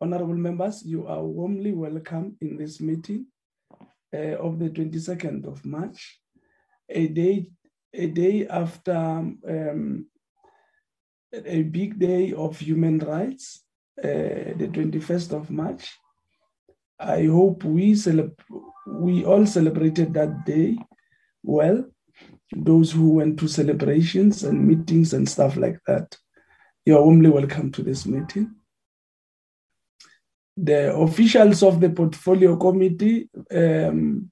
honorable members, you are warmly welcome in this meeting uh, of the 22nd of March, a day, a day after um, a big day of human rights, uh, the 21st of March. I hope we we all celebrated that day well. Those who went to celebrations and meetings and stuff like that, you are warmly welcome to this meeting. The officials of the portfolio committee, um,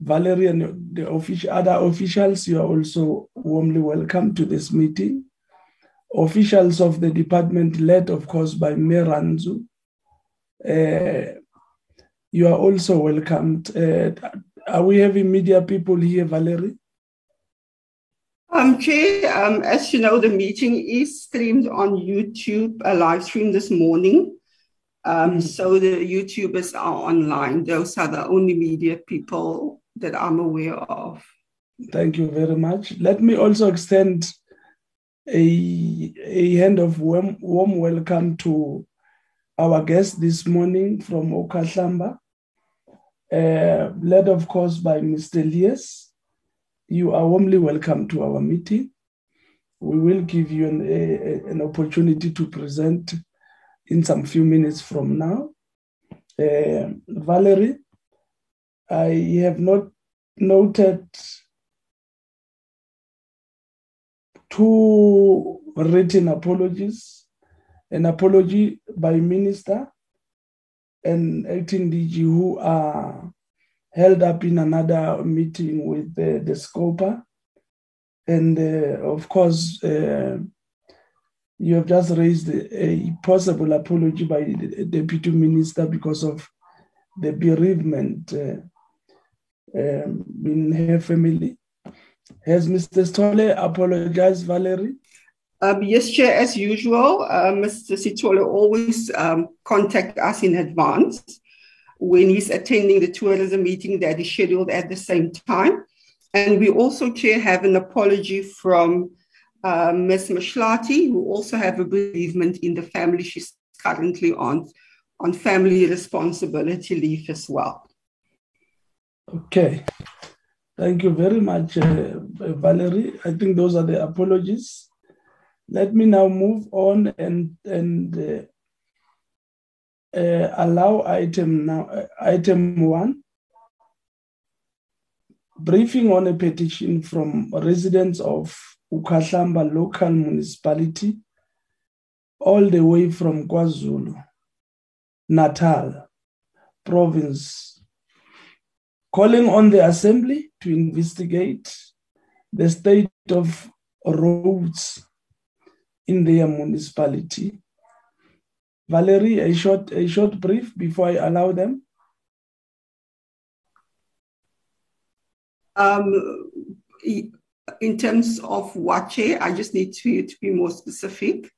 Valerie and the official, other officials, you are also warmly welcome to this meeting. Officials of the department, led of course by Meranzu, uh, you are also welcomed. Uh, are we having media people here, Valerie? Um, Chair, um, as you know, the meeting is streamed on YouTube, a live stream this morning. Um. So the YouTubers are online. Those are the only media people that I'm aware of. Thank you very much. Let me also extend a, a hand of warm, warm welcome to our guest this morning from Okhahlamba, uh, led, of course, by Mr. Elias you are warmly welcome to our meeting. We will give you an, a, an opportunity to present in some few minutes from now. Uh, Valerie, I have not noted two written apologies an apology by minister and acting DG who are held up in another meeting with the, the SCOPA. And uh, of course, uh, you have just raised a possible apology by the deputy minister because of the bereavement uh, um, in her family. Has Mr. Sithole apologized, Valerie? Um, yes, Chair, as usual, uh, Mr. Sithole always um, contact us in advance when he's attending the tourism meeting that is scheduled at the same time. And we also, Chair, have an apology from uh, Ms. Mashlati, who also have a bereavement in the family. She's currently on, on family responsibility leave as well. Okay. Thank you very much, uh, Valerie. I think those are the apologies. Let me now move on and, and uh, uh, allow item now, uh, item one, briefing on a petition from residents of Okhahlamba local municipality, all the way from KwaZulu, Natal province, calling on the assembly to investigate the state of roads in their municipality Valerie, a short, a short brief before I allow them. Um, in terms of what, I just need to, to be more specific.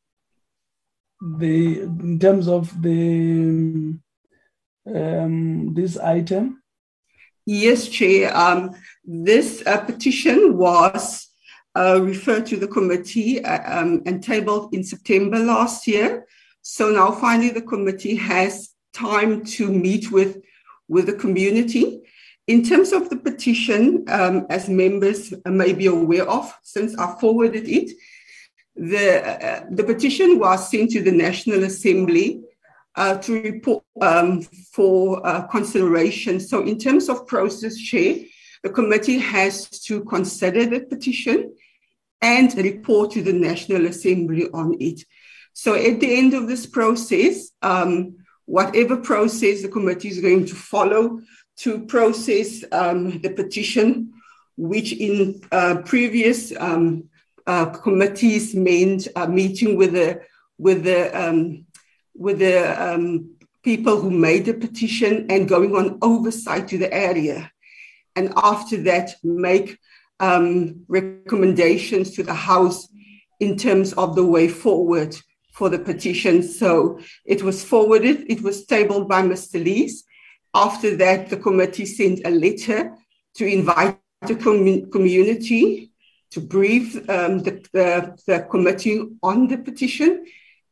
The in terms of the um, this item. Yes, Chair. Um, this uh, petition was uh, referred to the committee uh, um, and tabled in September last year. So now finally the committee has time to meet with, with the community. In terms of the petition, um, as members may be aware of, since I forwarded it, the, uh, the petition was sent to the National Assembly uh, to report um, for uh, consideration. So, in terms of process, Chair, the committee has to consider the petition and report to the National Assembly on it. So at the end of this process, um, whatever process the committee is going to follow to process um, the petition, which in uh, previous um, uh, committees meant uh, meeting with the with the um, with the um, people who made the petition and going on oversight to the area, and after that make um, recommendations to the House in terms of the way forward for the petition. So it was forwarded, it was tabled by Mr. Lees. After that, the committee sent a letter to invite the com- community to brief um, the, the, the, committee on the petition.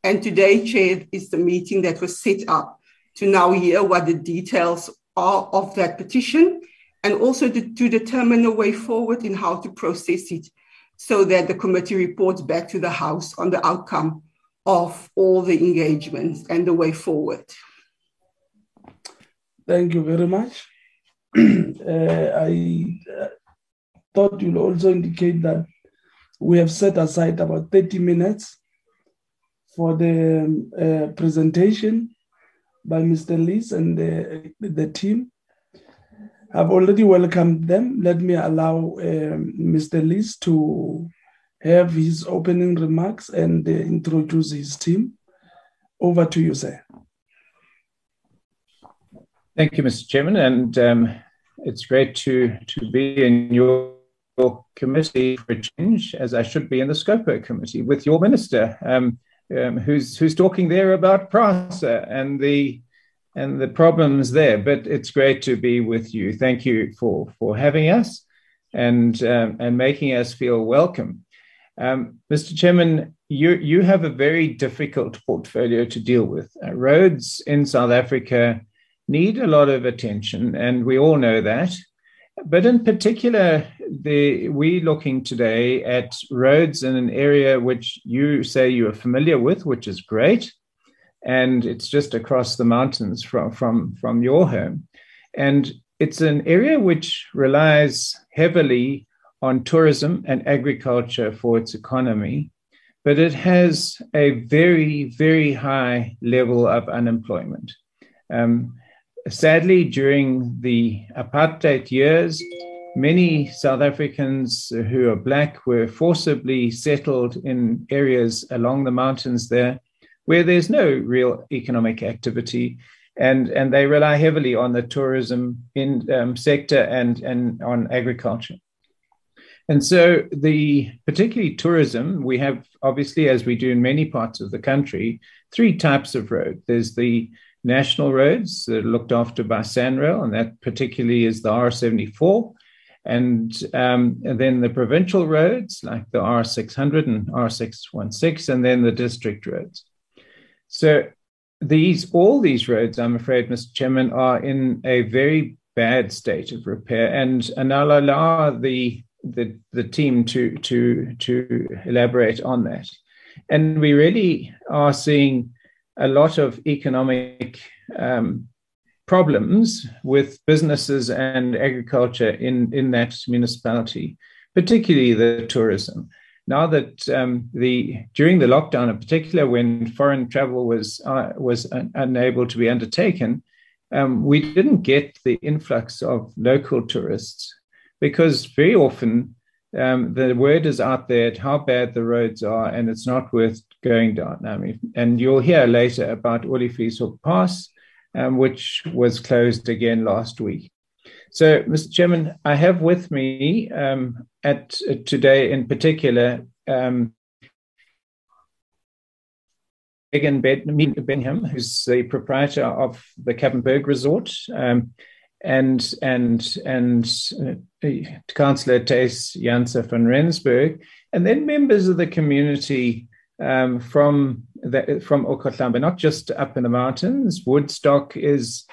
And today, Chair, is the meeting that was set up to now hear what the details are of that petition and also to, to determine a way forward in how to process it so that the committee reports back to the House on the outcome of all the engagements and the way forward. Thank you very much. uh, I uh, thought you'll also indicate that we have set aside about 30 minutes for the uh, presentation by Mr. Lees and the, the team. I've already welcomed them. Let me allow um, Mr. Lees to have his opening remarks and uh, introduce his team. Over to you, sir. Thank you, Mr. Chairman, and um, it's great to to be in your, committee for change, as I should be in the SCOPA committee with your minister, um, um, who's who's talking there about PRASA and the and the problems there. But it's great to be with you. Thank you for for having us and um, and making us feel welcome. Um, Mr. Chairman, you you have a very difficult portfolio to deal with. Uh, roads in South Africa need a lot of attention, and we all know that. But in particular, the, we're looking today at roads in an area which you say you are familiar with, which is great, and it's just across the mountains from from from your home, and it's an area which relies heavily on tourism and agriculture for its economy, but it has a very very high level of unemployment. Um, sadly, during the apartheid years, many South Africans who are black were forcibly settled in areas along the mountains there where there's no real economic activity. And, and they rely heavily on the tourism in, um, sector and, and on agriculture. And so, the particularly tourism, we have obviously, as we do in many parts of the country, three types of road. There's the national roads that are looked after by SANRAL, and that particularly is the R74. And, um, and, then the provincial roads like the R600 and R616, and then the district roads. So these all these roads, I'm afraid, Mr. Chairman, are in a very bad state of repair, and and I'll allow the the the team to to to elaborate on that. And we really are seeing a lot of economic um, problems with businesses and agriculture in, in that municipality, particularly the tourism. Now that um, the during the lockdown, in particular, when foreign travel was uh, was un- unable to be undertaken, um, we didn't get the influx of local tourists because very often um, the word is out there how bad the roads are, and it's not worth going down. I mean, and you'll hear later about Oliviershoek Pass, um, which was closed again last week. So, Mr. Chairman, I have with me um, at uh, today in particular um, Megan Benham, who's the proprietor of the Cappenberg Resort. Um, and and and uh, Councillor Thys Janse van Rensburg, and then members of the community um, from the, from Okhahlamba, not just up in the mountains. Woodstock is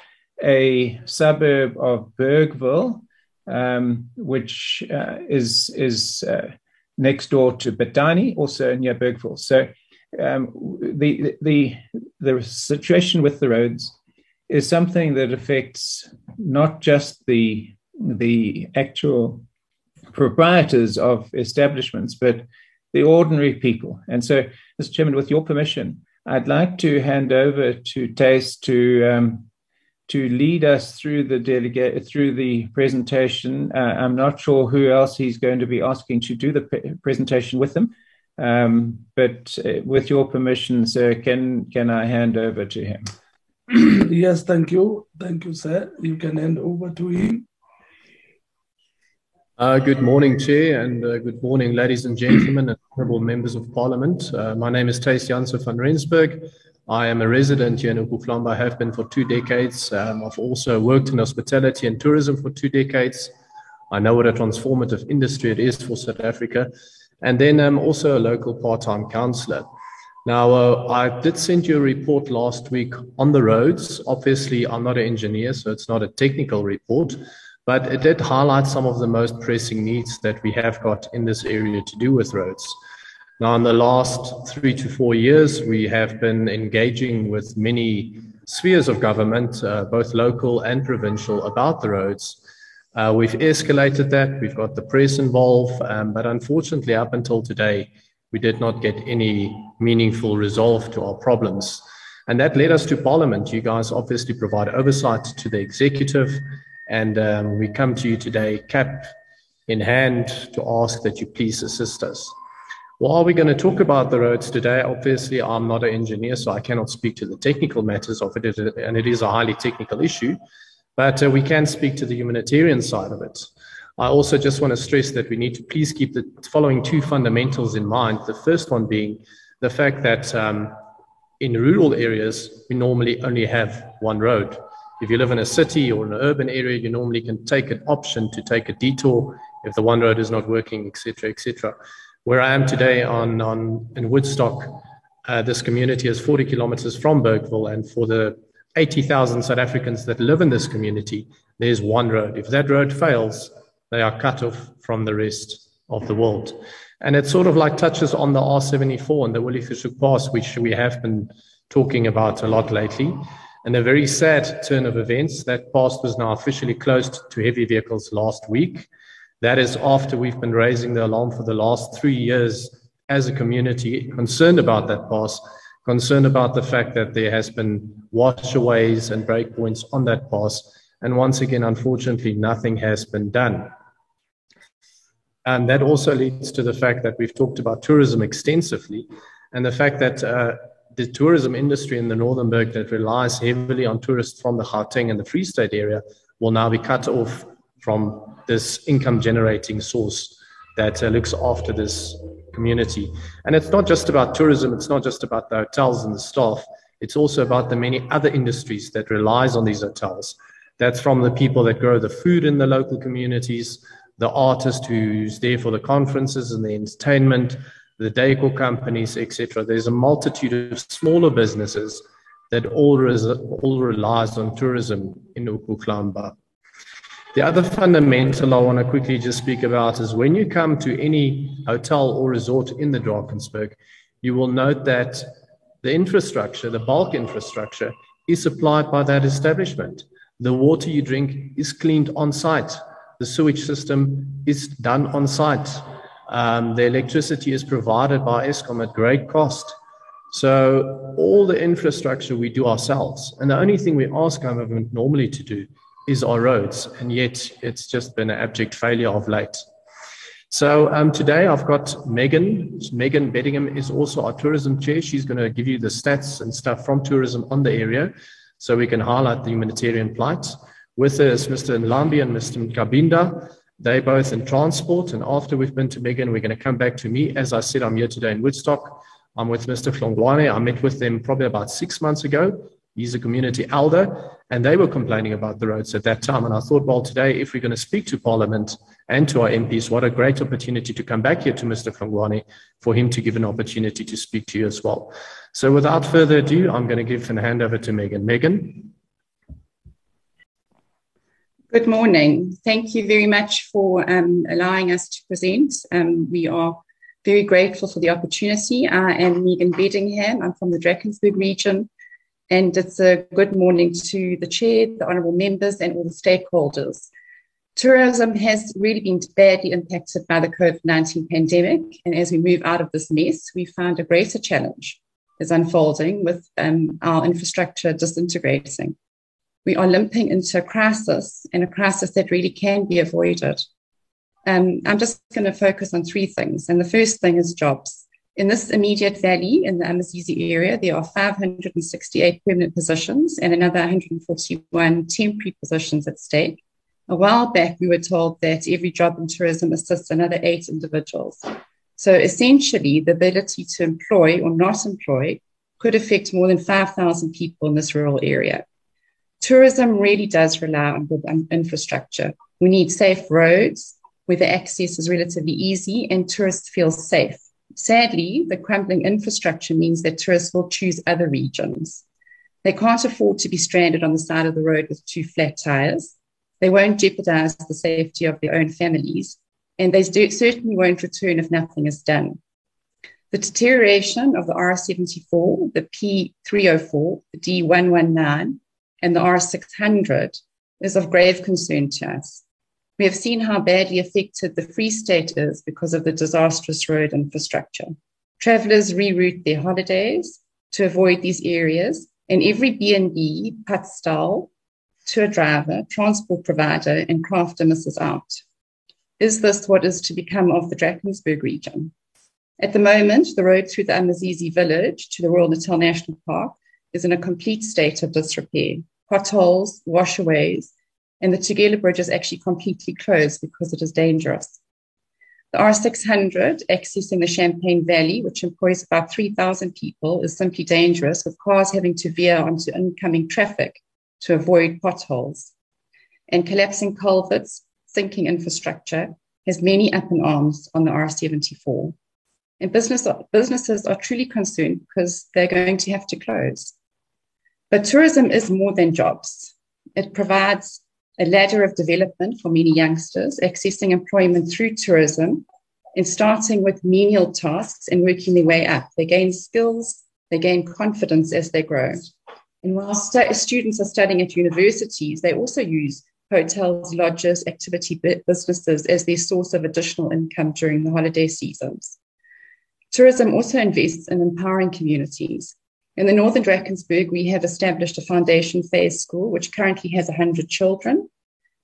a suburb of Bergville, um, which uh, is is uh, next door to Betani, also near Bergville. So um, the the the situation with the roads is something that affects not just the the actual proprietors of establishments, but the ordinary people. And so, Mr. Chairman, with your permission, I'd like to hand over to Thys to um, to lead us through the delegate through the presentation. Uh, I'm not sure who else he's going to be asking to do the pre- presentation with him, um, but uh, with your permission, sir, can can I hand over to him? yes, thank you. Thank you, sir. You can hand over to him. Uh, good morning, Chair, and uh, good morning, ladies and gentlemen, and honorable members of Parliament. Uh, my name is Thys Janse van Rensburg. I am a resident here in Okhahlamba. I have been for two decades. Um, I've also worked in hospitality and tourism for two decades. I know what a transformative industry it is for South Africa. And then I'm also a local part time councillor. Now, uh, I did send you a report last week on the roads. Obviously, I'm not an engineer, so it's not a technical report, but it did highlight some of the most pressing needs that we have got in this area to do with roads. Now, in the last three to four years, we have been engaging with many spheres of government, uh, both local and provincial, about the roads. Uh, we've escalated that, we've got the press involved, um, but unfortunately, up until today, we did not get any meaningful resolve to our problems. And that led us to Parliament. You guys obviously provide oversight to the executive, and um, we come to you today, cap in hand, to ask that you please assist us. While we're going to talk about the roads today, obviously I'm not an engineer, so I cannot speak to the technical matters of it, and it is a highly technical issue, but uh, we can speak to the humanitarian side of it. I also just want to stress that we need to please keep the following two fundamentals in mind. The first one being the fact that um, in rural areas, we normally only have one road. If you live in a city or an urban area, you normally can take an option to take a detour if the one road is not working, etc., etc. Where I am today on, on in Woodstock, uh, this community is 40 kilometers from Bergville, and for the 80,000 South Africans that live in this community, there's one road. If that road fails, they are cut off from the rest of the world. And it sort of like touches on the R74 and the Willie Pass, which we have been talking about a lot lately. And a very sad turn of events. That pass was now officially closed to heavy vehicles last week. That is after we've been raising the alarm for the last three years as a community, concerned about that pass, concerned about the fact that there has been washaways and breakpoints on that pass. And once again, unfortunately, nothing has been done. And that also leads to the fact that we've talked about tourism extensively and the fact that uh, the tourism industry in the Northern Berg that relies heavily on tourists from the Gauteng and the Free State area will now be cut off from this income generating source that uh, looks after this community. And it's not just about tourism, it's not just about the hotels and the staff, it's also about the many other industries that relies on these hotels. That's from the people that grow the food in the local communities the artist who's there for the conferences and the entertainment, the decor companies, etc. There's a multitude of smaller businesses that all, res- all relies on tourism in Ukhahlamba. The other fundamental I want to quickly just speak about is when you come to any hotel or resort in the Drakensberg, you will note that the infrastructure, the bulk infrastructure, is supplied by that establishment. The water you drink is cleaned on site the sewage system is done on site. Um, the electricity is provided by Eskom at great cost. So all the infrastructure we do ourselves. And the only thing we ask government normally to do is our roads. And yet it's just been an abject failure of late. So um, today I've got Megan. Megan Beddingham is also our tourism chair. She's going to give you the stats and stuff from tourism on the area so we can highlight the humanitarian plight. With us, Mr. Nlambi and Mr. Kabinda. They're both in transport. And after we've been to Megan, we're going to come back to me. As I said, I'm here today in Woodstock. I'm with Mr. Hlongwane. I met with them probably about six months ago. He's a community elder, and they were complaining about the roads at that time. And I thought, well, today, if we're going to speak to Parliament and to our MPs, what a great opportunity to come back here to Mr. Hlongwane for him to give an opportunity to speak to you as well. So without further ado, I'm going to give an hand over to Megan. Megan. Good morning. Thank you very much for um, allowing us to present. Um, we are very grateful for the opportunity. I am Megan Beddingham. I'm from the Drakensberg region. And it's a good morning to the chair, the honourable members, and all the stakeholders. Tourism has really been badly impacted by the COVID 19 pandemic. And as we move out of this mess, we find a greater challenge is unfolding with um, our infrastructure disintegrating we are limping into a crisis and a crisis that really can be avoided. Um, I'm just going to focus on three things. And the first thing is jobs. In this immediate valley in the Amazizi area, there are 568 permanent positions and another 141 temporary positions at stake. A while back, we were told that every job in tourism assists another eight individuals. So essentially, the ability to employ or not employ could affect more than 5,000 people in this rural area tourism really does rely on good um, infrastructure. We need safe roads where the access is relatively easy and tourists feel safe Sadly, the crumbling infrastructure means that tourists will choose other regions. They can't afford to be stranded on the side of the road with two flat tires. They won't jeopardize the safety of their own families, and they certainly won't return if nothing is done. The deterioration of the R74, the P304, the D119, and the R600 is of grave concern to us. We have seen how badly affected the Free State is because of the disastrous road infrastructure. Travelers reroute their holidays to avoid these areas, and every B&B, put stall to a driver, transport provider, and crafter misses out. Is this what is to become of the Drakensberg region? At the moment, the road through the Amazizi village to the Royal Natal National Park is in a complete state of disrepair. Potholes, washaways, and the Tugela Bridge is actually completely closed because it is dangerous. The R600 accessing the Champagne Valley, which employs about 3,000 people, is simply dangerous, with cars having to veer onto incoming traffic to avoid potholes. And collapsing culverts, sinking infrastructure has many up in arms on the R74. And business, businesses are truly concerned because they're going to have to close. But tourism is more than jobs. It provides a ladder of development for many youngsters, accessing employment through tourism and starting with menial tasks and working their way up. They gain skills, they gain confidence as they grow. And while st- students are studying at universities, they also use hotels, lodges, activity businesses as their source of additional income during the holiday seasons. Tourism also invests in empowering communities. In the Northern Drakensberg, we have established a foundation phase school, which currently has 100 children.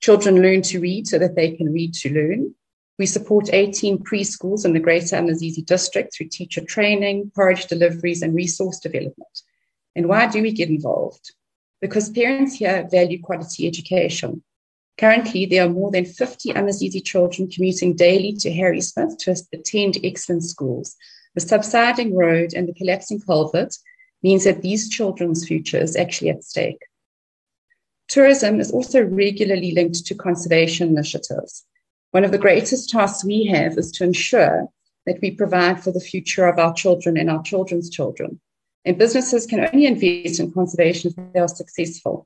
Children learn to read so that they can read to learn. We support 18 preschools in the Greater Amazizi district through teacher training, porridge deliveries, and resource development. And why do we get involved? Because parents here value quality education. Currently, there are more than 50 Amazizi children commuting daily to Harrismith to attend excellent schools. The subsiding road and the collapsing culvert means that these children's future is actually at stake. Tourism is also regularly linked to conservation initiatives. One of the greatest tasks we have is to ensure that we provide for the future of our children and our children's children. And businesses can only invest in conservation if they are successful.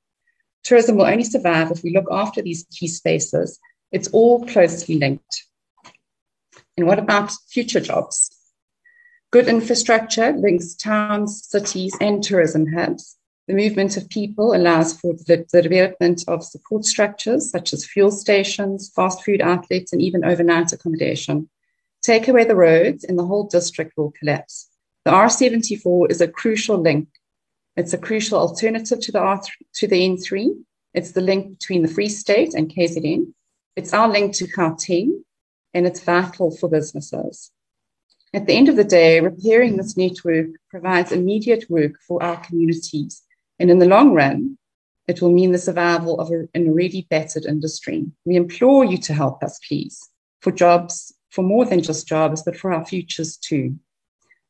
Tourism will only survive if we look after these key spaces. It's all closely linked. And what about future jobs? Good infrastructure links towns, cities, and tourism hubs. The movement of people allows for the, the, development of support structures such as fuel stations, fast food outlets, and even overnight accommodation. Take away the roads, and the whole district will collapse. The R74 is a crucial link it's a crucial alternative to the, R3, to the N3. It's the link between the Free State and KZN. It's our link to Gauteng, and it's vital for businesses. At the end of the day, repairing this network provides immediate work for our communities. And in the long run, it will mean the survival of an already battered industry. We implore you to help us, please, for jobs, for more than just jobs, but for our futures too.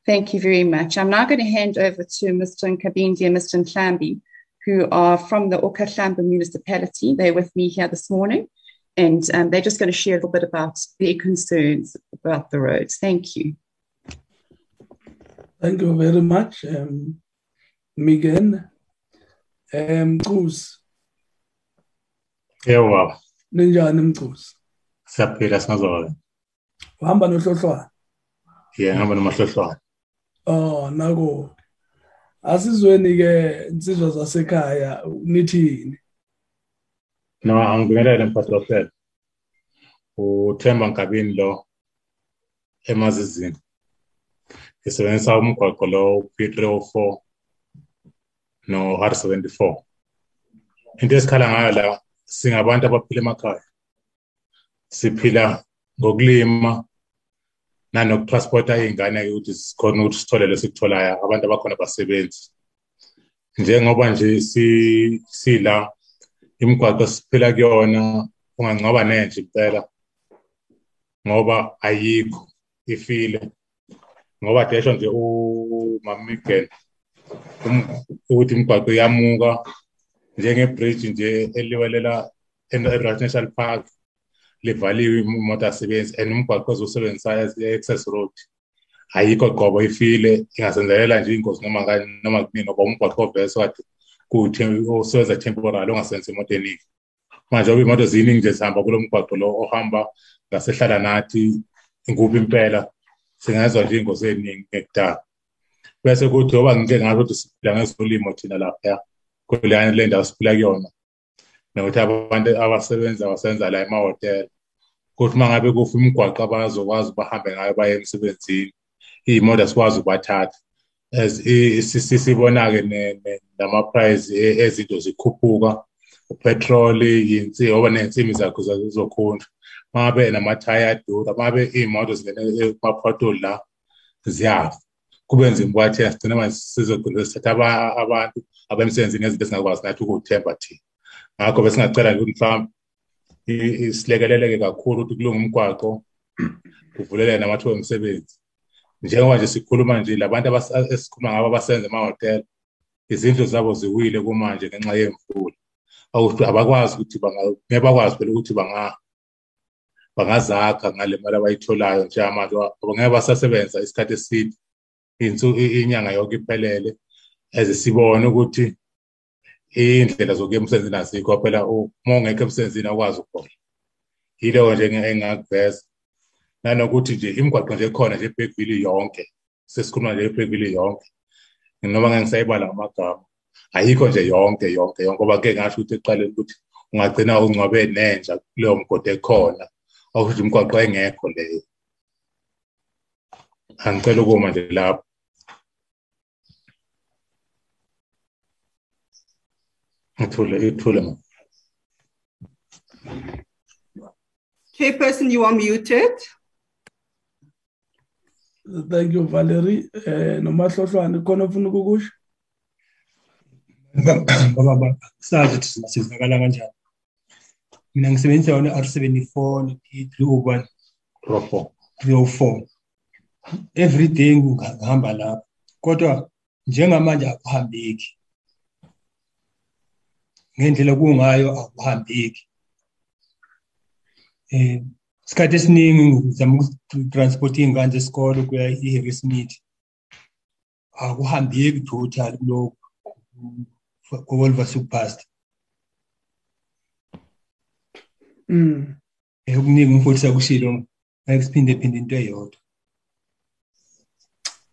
Thank you very much. I'm now going to hand over to Mr. Nkabinde and Mr. Nhlambi, who are from the Okhahlamba municipality. They're with me here this morning, and um, they're just going to share a little bit about their concerns about the roads. Thank you. Thank you very much, um, Megan. Um, Mqusi. Yebo. Ninjani Mqusi? Siyaphila singazola. Uhamba nohlohlwana? Yeah, ngihamba nomahlwahlwana. Oh nako asizweni ke insizwa zasekhaya nithini No, angibingelele mphathi wahlelo. uThemba Nkabini lo emazizini isebenzisa umgwaqo lo P304 no R74 into esikhala ngayo la singabantu abaphila emakhaya siphila ngokulima nanokutransporta iy'ngane ukuthi sikhona ukuthi sithole lesikutholayo abantu abakhona basebenzi njengoba nje sila imigwaqo siphila kuyona ungangcwaba nenje impela ngoba ayikho ifile. Ngoba desho nje umamigen ukuthi imigwaqo iyamuka njengebridge nje eliwelela e-Right National Park livaliwe imoto asebenzi and umgwaqo ozosebenzisa i-access road. Ayikho qobo ifile ingasenzelela nje ingozi noma ngani noma kunini ngoba umgwaqo ovese kade kuthi usebenza temporary ongasenzi imoto eningi. Manje oba imoto ziningi nje zihamba kulo mgwaqo lo ohamba ngasehlala nathi inguphi impela singezwa nje ingozi eningi ngekudala bese kuthi oba ngike ngasho ukuthi siphila ngezolimo thina lapha kuleyana le ndawo siphila kuyona nokuthi abantu abasebenza abasenza la emahhotela kuthi uma ngabe kufa imigwaqo abazokwazi bahambe ngayo baye emsebenzini iy'moto sikwazi ukubathatha sibona-ke nama-price ezinto zikhuphuka upetroli yinsi oba ney'nsimi zakho zizokhunjwa. Uma ngabe namathaya adura uma ngabe iy'moto zingene ema-pothole la ziyafa. Kube nzima ukwathena sigcine manje sizogcina sithatha abantu abemsebenzini ngezinto esingakwazi nathi ukuthemba thina. Ngakho besingacela nje ukuthi mhlawumbe silekeleleke kakhulu ukuthi kulunga umgwaqo kuvulele namathuba omsebenzi. Njengoba nje sikhuluma nje labantu esikhuluma ngabo abasebenza emahhotela izindlu zabo ziwile kumanje ngenxa yemvula. Awuthi abakwazi ukuthi ngeke bakwazi phela ukuthi bangazakha ngale mali abayitholayo njengamanje ngeke basasebenza isikhathi eside inyanga yonke iphelele eze sibone ukuthi iy'ndlela zokuya emsebenzini azikho phela uma ungekho emsebenzini akwazi ukuhola yileyo nje engingakuveza nanokuthi nje imigwaqo nje ekhona nje ebhekville yonke sesikhuluma nje ebhekville yonke noma ngeke ngisayibala amagama ayikho nje yonke yonke yonke ngoba ke ngasho ukuthi ekuqaleni ukuthi ungagcina ungcwabe nenja kuleyo mgodi ekhona. Okusho imigwaqo engekho leyo angicela ukuma nje lapho ithule ithule ma Chairperson, you are muted. Thank you, Valerie. Eh, nomahlohlwane khona ufuna ukukusho? Baba sazi ukuthi sizakala kanjani. mina ngisebenzisa yona r seventy four ne-three o one. Three oh o oh four. Every day ngihamba lapho. Kodwa njengamanje akuhambeki. Ngendlela kungayo akuhambeki. Um isikhathi esiningi ngizama ukutransporta iy'ngane zesikolo kuya i-harry smith. Akuhambeki total kulokho ku-olver superpast Mm. okuningi umfundisi akushilo ngeke siphinde phinde into eyodwa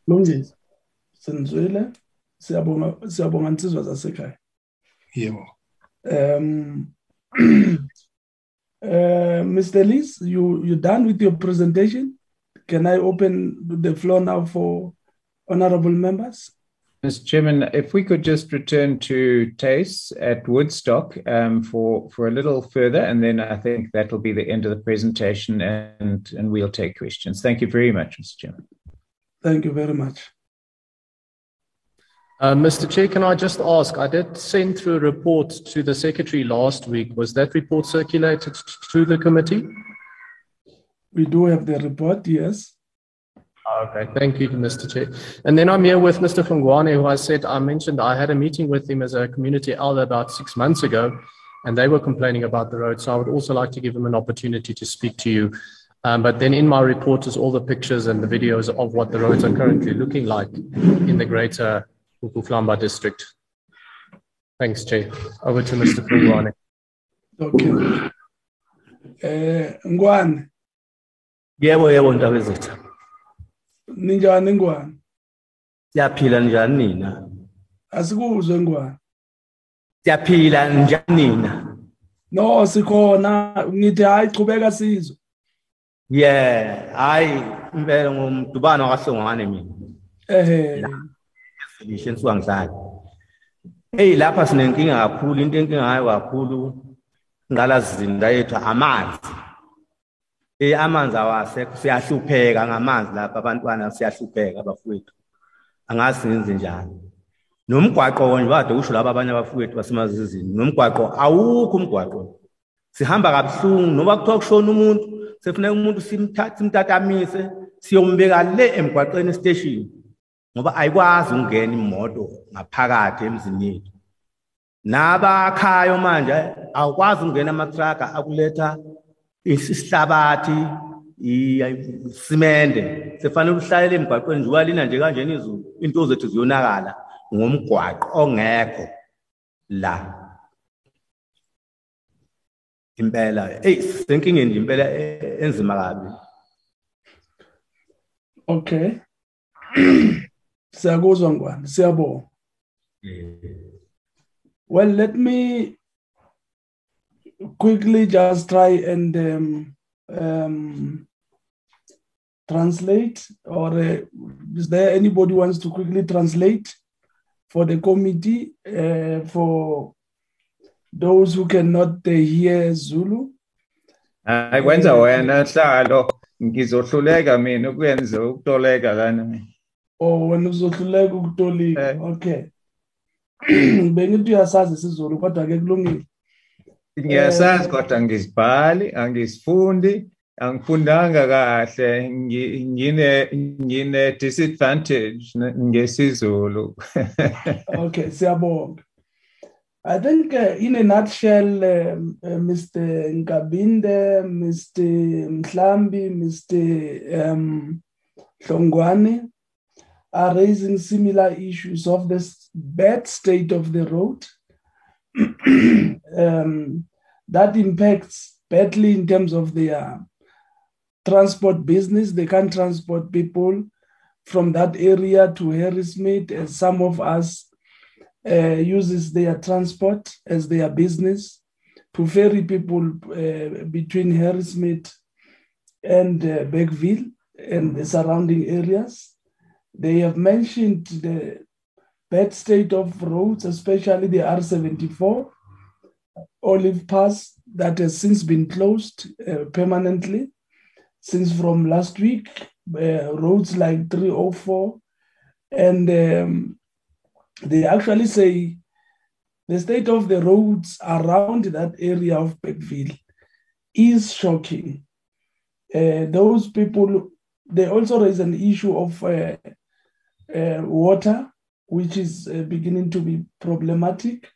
Lungile. Senizwile. Siyabonga siyabonga insizwa zasekhaya. yebo Um Uh, Mr. Lees, you you done with your presentation? Can I open the floor now for honorable members? Mr. Chairman, if we could just return to Tace at Woodstock um, for, for a little further, and then I think that'll be the end of the presentation and, and we'll take questions. Thank you very much, Mr. Chairman. Thank you very much. Uh, Mr. Chair, can I just ask? I did send through a report to the secretary last week. Was that report circulated to the committee? We do have the report, yes. Okay, thank you, Mr. Chair. And then I'm here with Mr. Hlongwane, who I said I mentioned I had a meeting with him as a community elder about six months ago, and they were complaining about the road. So I would also like to give him an opportunity to speak to you. Um, but then in my report is all the pictures and the videos of what the roads are currently looking like in the greater Ukhahlamba district. Thanks, Chair. Over to Mr. Hlongwane. Okay. Eh Ngwane, Yebo yebo ntabezitha. Ninjani Ngwane? Siyaphila njani nina? Asikuzwe Ngwane. Siyaphila njani nina? No sikhona ngithi hayi chubeka sizwe. Yeah, hayi impela ngumdubano kahlongwane mina. Ehe. Ngisho nsuka ngihlala. Hey lapha sinenkinga kakhulu into enkinga ngayo kakhulu ngalazinda yethu amanzi. Eh amanzi awasekho siyahlupheka ngamanzi lapha abantwana siyahlupheka abafowethu. Angazi singenze njani. Nomgwaqo nje bade usho laba abanye abafowethu basemazizini. Nomgwaqo awukho umgwaqo. Sihamba kabuhlungu noba kuthiwa kushona umuntu sefuneka umuntu simthathe simtatamise siyombeka le emgwaqeni station. ngoba ayikwazi ukungena imoto ngaphakathi emzini yethu nabakhayo manje awukwazi ukungena amatraka akuletha isihlabathi isimende. Sefanele uhlalela emgwaqweni nje walina nje kanjena izulu into zethu ziyonakala ngomgwaqo ongekho la. Impela hey senkingeni nje impela enzima kabi. Okay. Siyakuzwa ngwane siyabonga. Well let me quickly just try and um, um, translate or uh, is there anybody wants to quickly translate for the committee uh, for those who cannot uh, hear Zulu? hayi kwenza wena hlalo. Ngizohluleka mina ukwenza ukutoleka lana mina. Oh wena uzohluleka ukutolika. Eh. okay. Bengithi uyasazi isizulu kodwa ke kulungile. Ngiyasazi kodwa ngisibhali angisifundi angifundanga kahle ngi- ngine ngine disadvantage ngesizulu Okay, siyabonga. I think uh, in a nutshell, um, uh, Mr. Nkabinde, Mr. Mhlambi, Mr. Um, Hlongwane are raising similar issues of this bad state of the road um, that impacts badly in terms of their transport business. They can't transport people from that area to Harrismith, as some of us uh, uses their transport as their business to ferry people uh, between Harrismith and uh, Bergville and the surrounding areas. They have mentioned the bad state of roads, especially the R74 Olive Pass that has since been closed uh, permanently since from last week. Uh, roads like 304 and um, they actually say the state of the roads around that area of Bergville is shocking. Uh, those people, they also raise an issue of uh, uh, water, which is uh, beginning to be problematic.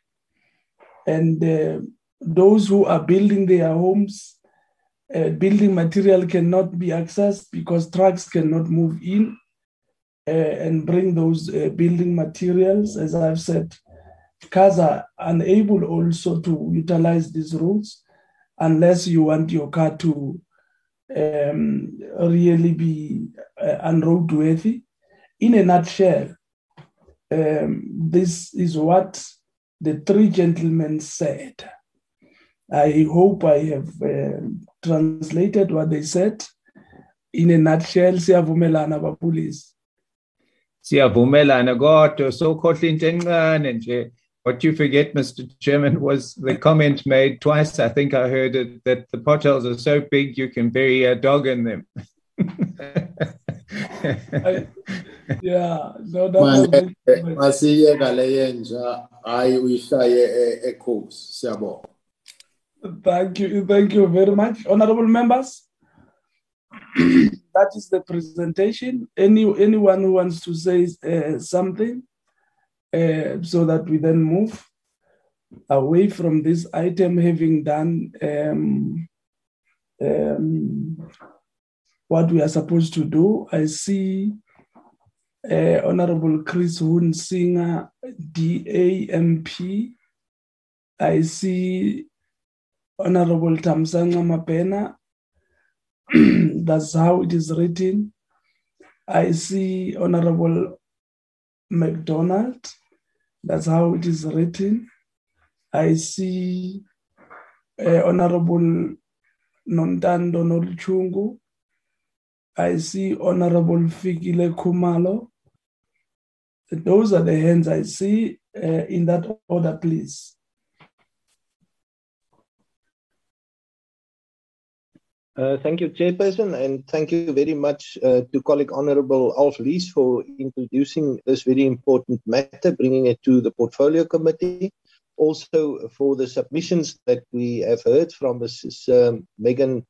And uh, those who are building their homes, uh, building material cannot be accessed because trucks cannot move in uh, and bring those uh, building materials. As I've said, cars are unable also to utilize these roads unless you want your car to um, really be uh, unroadworthy. In a nutshell, um, this is what the three gentlemen said. I hope I have uh, translated what they said. In a nutshell, siyavumelana bapolisi. siyavumelana kodwa sokhohla into encane nje what you forget mr chairman was the comment made twice i think i heard it that the potholes are so big you can bury a dog in them I- Yeah, no, that was manje very- masiyeka le yenja hayi uyishaye e- ekhosi siyabonga Thank you, thank you very much, honorable members. that is the presentation. Any anyone who wants to say uh, something, uh, so that we then move away from this item, having done um, um, what we are supposed to do. I see uh, Honorable Chris Hunsinger, DAMP. I see Honorable Thamsanqa Mabhena. That's how it is written. I see Honorable McDonald. That's how it is written. I see uh, Honorable Nontando Nolutshungu. I see Honorable Fikile Kumalo. Those are the hands I see uh, in that order, please. Uh, thank you, Chairperson, and thank you very much uh, to colleague Honorable Alf Lees for introducing this very important matter, bringing it to the Portfolio Committee. Also, for the submissions that we have heard from Mrs. Um, Megan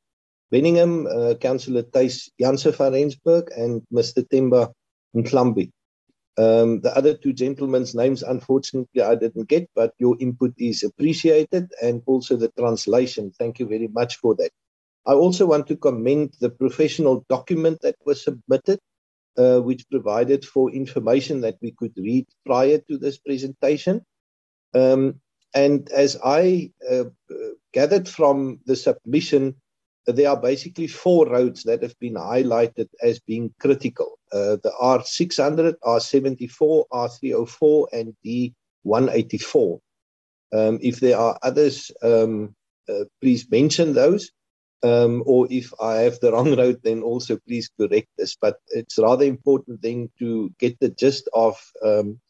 Benningham, uh, Councillor Thijs Jansen van Rensburg, and Mr. Timba Mklambi. Um, the other two gentlemen's names, unfortunately, I didn't get, but your input is appreciated, and also the translation. Thank you very much for that. I also want to commend the professional document that was submitted, uh, which provided for information that we could read prior to this presentation. Um, and as I uh, gathered from the submission, there are basically four roads that have been highlighted as being critical. Uh, the R600, R74, R304, and D184. Um, if there are others, um, uh, please mention those. Um, or if I have the wrong road, then also please correct this. But it's rather important then to get the gist of um,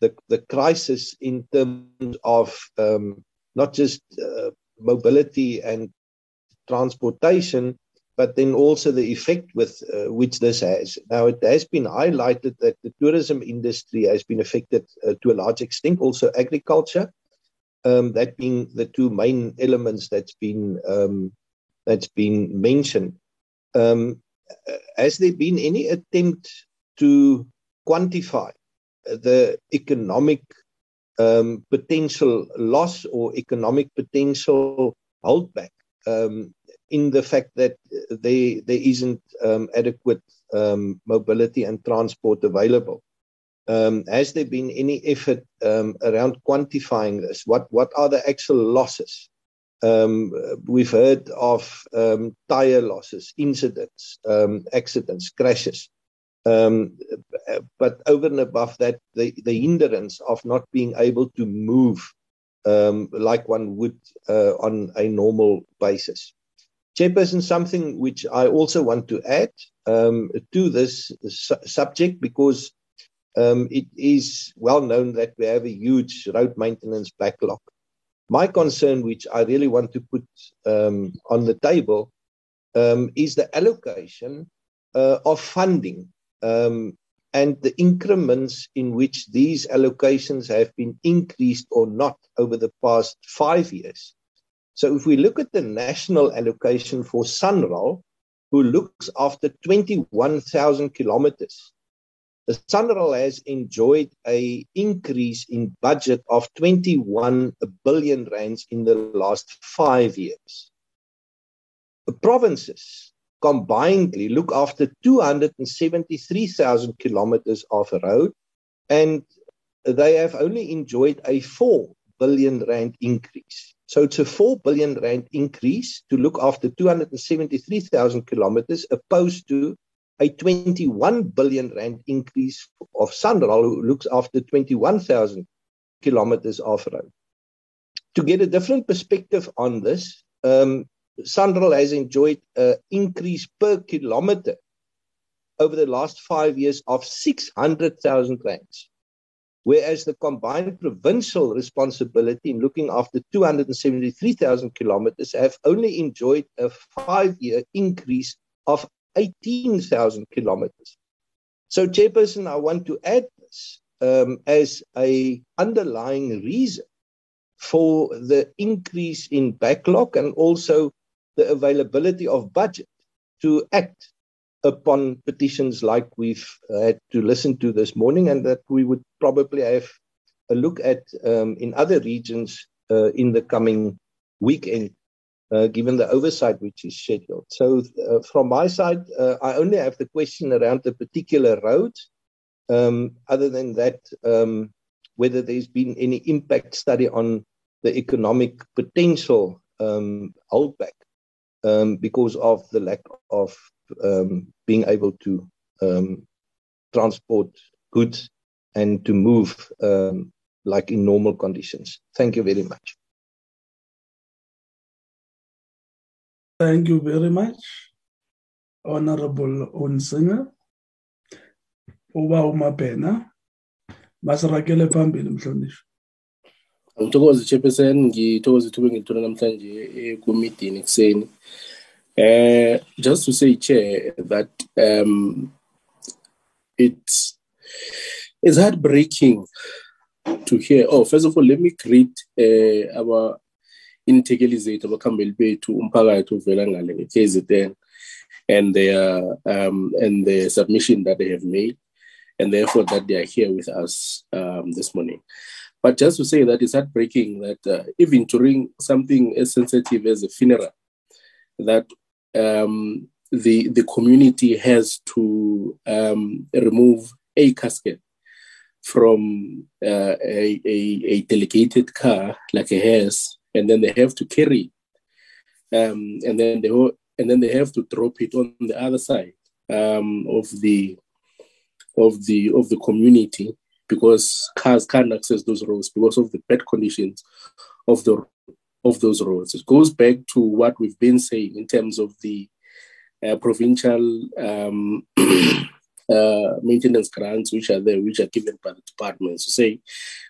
the, the crisis in terms of um, not just uh, mobility and transportation, but then also the effect with uh, which this has. Now, it has been highlighted that the tourism industry has been affected uh, to a large extent, also agriculture, um, that being the two main elements that's been um, that's been mentioned. Um, has there been any attempt to quantify the economic um, potential loss or economic potential holdback um, in the fact that there, there isn't um, adequate um, mobility and transport available. Um, has there been any effort um, around quantifying this? What, what are the actual losses? Um, we've heard of tire losses, incidents, accidents, crashes. but over and above that, the, the hindrance of not being able to move um, like one would uh, on a normal basis. Chairperson, something which I also want to add um, to this su- subject because um, it is well known that we have a huge road maintenance backlog. My concern, which I really want to put um, on the table, um, is the allocation uh, of funding um, and the increments in which these allocations have been increased or not over the past five years. So if we look at the national allocation for SANRAL, who looks after 21,000 kilometers, the SANRAL has enjoyed a increase in budget of 21 billion rands in the last five years. The provinces combinedly look after 273,000 kilometers of road, and they have only enjoyed a 4 billion rand increase. So it's a 4 billion rand increase to look after 273,000 kilometers opposed to a 21 billion rand increase of Sanral, who looks after 21,000 kilometers of road. To get a different perspective on this, um, Sanral has enjoyed an increase per kilometer over the last five years of 600,000 rands, whereas the combined provincial responsibility in looking after 273,000 kilometers have only enjoyed a five-year increase of 18,000 kilometers. So, Chairperson, I want to add this um, as a underlying reason for the increase in backlog and also the availability of budget to act upon petitions like we've had to listen to this morning, and that we would probably have a look at um, in other regions uh, in the coming weekend, uh, given the oversight which is scheduled. So, uh, from my side, uh, I only have the question around the particular road. Um, other than that, um, whether there's been any impact study on the economic potential um, holdback um, because of the lack of um, being able to um, transport goods and to move um, like in normal conditions. Thank you very much. Thank you very much, Honorable Hunsinger. Uba umabhena masirakele phambili mhlonishwa ngithokoze chairperson ngithokoze ithuba engilithola namhlanje kumeeting ekuseni uh, just to say, Chair, that um, it's it's heartbreaking to hear. Oh, first of all, let me greet uh, our integralizator abakhambeli bethu umphakathi uvela ngale nge-KZN and their um, and the submission that they have made and therefore that they are here with us um, this morning. But just to say that it's heartbreaking that uh, even during something as sensitive as a funeral, that um, the the community has to um, remove a casket from uh, a, a, a delegated car like a hearse, and then they have to carry, um, and then they and then they have to drop it on the other side um, of the of the of the community because cars can't access those roads because of the bad conditions of the of those roads. It goes back to what we've been saying in terms of the uh, provincial um, uh, maintenance grants which are there, which are given by the departments to say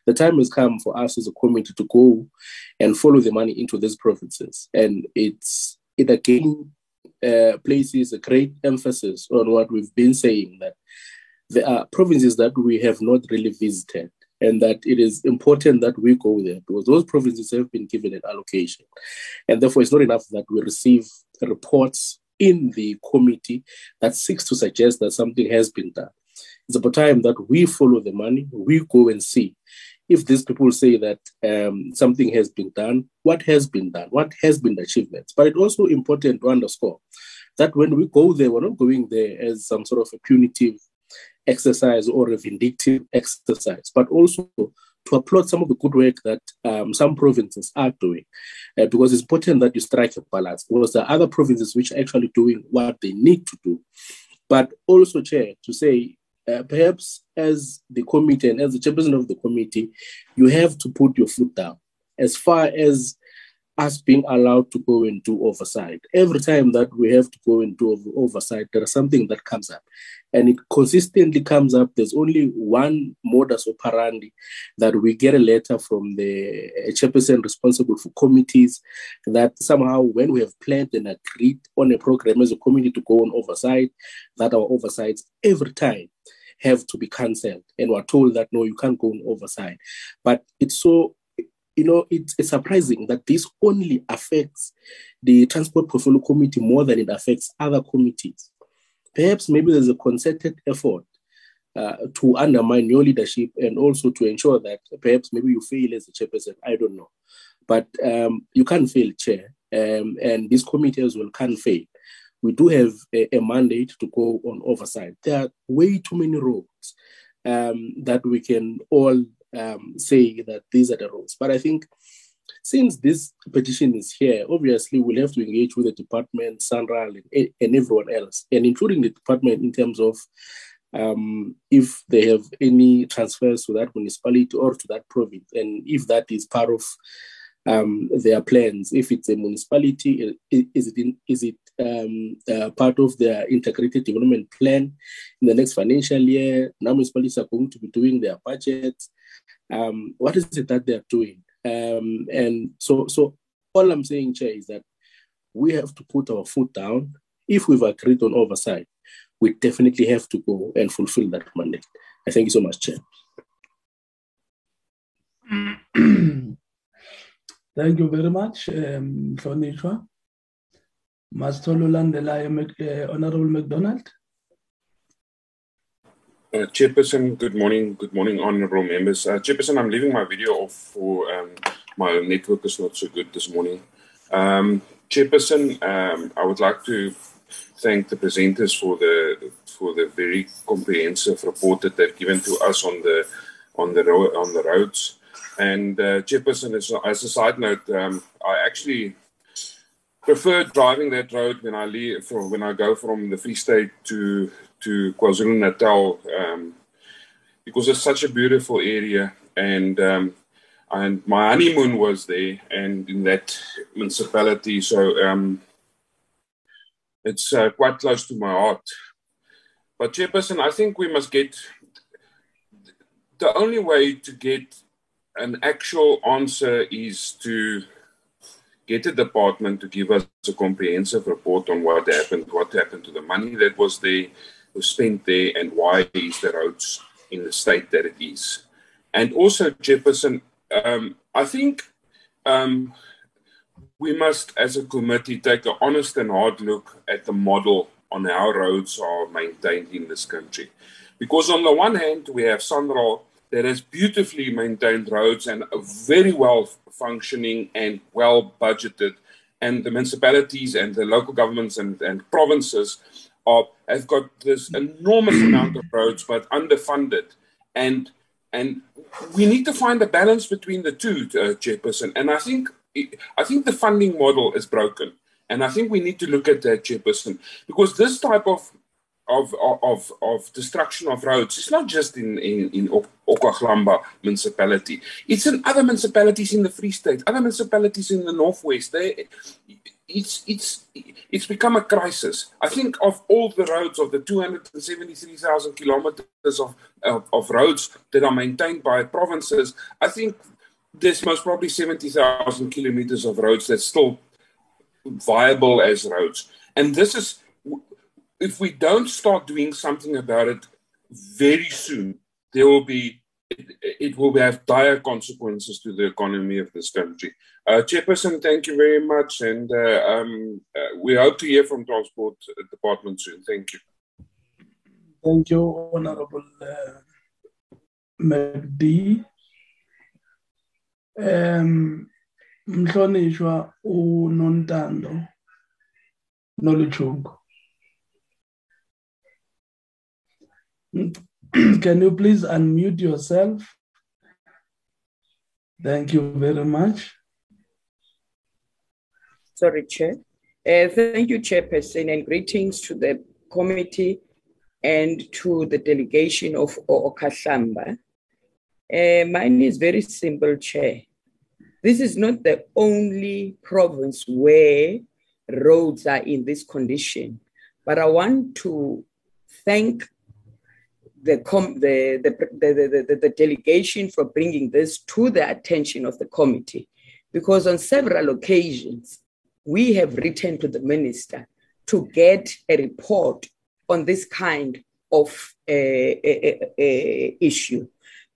the time has come for us as a committee to go and follow the money into these provinces. And it's it again uh, places a great emphasis on what we've been saying that there are provinces that we have not really visited and that it is important that we go there because those provinces have been given an allocation. And therefore, it's not enough that we receive reports in the committee that seeks to suggest that something has been done. It's about time that we follow the money, we go and see. If these people say that um, something has been done, what has been done, what has been the achievements. But it's also important to underscore that when we go there, we're not going there as some sort of a punitive exercise or a vindictive exercise, but also to applaud some of the good work that um, some provinces are doing, uh, because it's important that you strike a balance. Because there are other provinces which are actually doing what they need to do, but also, Chair, to say uh, perhaps as the committee and as the chairperson of the committee, you have to put your foot down as far as us being allowed to go and do oversight. Every time that we have to go and do oversight, there is something that comes up. And it consistently comes up. There's only one modus operandi that we get a letter from the chairperson responsible for committees that somehow, when we have planned and agreed on a program as a committee to go on oversight, that our oversights every time have to be cancelled. And we're told that no, you can't go on oversight. But it's so you know, it's, it's surprising that this only affects the Transport Portfolio Committee more than it affects other committees. Perhaps maybe there's a concerted effort uh, to undermine your leadership and also to ensure that perhaps maybe you fail as a chairperson. I don't know. But um, you can't fail, chair, um, and these committees as well can't fail. We do have a, a, mandate to go on oversight. There are way too many roads um, that we can all um, say that these are the rules. But I think since this petition is here, obviously we'll have to engage with the department, SANRAL, and, and everyone else, and including the department in terms of um, if they have any transfers to that municipality or to that province, and if that is part of um, their plans. If it's a municipality, is it in, is it um, uh, part of their integrated development plan in the next financial year? Now municipalities are going to be doing their budgets um, what is it that they're doing? Um, and so, so all I'm saying, Chair, is that we have to put our foot down. If we've agreed on oversight, we definitely have to go and fulfill that mandate. I thank you so much, Chair. thank you very much, um, Flonishwa. Mastolo Landela, Honorable McDonald. Uh, Chairperson, good morning. Good morning, honorable members. Uh, Chairperson, I'm leaving my video off for um, my network is not so good this morning. Um, Chairperson, um, I would like to thank the presenters for the for the very comprehensive report that they've given to us on the on the ro- on the roads. And uh, Chairperson, as, as a side note, um, I actually prefer driving that road when I leave from when I go from the Free State to to KwaZulu Natal um, because it's such a beautiful area, and um, and my honeymoon was there and in that municipality, so um, it's uh, quite close to my heart. But Chairperson, I think we must get the only way to get an actual answer is to get the department to give us a comprehensive report on what happened, what happened to the money that was there, was spent there and why is the roads in the state that it is. And also, Jefferson, um, I think um, we must, as a committee, take an honest and hard look at the model on how roads are maintained in this country. Because on the one hand, we have SANRAL that has beautifully maintained roads and very well functioning and well budgeted and the municipalities and the local governments and, and provinces are have got this enormous amount of roads but underfunded and and we need to find a balance between the two uh, chairperson and i think i think the funding model is broken and i think we need to look at that chairperson because this type of of, of, of destruction of roads. It's not just in, in, in Okhahlamba municipality. It's in other municipalities in the Free State, other municipalities in the Northwest. They, it's, it's, it's become a crisis. I think of all the roads, of the 273,000 kilometers of, of, of roads that are maintained by provinces, I think there's most probably 70,000 kilometers of roads that's still viable as roads. And this is if we don't start doing something about it very soon, there will be it, it will have dire consequences to the economy of this country. Uh, Chairperson, thank you very much, and uh, um, uh, we hope to hear from Transport Department soon. Thank you. Thank you, Honorable uh, McD. Um, mhlonishwa unontando noluchungu Can you please unmute yourself? Thank you very much. Sorry, Chair. Uh, thank you, Chairperson, and greetings to the committee and to the delegation of Okhahlamba. Uh, mine is very simple, Chair. This is not the only province where roads are in this condition, but I want to thank the, com- the, the, the, the, the delegation for bringing this to the attention of the committee because on several occasions we have written to the minister to get a report on this kind of uh, uh, uh, issue,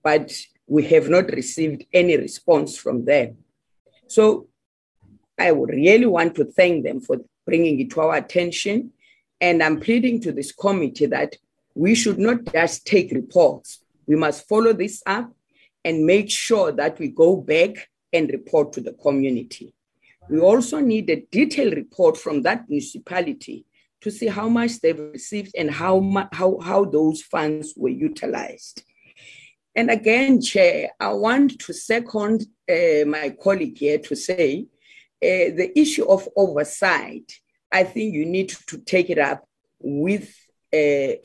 but we have not received any response from them. So I would really want to thank them for bringing it to our attention. And I'm pleading to this committee that we should not just take reports. We must follow this up and make sure that we go back and report to the community. We also need a detailed report from that municipality to see how much they've received and how, how, how those funds were utilized. And again, Chair, I want to second uh, my colleague here to say uh, the issue of oversight, I think you need to take it up with uh,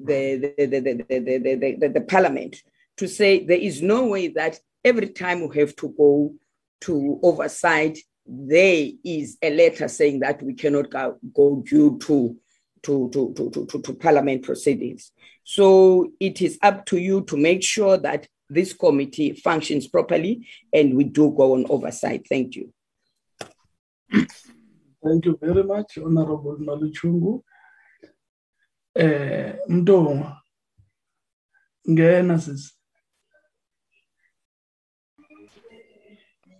the, the, the, the, the, the, the, parliament to say there is no way that every time we have to go to oversight, there is a letter saying that we cannot go, go due to, to, to, to, to, to parliament proceedings. So it is up to you to make sure that this committee functions properly and we do go on oversight. Thank you. Thank you very much, Honorable Maluchungu. eh Mdongo ngena sisi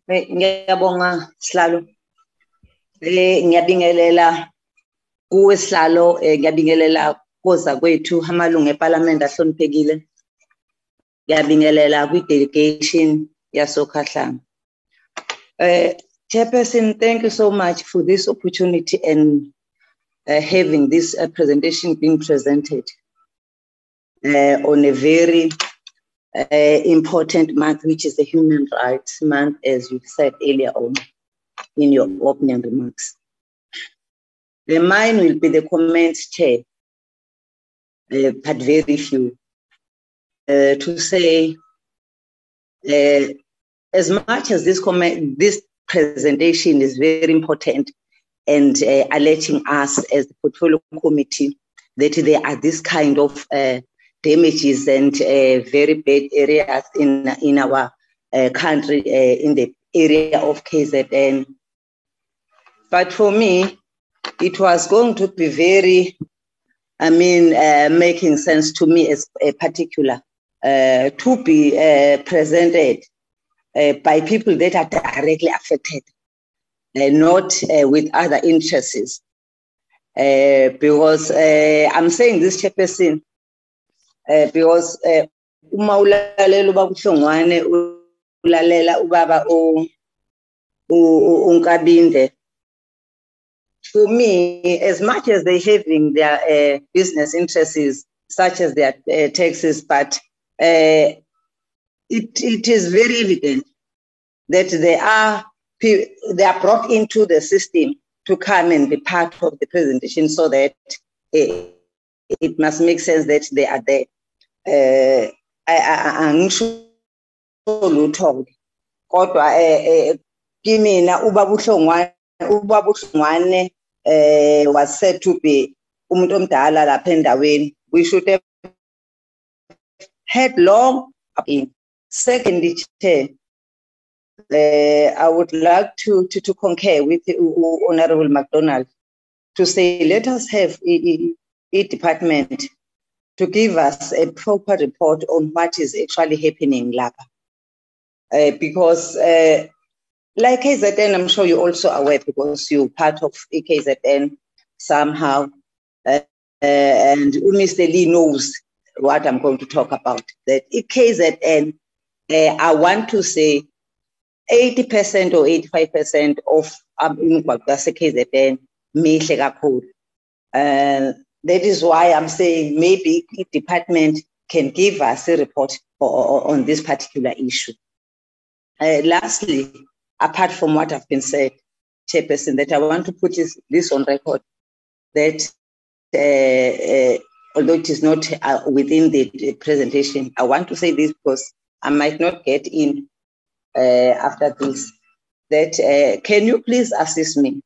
ngiyabonga sihlalo. Eh ngiyabingelela kuwe eh ngiyabingelela koza kwethu amalungu eParliament ahloniphekile. Ngiyabingelela kwi delegation yasokhahlanga. Eh Chairperson thank you so much for this opportunity and uh, having this uh, presentation being presented uh, on a very uh, important month, which is the Human Rights Month, as you said earlier on in your opening remarks. The mine will be the comments, Chair, uh, but very few, uh, to say as much as this comment, this presentation is very important and uh, alerting us as the portfolio committee that there are this kind of uh, damages and uh, very bad areas in in our uh, country uh, in the area of KZN. But for me, it was going to be very, I mean, making sense to me as a particular to be presented by people that are directly affected not uh, with other interests. Uh, because I'm saying this, Chairperson, because uma ulalela uba kuhlongwane ulalela ubaba unkabinde for me, as much as they having their uh, business interests, such as their uh, taxes, but uh, it, it is very evident that they are they are brought into the system to come and be part of the presentation so that it must make sense that they are there. Uh, angisho lutho kodwa eh kimina uba buhlongwane uba buhlongwane eh was said to be umuntu omdala lapha endaweni we should have had long in secondly chair uh, I would like to, to, to concur with Honorable McDonald to say let us have a, a department to give us a proper report on what is actually happening lapha. Uh, because uh, like KZN, I'm sure you're also aware because you're part of KZN somehow. Uh, and Mr. Lee knows what I'm going to talk about. That KZN, I want to say 80% or 85% of imigwaqo yase-KZN mihle kakhulu. Uh, that is why I'm saying maybe the department can give us a report on this particular issue. Uh, lastly, apart from what I've been said, Chairperson, that I want to put this, on record, that uh, uh, although it is not uh, within the, the, presentation, I want to say this because I might not get in uh, after this. That uh, can you please assist me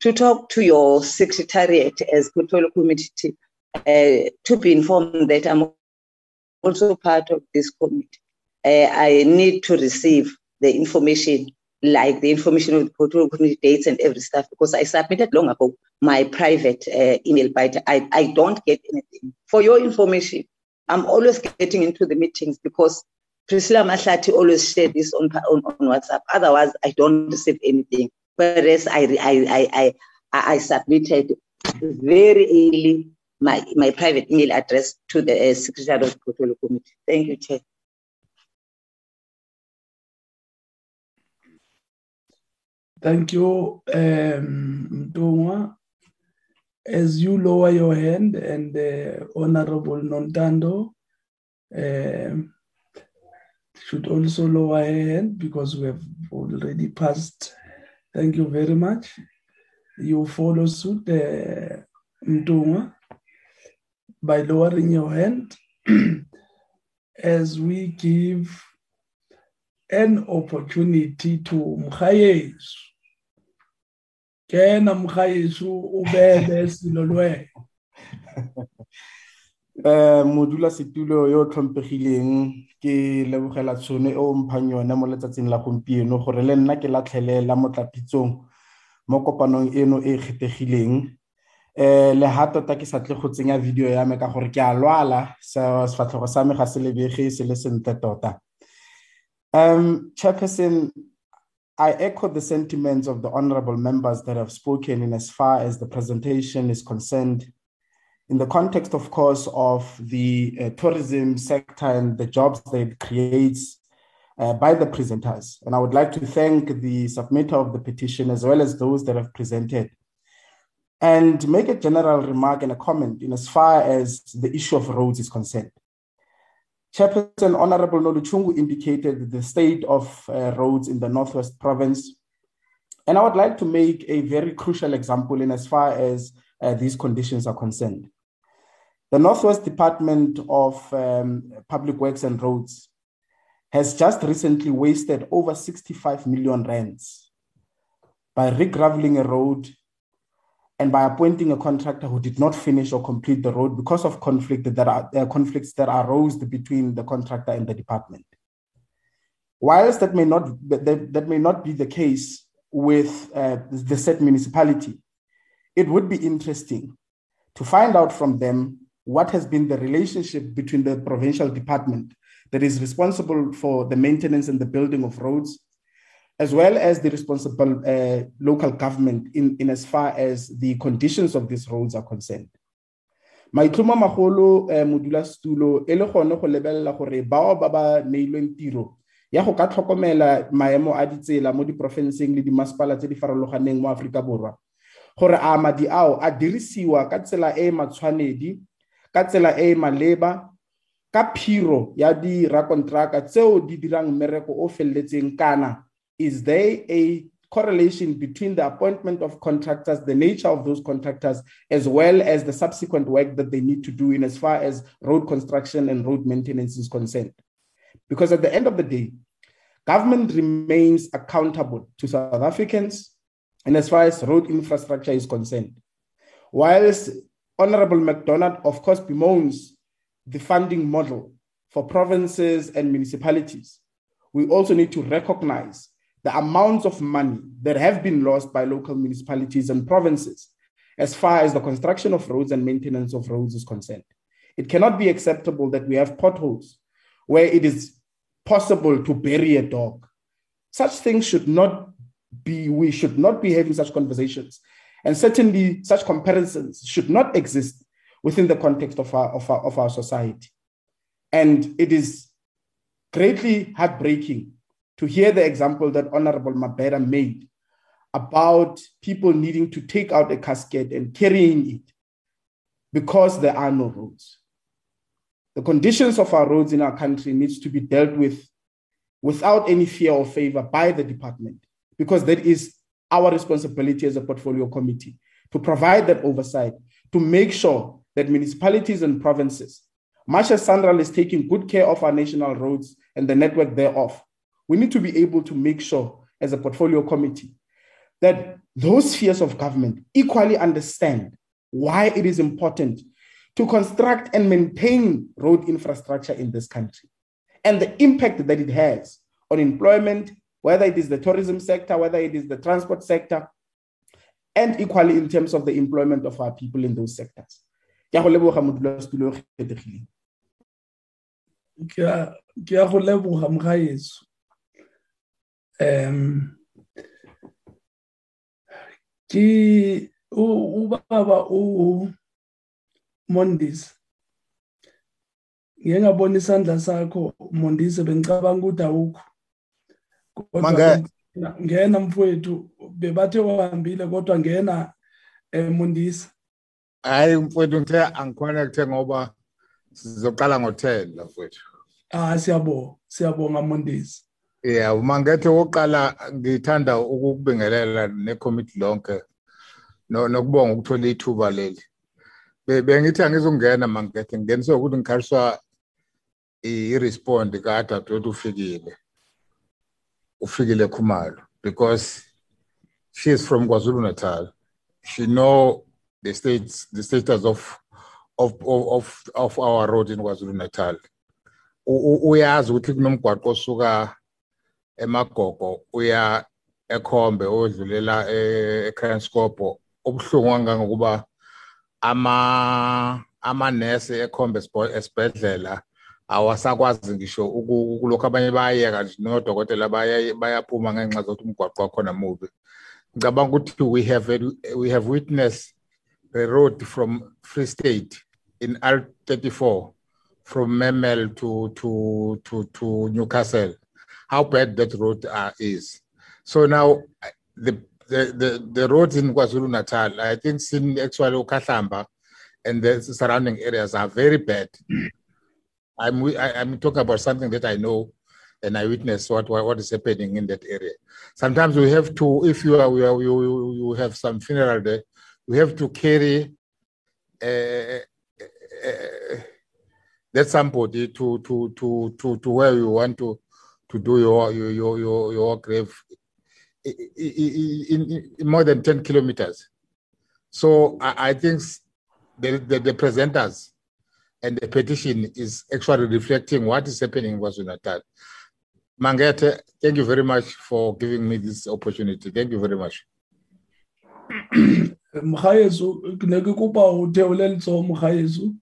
to talk to your secretariat as portfolio committee uh, to be informed that I'm also part of this committee. Uh, I need to receive the information, like the information of the portfolio committee dates and every stuff, because I submitted long ago my private uh, email, but I, I don't get anything. For your information, I'm always getting into the meetings because Priscilla Mahlati always share this on, on, on WhatsApp. Otherwise, I don't receive anything whereas I, I, I, I, I submitted very early my, my private email address to the uh, Secretary of Portfolio Committee. Thank you, Chair. Thank you, um, Mtungwa. As you lower your hand and uh, Honorable Nontando um, should also lower her hand because we have already passed Thank you very much. You follow suit, uh, Mtunga, by lowering your hand as we give an opportunity to Mkhayesu. Kena Mkhayesu ubebe silolwe. Eh modula setulo yo tlhompegileng ke lebogela tšhono e o mphang yone mo letsatsing la gompieno gore le nna ke latlhelela mo kopanong eno e kgethegileng. Eh le tota ke sa tle go tsenya video ya me ka gore ke a lwala sefatlhego sa me ga se lebege se le sentle tota. Um chairperson I echo the sentiments of the honorable members that have spoken in as far as the presentation is concerned in the context, of course, of the uh, tourism sector and the jobs that it creates uh, by the presenters. And I would like to thank the submitter of the petition as well as those that have presented. And make a general remark and a comment in as far as the issue of roads is concerned. Chairperson Honorable Nolutshungu indicated the state of uh, roads in the Northwest Province. And I would like to make a very crucial example in as far as uh, these conditions are concerned. The Northwest Department of um, Public Works and Roads has just recently wasted over 65 million rands by regraveling a road and by appointing a contractor who did not finish or complete the road because of conflict that are, uh, conflicts that arose between the contractor and the department. Whilst that may not that, that may not be the case with uh, the said municipality, it would be interesting to find out from them what has been the relationship between the provincial department that is responsible for the maintenance and the building of roads, as well as the responsible uh, local government in, in as far as the conditions of these roads are concerned. maitlhomo magolo um modula setulo e le gone go lebelela gore bao ba ba neilweng tiro ya go ka tlhokomela maemo a ditsela mo diporofenseng le dimasepala tse di farologaneng mo aforika borwa gore a madi ao a dirisiwa ka tsela e e matshwanedi ka tsela e e maleba ka phiro ya tseo di dirang mmereko o felletseng kana is there a correlation between the appointment of contractors, the nature of those contractors, as well as the subsequent work that they need to do in as far as road construction and road maintenance is concerned. Because at the end of the day, government remains accountable to South Africans and as far as road infrastructure is concerned. Whilst Honorable MacDonald, of course, bemoans the funding model for provinces and municipalities, we also need to recognize the amounts of money that have been lost by local municipalities and provinces as far as the construction of roads and maintenance of roads is concerned. It cannot be acceptable that we have potholes where it is possible to bury a dog. Such things should not be, we should not be having such conversations. And certainly, such comparisons should not exist within the context of our, of our, of our society. And it is greatly heartbreaking to hear the example that Honorable Mabera made about people needing to take out a casket and carrying it because there are no roads. The conditions of our roads in our country needs to be dealt with without any fear or favor by the department, because that is our responsibility as a portfolio committee to provide that oversight, to make sure that municipalities and provinces, much as SANRAL is taking good care of our national roads and the network thereof, we need to be able to make sure as a portfolio committee that those spheres of government equally understand why it is important to construct and maintain road infrastructure in this country and the impact that it has on employment, whether it is the tourism sector, whether it is the transport sector, and equally in terms of the employment of our people in those sectors. O. Um, ke u Mondisi ngeke ngabona isandla sakho bengicabanga ukuthi awukho ngena mfowethu bebathe wahambile kodwa ngena eh Mondisi hayi mfowethu ngithe angiconnecte ngoba sizoqala ngo10 la mfowethu ah siyabonga siyabonga Mondisi Yeah, uma ngethe oqala ngithanda ukubingelela necommittee lonke no nokubonga ukuthola ithuba leli. Bengithi angizongena mangethe ngingeniswa ukuthi ngikhariswa i-respond ukuthi ufikile. Ufikile Khumalo because she is from KwaZulu Natal. She know the states the status of of of of our road in KwaZulu Natal. Uyazi ukuthi kunomgwaqo osuka emagogo uya ekhombe odlulela eCranskopo obuhlungu kangangokuba ama amanese ekhombe esibhedlela awasakwazi ngisho ukulokho abanye bayayeka nje nodokotela bayaphuma ngenxa zokuthi umgwaqo wakhona mubi ngicabanga ukuthi we have we have witnessed the road from Free State in R34 from Memel to to to to Newcastle how bad that road uh, is. So now the, the, the, the roads in KwaZulu Natal, I think in actually Okhahlamba and the surrounding areas are very bad. I'm, I'm talking about something that I know and I witness what, what, is happening in that area. Sometimes we have to, if you are, you, you, you have some funeral there, we have to carry uh, uh, that somebody to, to, to, to, to where you want to to do your your your your, your grave in, in, in, more than 10 kilometers. So I, I think the, the, the, presenters and the petition is actually reflecting what is happening in KwaZulu Natal. Mangete, thank you very much for giving me this opportunity. Thank you very much. ke ne ke kopa o theole letsogo mogaetso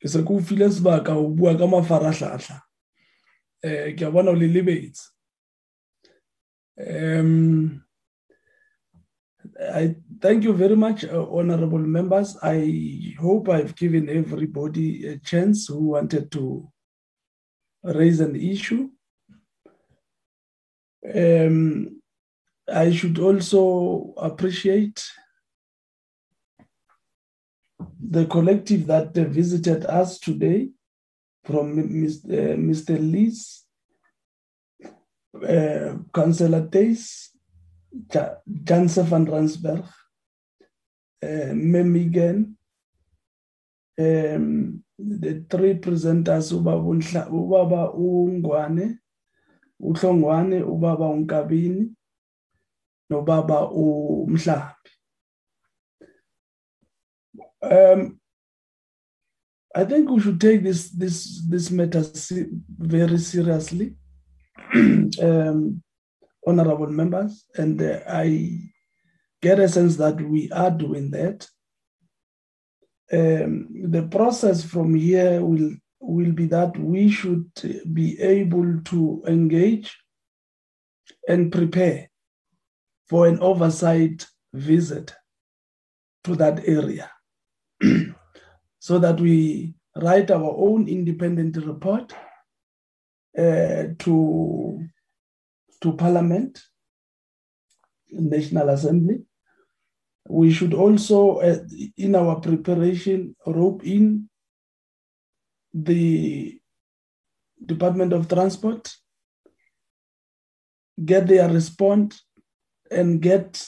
ke se ke o file sebaka o bua ka mafaratlhatlha eh ke bona o le lebetse um thank you very much, uh, honorable members. I hope I've given everybody a chance who wanted to raise an issue. Um, I should also appreciate the collective that visited us today from Mr. Uh, Mr. Lees, uh, Councillor Tays, Janse van Rensburg, Memigen, um, the three presenters, Ubaba Ubaba Ungwane, uhlongwane ubaba unkabini nobaba umhlambi. Um i think we should take this this this matter very seriously um honorable members and uh, i get a sense that we are doing that um, the process from here will will be that we should be able to engage and prepare for an oversight visit to that area so that we write our own independent report uh, to, to Parliament, National Assembly. We should also, uh, in our preparation, rope in the Department of Transport, get their response, and get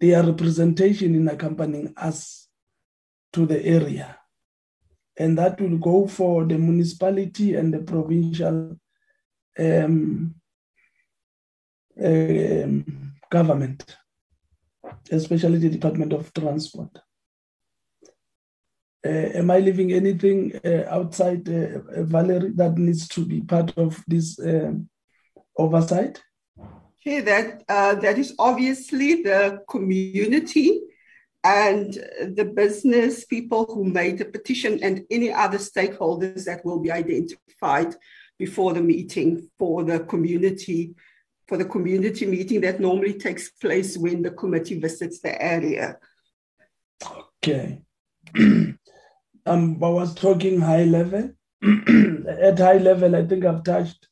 their representation in accompanying us to the area. And that will go for the municipality and the provincial um, um, government, especially the Department of Transport. Uh, am I leaving anything uh, outside uh, Valerie that needs to be part of this um, oversight? Okay, that uh, that is obviously the community and the business people who made the petition and any other stakeholders that will be identified before the meeting for the community for the community meeting that normally takes place when the committee visits the area. Okay. um, I was talking high level. At high level, I think I've touched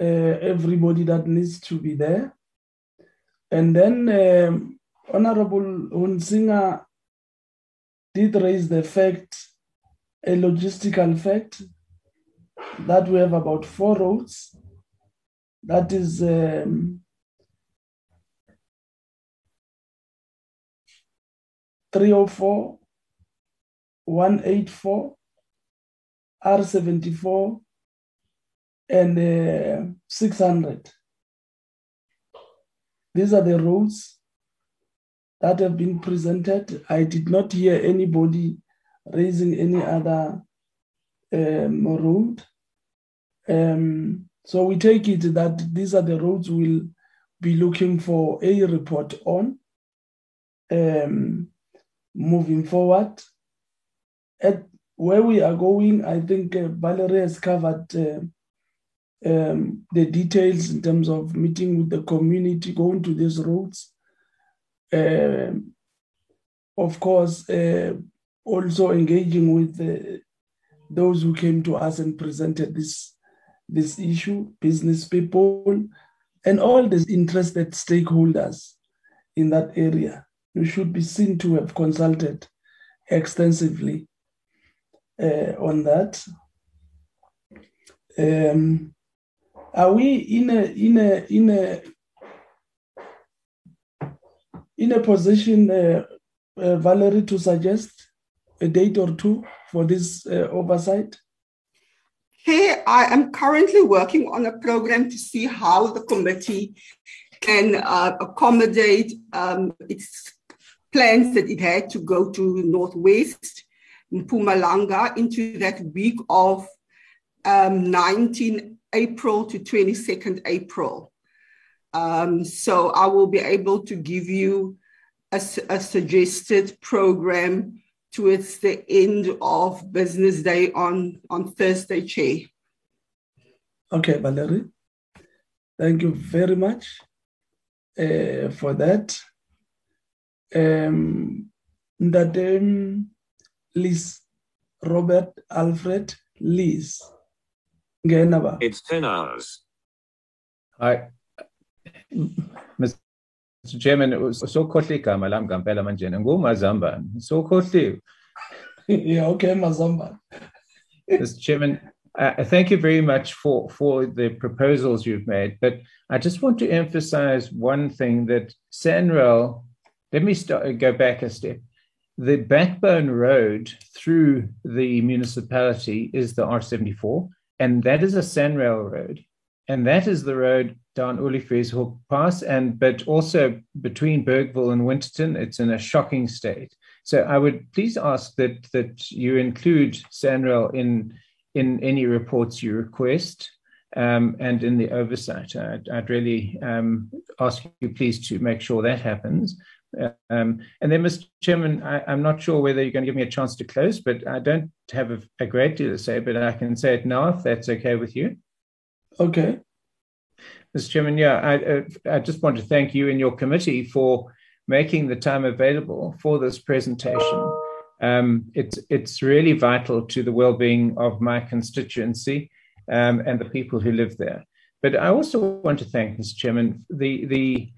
uh, everybody that needs to be there. And then um, Honorable Hunsinger did raise the fact, a logistical fact, that we have about four roads. That is um, three oh four, one eight four, R seventy four, and uh, six hundred. These are the roads that have been presented. I did not hear anybody raising any other um, road. Um, so we take it that these are the roads we'll be looking for a report on um, moving forward. At where we are going, I think uh, Valerie has covered uh, um, the details in terms of meeting with the community, going to these roads. Um, of course, uh, also engaging with uh, those who came to us and presented this, this issue, business people, and all the interested stakeholders in that area. You should be seen to have consulted extensively uh, on that. Um, are we in a in a in a in a position, uh, uh, Valerie, to suggest a date or two for this uh, oversight? Hey, I am currently working on a program to see how the committee can uh, accommodate um, its plans that it had to go to Northwest in Mpumalanga into that week of um, 19 April to 22nd April. Um, so I will be able to give you a, a, suggested program towards the end of business day on, on Thursday, Chair. Okay, Valerie. Thank you very much uh, for that. Um, that um, Liz, Robert, Alfred, Liz. It's 10 hours. Hi. Mr. Mr. Chairman, sokhohla igama lam ngampela manje ngumazambane sokhohliwe yeah, okay, Mazamba. Mr. Chairman, uh, thank you very much for, for the proposals you've made. But I just want to emphasize one thing that SANRAL, let me start, go back a step. The backbone road through the municipality is the R74, and that is a SANRAL road. And that is the road down Oliviershoek Pass, and but also between Bergville and Winterton, it's in a shocking state. So I would please ask that that you include SANRAL in in any reports you request um, and in the oversight. I'd, I'd really um, ask you please to make sure that happens. Um, and then, Mr. Chairman, I, am not sure whether you're going to give me a chance to close, but I don't have a, a great deal to say, but I can say it now if that's okay with you. Okay. Mr. Chairman, yeah, I, I just want to thank you and your committee for making the time available for this presentation. Um, it's, it's really vital to the well-being of my constituency um, and the people who live there. But I also want to thank, Mr. Chairman, the, the,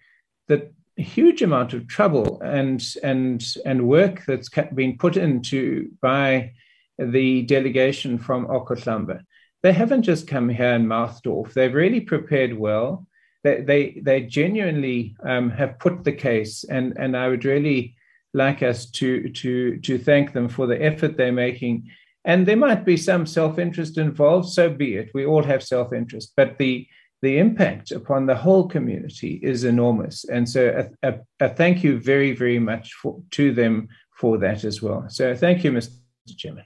the huge amount of trouble and, and, and work that's been put into by the delegation from Okhahlamba they haven't just come here and mouthed off. They've really prepared well. They they, they genuinely um, have put the case, and and I would really like us to to to thank them for the effort they're making. And there might be some self-interest involved, so be it. We all have self-interest, but the the impact upon the whole community is enormous. And so a, a, a thank you very, very much for, to them for that as well. So thank you, Mr. Chairman.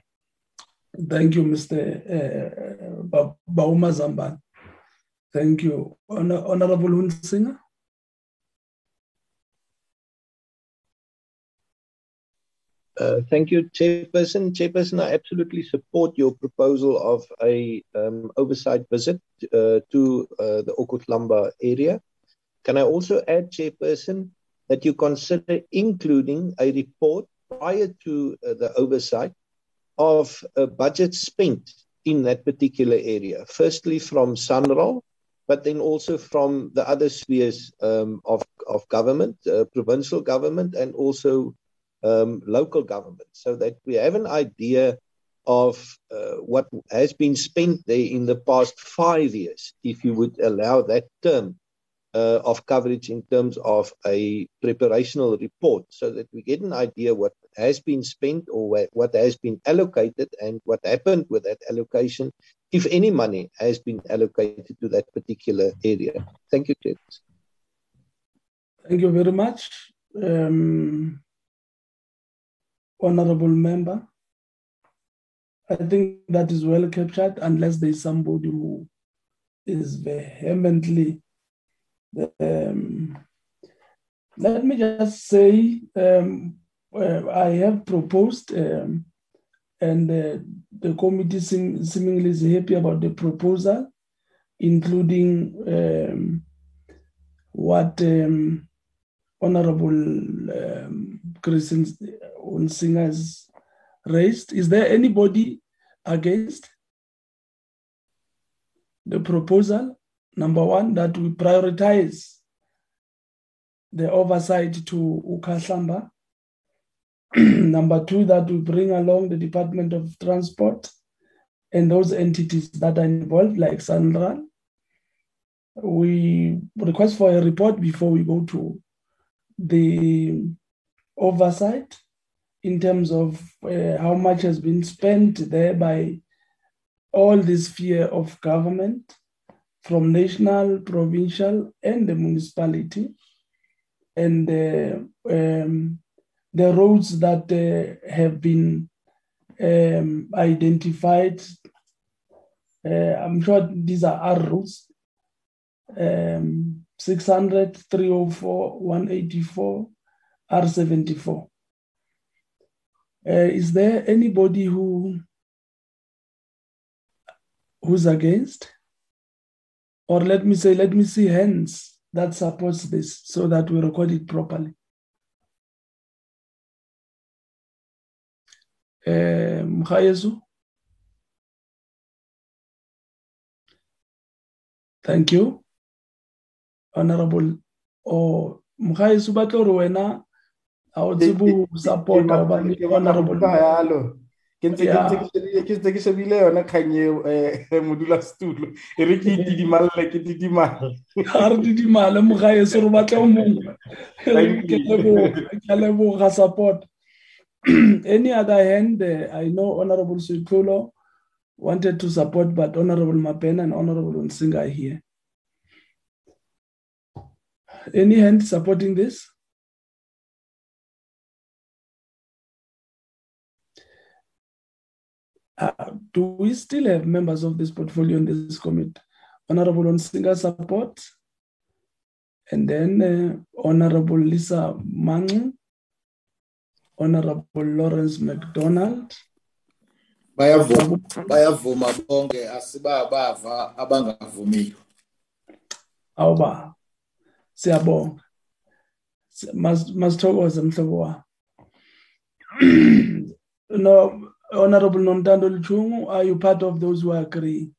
Thank you, Mr. Uh, Bauma Zamban. Thank you. Honor, Honorable Hunsinger. Uh, thank you, Chairperson. Chairperson, I absolutely support your proposal of a um, oversight visit uh, to uh, the Okhahlamba area. Can I also add, Chairperson, that you consider including a report prior to uh, the oversight of a budget spent in that particular area. Firstly, from SANRAL, but then also from the other spheres um, of, of government, uh, provincial government, and also um, local government, so that we have an idea of uh, what has been spent there in the past five years, if you would allow that term uh, of coverage in terms of a preparational report so that we get an idea what has been spent or what has been allocated and what happened with that allocation, if any money has been allocated to that particular area. Thank you, Chair. Thank you very much, um, Honorable Member. I think that is well captured, unless there is somebody who is vehemently um, let me just say um, uh, I have proposed, um, and uh, the committee seem, seemingly is happy about the proposal, including um, what um, Honorable um, Christian Hunsinger has raised. Is there anybody against the proposal? Number one, that we prioritize the oversight to Ukhahlamba. Number two, that we bring along the Department of Transport and those entities that are involved, like SANRAL. We request for a report before we go to the oversight in terms of uh, how much has been spent there by all this sphere of government from national, provincial, and the municipality, and uh, um, the roads that uh, have been um, identified. Uh, I'm sure these are our roads. Um, 600, 304, 184, R74. Uh, is there anybody who who's against? Or let me say, let me see hands that supports this so that we record it properly. Um, Thank you. Honorable. Or mogaeso batla gore wena a o tsebe ho support-a hobane honorable. yalo ke ntse ke ntse ke shebile yona kgang eo modula modulasetulo. E re ke itidimalle ke didimale ga re didimale mogaeso re batla o mongwe ke leboga support any other hand uh, i know honorable Sitlulo wanted to support but honorable Mabhena and honorable Hunsinger are here. Any hand supporting this? Uh, do we still have members of this portfolio in this committee? Honorable Hunsinger support, and then uh, Honorable Lisa Mangcu, Honorable Lawrence McDonald. bayavuma bonke asibabava abangavumiyo awuba siyabonga. Masithokoze mhlobo wami. No honorable nontando luchungu are you part of those who agree?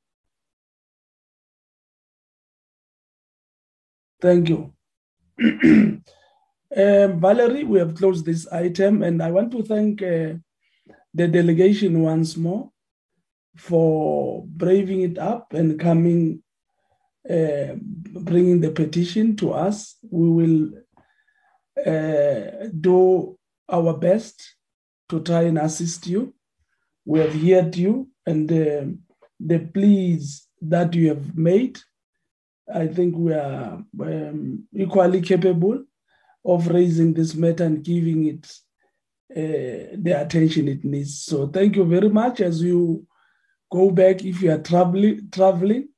Thank you um, Valerie, we have closed this item, and I want to thank uh, the delegation once more for braving it up and coming, uh, bringing the petition to us. We will uh, do our best to try and assist you. We have heard you and the pleas that you have made. I think we are um, equally capable of raising this matter and giving it uh, the attention it needs. So thank you very much as you go back. If you are traveling, traveling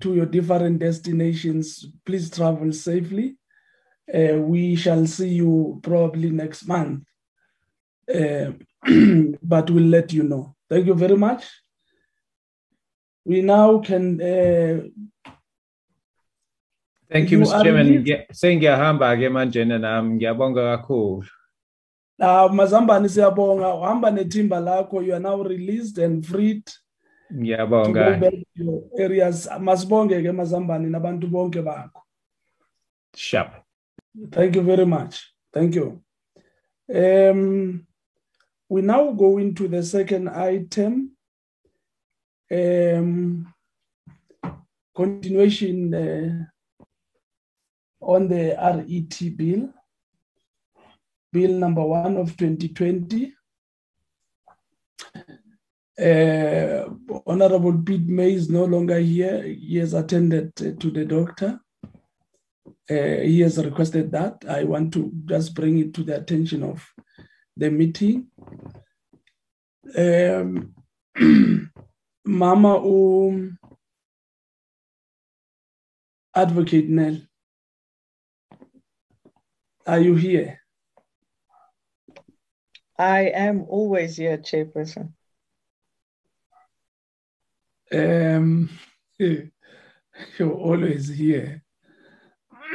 to your different destinations, please travel safely. Uh, we shall see you probably next month, uh, but we'll let you know. Thank you very much. We now can Thank you, Mr. Chairman. Sengiyahamba-ke manje nami ngiyabonga kakhulu. Ah Mazambani siyabonga uhamba nethimba lakho you are now released and freed Ngiyabonga. to go back to your areas masibonge ke Mazambani nabantu bonke bakho. Sharp. Thank you very much. Thank you. Um, we now go into the second item. Um, continuation uh, on the RET bill, bill number one of 2020. Uh, Honorable Pete May is no longer here. He has attended uh, to the doctor. Uh, he has requested that. I want to just bring it to the attention of the meeting. Um, Mama um, Advocate Nell, are you here? I am always here, Chairperson. Um, you're always here.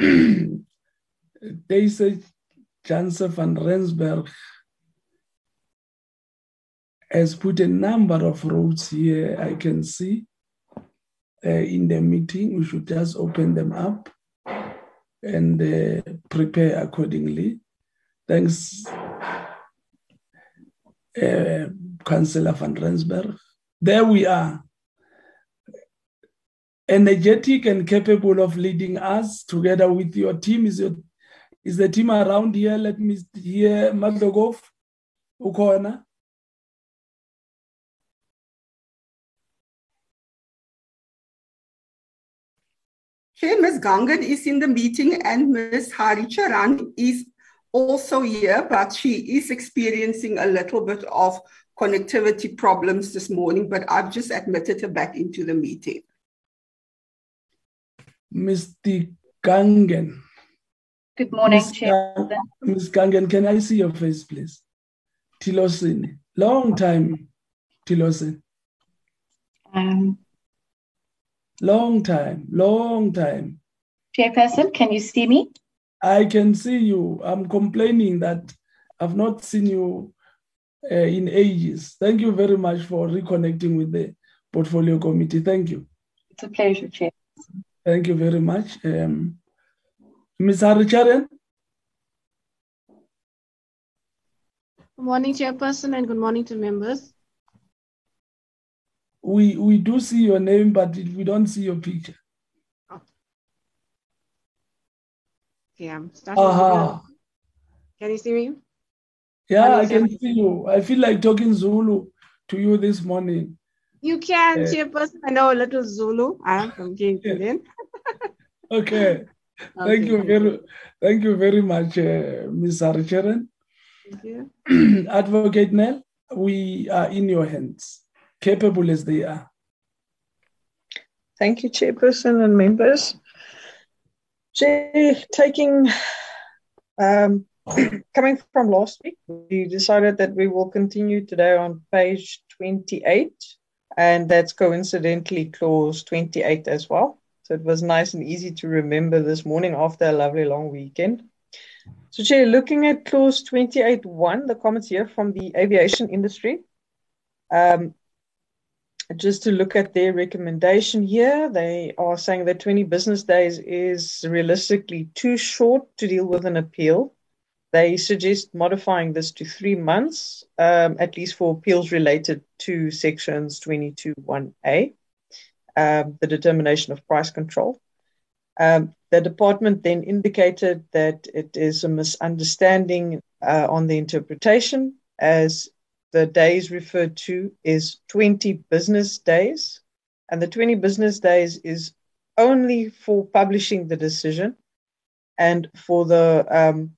they say Janssen van Rensburg has put a number of roads here I can see uh, in the meeting. We should just open them up and uh, prepare accordingly. Thanks, uh, Councillor van Rensburg. There we are. Energetic and capable of leading us together with your team. Is your is the team around here? Let me hear Madlogov, Ukona. Chair, Ms. Gangan is in the meeting and Ms. Haricharan is also here, but she is experiencing a little bit of connectivity problems this morning, but I've just admitted her back into the meeting. Mr. Gangan. Good morning, Ms. Chair. Gang- Ms. Gangan, can I see your face, please? Tilosin. Long time, Tilosin. Um, Long time, long time. Chairperson, can you see me? I can see you. I'm complaining that I've not seen you uh, in ages. Thank you very much for reconnecting with the portfolio committee. Thank you. It's a pleasure, Chair. Thank you very much. Um, Ms. Haricharan? Good morning, Chairperson, and good morning to members. We we do see your name, but we don't see your picture. Okay, I'm starting. Uh-huh. Can you see me? Yeah, I can me? see you. I feel like talking Zulu to you this morning. You can, Uh, Chairperson. I know a little Zulu. I am from KZN. Okay. Thank Okay, you very thank you very much, uh, Ms. You. Advocate Nell, we are in your hands, capable as they are. Thank you, Chairperson and members. Chair, taking, um, coming from last week, we decided that we will continue today on page 28, and that's coincidentally clause 28 as well. So it was nice and easy to remember this morning after a lovely long weekend. So, Chair, looking at clause 28.1, the comments here from the aviation industry, um, just to look at their recommendation here, they are saying that 20 business days is realistically too short to deal with an appeal. They suggest modifying this to three months, um, at least for appeals related to sections 22.1a, um, the determination of price control. Um, the department then indicated that it is a misunderstanding uh, on the interpretation, as the days referred to is 20 business days, and the 20 business days is only for publishing the decision and for the um,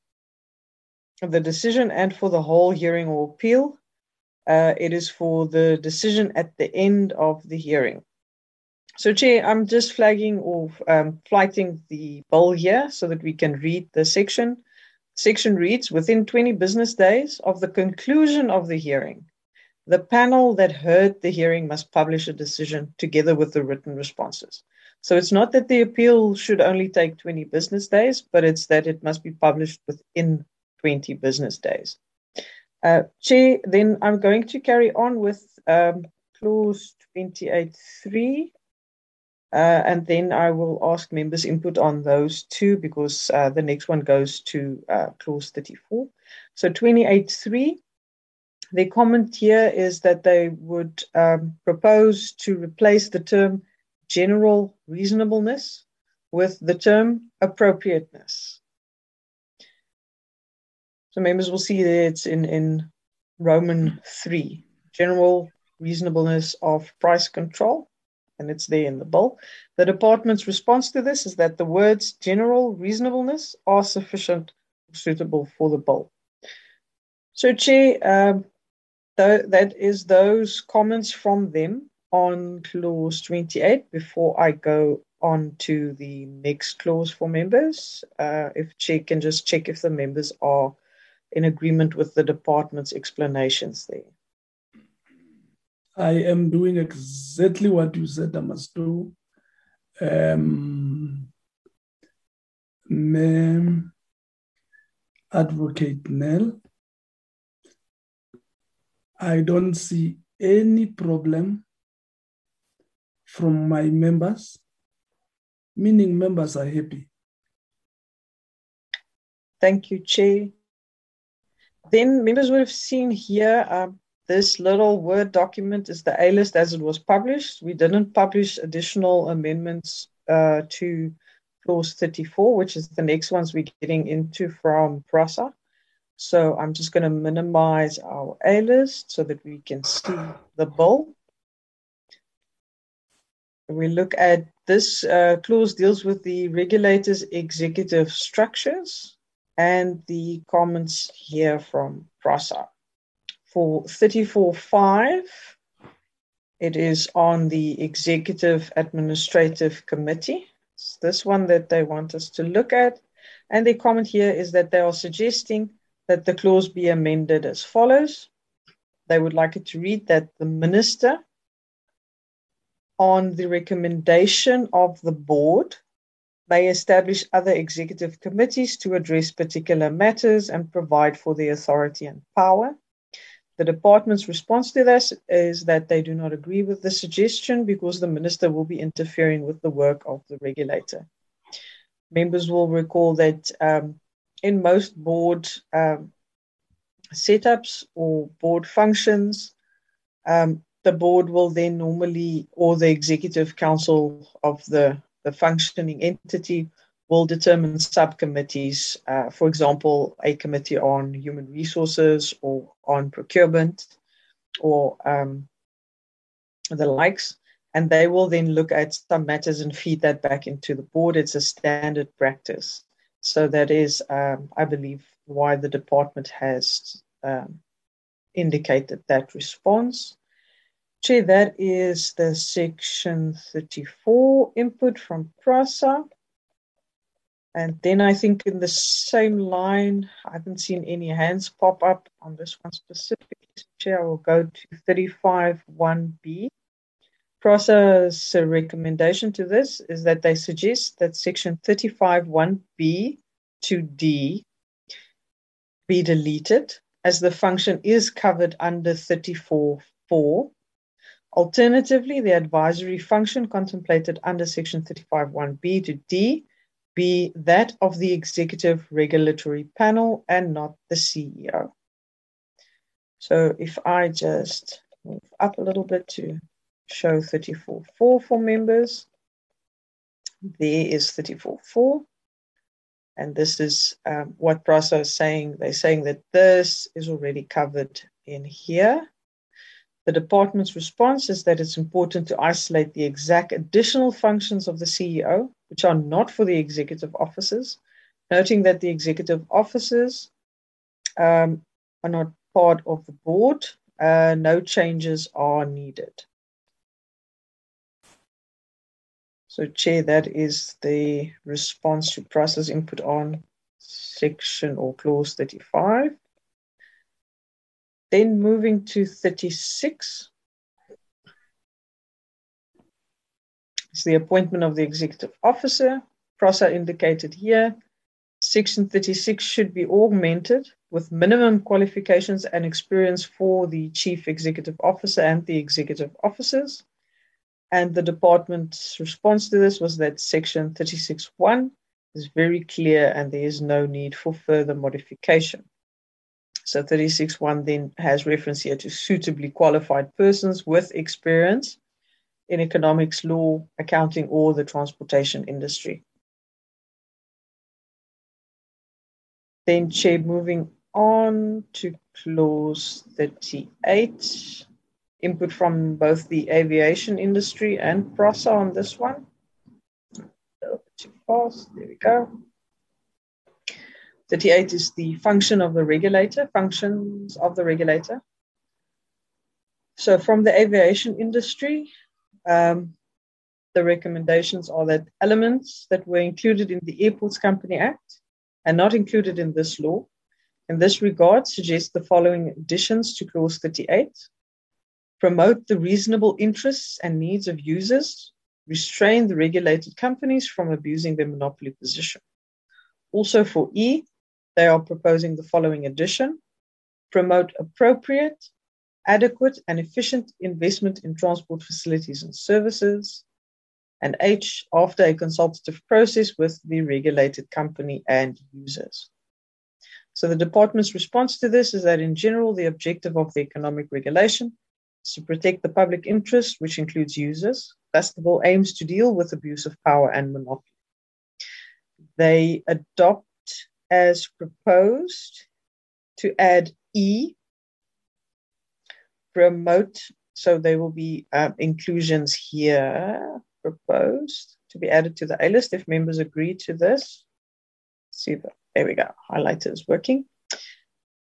the decision and for the whole hearing or appeal. Uh, it is for the decision at the end of the hearing. So, Chair, I'm just flagging or um, flighting the bill here so that we can read the section. Section reads Within 20 business days of the conclusion of the hearing, the panel that heard the hearing must publish a decision together with the written responses. So it's not that the appeal should only take 20 business days, but it's that it must be published within 20 business days. Uh, Chair, then I'm going to carry on with um, clause 28.3 uh, and then I will ask members' input on those two because uh, the next one goes to uh, clause 34. So 28.3, the comment here is that they would um, propose to replace the term general reasonableness with the term appropriateness. So members will see that it's in, in Roman 3, general reasonableness of price control and it's there in the bill. The department's response to this is that the words general reasonableness are sufficient suitable for the bill. So, Chair, um, th- that is those comments from them on clause 28 before I go on to the next clause for members. Uh, if Chair can just check if the members are in agreement with the department's explanations there. I am doing exactly what you said I must do. Um, Advocate Nell, I don't see any problem from my members, meaning members are happy. Thank you, Chair. Then members would have seen here um, this little Word document is the A list as it was published. We didn't publish additional amendments uh, to clause 34, which is the next ones we're getting into from PRASA. So I'm just going to minimize our A list so that we can see the bill. We look at this uh, clause deals with the regulator's executive structures and the comments here from PRASA for 34.5, it is on the Executive Administrative Committee. It's this one that they want us to look at. And the comment here is that they are suggesting that the clause be amended as follows. They would like it to read that the minister, on the recommendation of the board, may establish other executive committees to address particular matters and provide for the authority and power. The department's response to this is that they do not agree with the suggestion because the minister will be interfering with the work of the regulator. members will recall that um, in most board um, setups or board functions, um, the board will then normally, or the executive council of the, the functioning entity will determine subcommittees, uh, for example, a committee on human resources or on procurement or um, the likes. And they will then look at some matters and feed that back into the board. It's a standard practice. So that is, um, I believe, why the department has um, indicated that response. Chair, that is the section 34 input from PRASA. And then I think in the same line, I haven't seen any hands pop up on this one specifically. Chair, I will go to 35.1b. PRASA's recommendation to this is that they suggest that section 35.1b to D be deleted as the function is covered under 34.4. Alternatively, the advisory function contemplated under section 35.1b to D be that of the executive regulatory panel and not the CEO. So if I just move up a little bit to show 34.4 for members, there is 34.4. And this is um, what PRASA is saying. They're saying that this is already covered in here. The department's response is that it's important to isolate the exact additional functions of the CEO, which are not for the executive officers, noting that the executive officers um, are not part of the board. Uh, no changes are needed. So, Chair, that is the response to PRASA input on section or clause 35. Then moving to 36. It's the appointment of the executive officer. PRASA indicated here. Section 36 should be augmented with minimum qualifications and experience for the chief executive officer and the executive officers. And the department's response to this was that section 36.1 is very clear and there is no need for further modification. So 36.1 then has reference here to suitably qualified persons with experience in economics, law, accounting, or the transportation industry. Then, Chair, moving on to clause 38 input from both the aviation industry and PRASA on this one. Too fast. There we go. 38 is the function of the regulator, functions of the regulator. So, from the aviation industry, um, the recommendations are that elements that were included in the Airports Company Act and not included in this law, in this regard, suggest the following additions to Clause 38 promote the reasonable interests and needs of users, restrain the regulated companies from abusing their monopoly position. Also, for E, they are proposing the following addition. Promote appropriate, adequate, and efficient investment in transport facilities and services. And H, after a consultative process with the regulated company and users. So, the department's response to this is that, in general, the objective of the economic regulation is to protect the public interest, which includes users. Bill aims to deal with abuse of power and monopoly. They adopt as proposed to add E, promote, so there will be um, inclusions here proposed to be added to the A list if members agree to this. See, the, there we go, highlighter is working.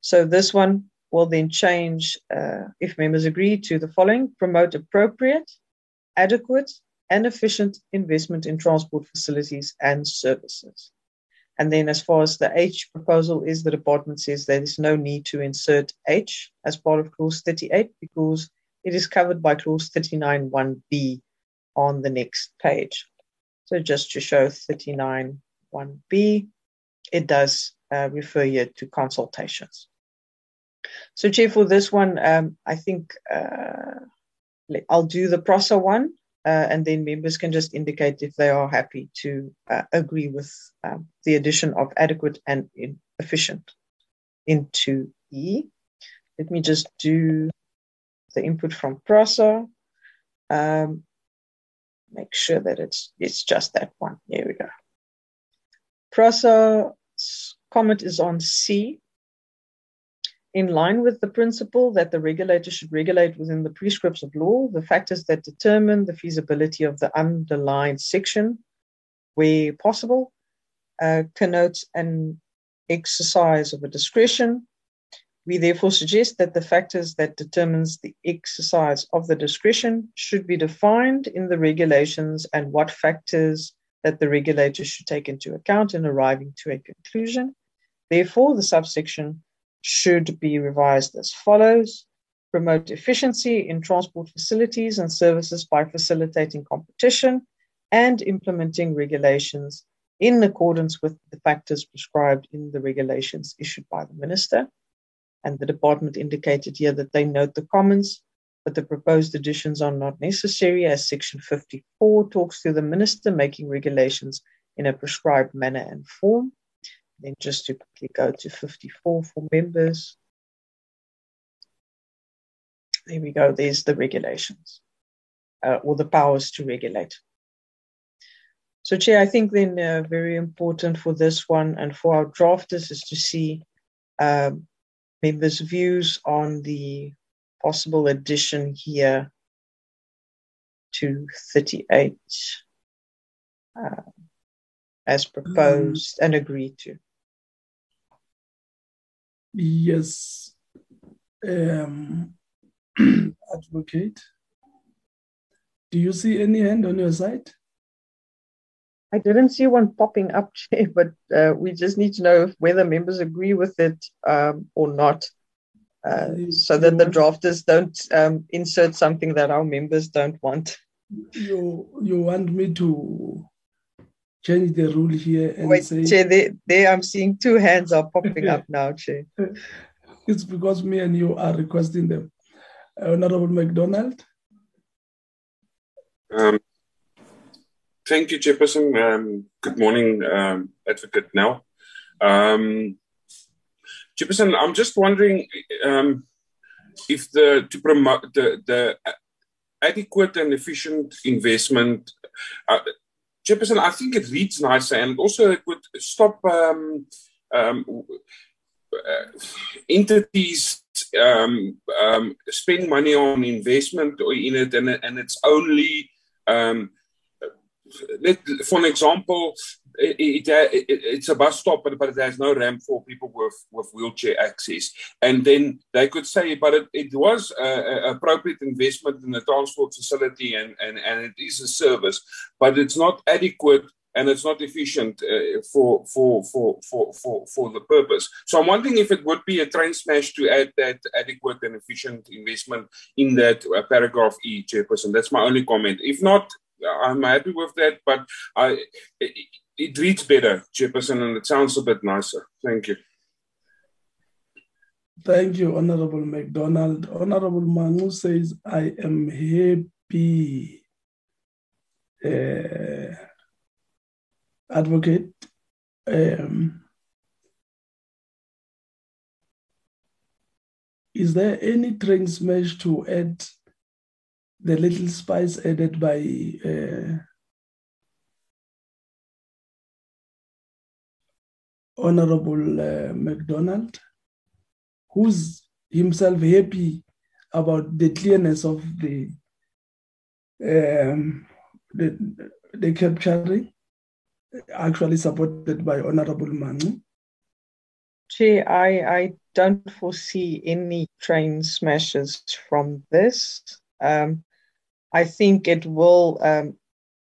So this one will then change, uh, if members agree, to the following promote appropriate, adequate, and efficient investment in transport facilities and services. And then, as far as the H proposal is, the department says there is no need to insert H as part of clause 38 because it is covered by clause 39.1b on the next page. So, just to show 39.1b, it does uh, refer here to consultations. So, Chair, for this one, um, I think uh, I'll do the PRASA one uh, and then members can just indicate if they are happy to uh, agree with um, the addition of adequate and efficient into E. Let me just do the input from PRASA. Um, make sure that it's it's just that one. There we go. PRASA's comment is on C. In line with the principle that the regulator should regulate within the prescripts of law, the factors that determine the feasibility of the underlying section, where possible, uh, connotes an exercise of a discretion. We therefore suggest that the factors that determines the exercise of the discretion should be defined in the regulations and what factors that the regulator should take into account in arriving to a conclusion. Therefore, the subsection should be revised as follows. Promote efficiency in transport facilities and services by facilitating competition and implementing regulations in accordance with the factors prescribed in the regulations issued by the minister. And the department indicated here that they note the comments, but the proposed additions are not necessary as section 54 talks to the minister making regulations in a prescribed manner and form. Then just to quickly go to 54 for members. There we go, there's the regulations uh, or the powers to regulate. So, Chair, I think then uh, very important for this one and for our drafters is to see um, members' views on the possible addition here to 38 uh, as proposed and agreed to. Yes, um, advocate. Do you see any hand on your side? I didn't see one popping up, Chair, but uh, we just need to know if whether members agree with it um, or not, uh, so that the drafters don't um, insert something that our members don't want. You you want me to change the rule here and Wait, say Chair, there, there I'm seeing two hands are popping up now, Chair. it's because me and you are requesting them. Honorable McDonald. Um, thank you, Chairperson. Um, good morning, um, Advocate Now. Um, Chairperson, I'm just wondering um, if the to promote the, the adequate and efficient investment. Uh, Chairperson, I think it reads nicer and also it would stop um, um, uh, entities um, um, spending money on investment in it and, and it's only um, let, for an example, it, it, it, it's a bus stop, but, but it has no ramp for people with, with wheelchair access. And then they could say, but it, it was a, appropriate investment in the transport facility and, and, and it is a service, but it's not adequate and it's not efficient uh, for, for, for, for, for, for the purpose. So I'm wondering if it would be a train smash to add that adequate and efficient investment in that uh, paragraph E, Chairperson. That's my only comment. If not, I'm happy with that, but I it, it reads better, Chairperson, and it sounds a bit nicer. Thank you. Thank you, Honorable McDonald. Honorable Manu says, I am happy. Uh, advocate, um, is there any train to add the little spice added by uh, Honorable uh, McDonald, who's himself happy about the clearness of the um, the, the capturing, actually supported by Honorable Manu. Chair, I, I don't foresee any train smashes from this. Um, I think it will um,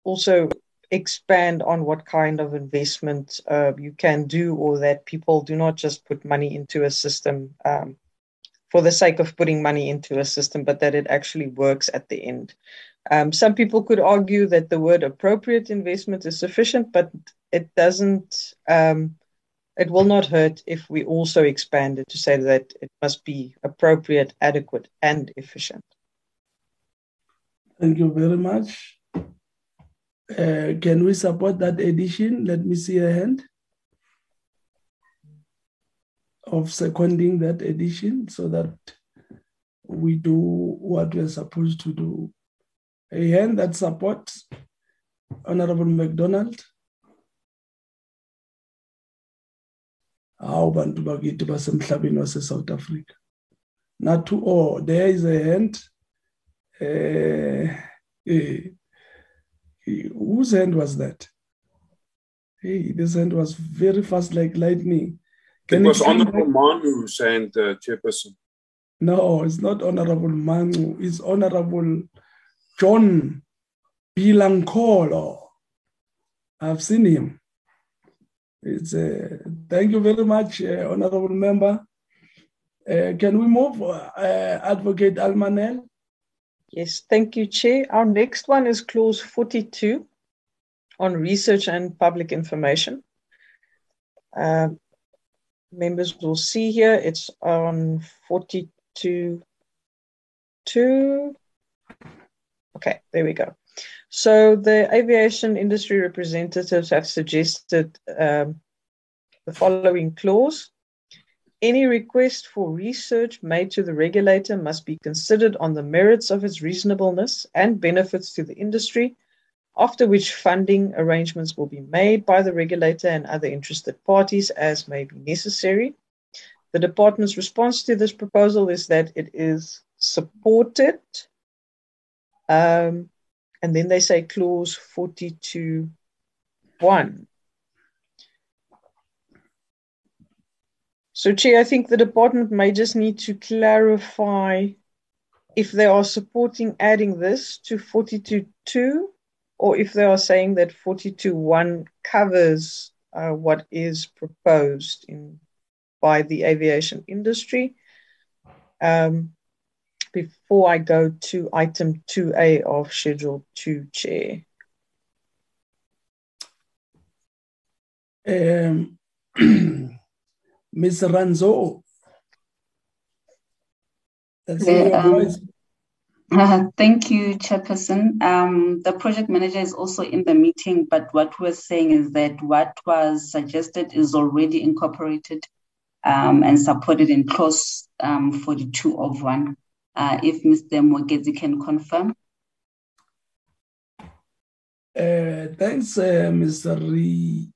also expand on what kind of investment uh, you can do, or that people do not just put money into a system um, for the sake of putting money into a system, but that it actually works at the end. Um, some people could argue that the word appropriate investment is sufficient, but it doesn't. Um, it will not hurt if we also expand it to say that it must be appropriate, adequate, and efficient. Thank you very much. Uh, can we support that edition? Let me see a hand of seconding that edition so that we do what we're supposed to do. A hand that supports Honorable McDonald. Hawu bantu bakithi wase-South Africa. Not to all. There is a hand. Uh, uh, whose hand was that? Hey, this hand was very fast like lightning. Can it was Honorable Manu's hand, uh, Chairperson. No, it's not Honorable Manu. It's Honorable John Bilancolo. I've seen him. It's uh, thank you very much, uh, Honorable Member. Uh, can we move, uh, Advocate Almanel? Yes, thank you, Chair. Our next one is clause 42 on research and public information. Uh, members will see here, it's on 42 2. Okay, there we go. So the aviation industry representatives have suggested um, the following clause. Any request for research made to the regulator must be considered on the merits of its reasonableness and benefits to the industry, after which funding arrangements will be made by the regulator and other interested parties as may be necessary. The department's response to this proposal is that it is supported. Um, and then they say clause 42 So, Chair, I think the department may just need to clarify if they are supporting adding this to 42.2 or if they are saying that 42.1 covers uh, what is proposed in by the aviation industry. Um, before I go to item 2A of Schedule 2, Chair. Um, Ms. Ranzo. Yeah, um, uh, thank you, Chairperson. Um, the project manager is also in the meeting, but what we're saying is that what was suggested is already incorporated um, and supported in clause um, 42 of 1. Uh, if Mr. Mogezi can confirm. Uh, thanks, uh, Mr.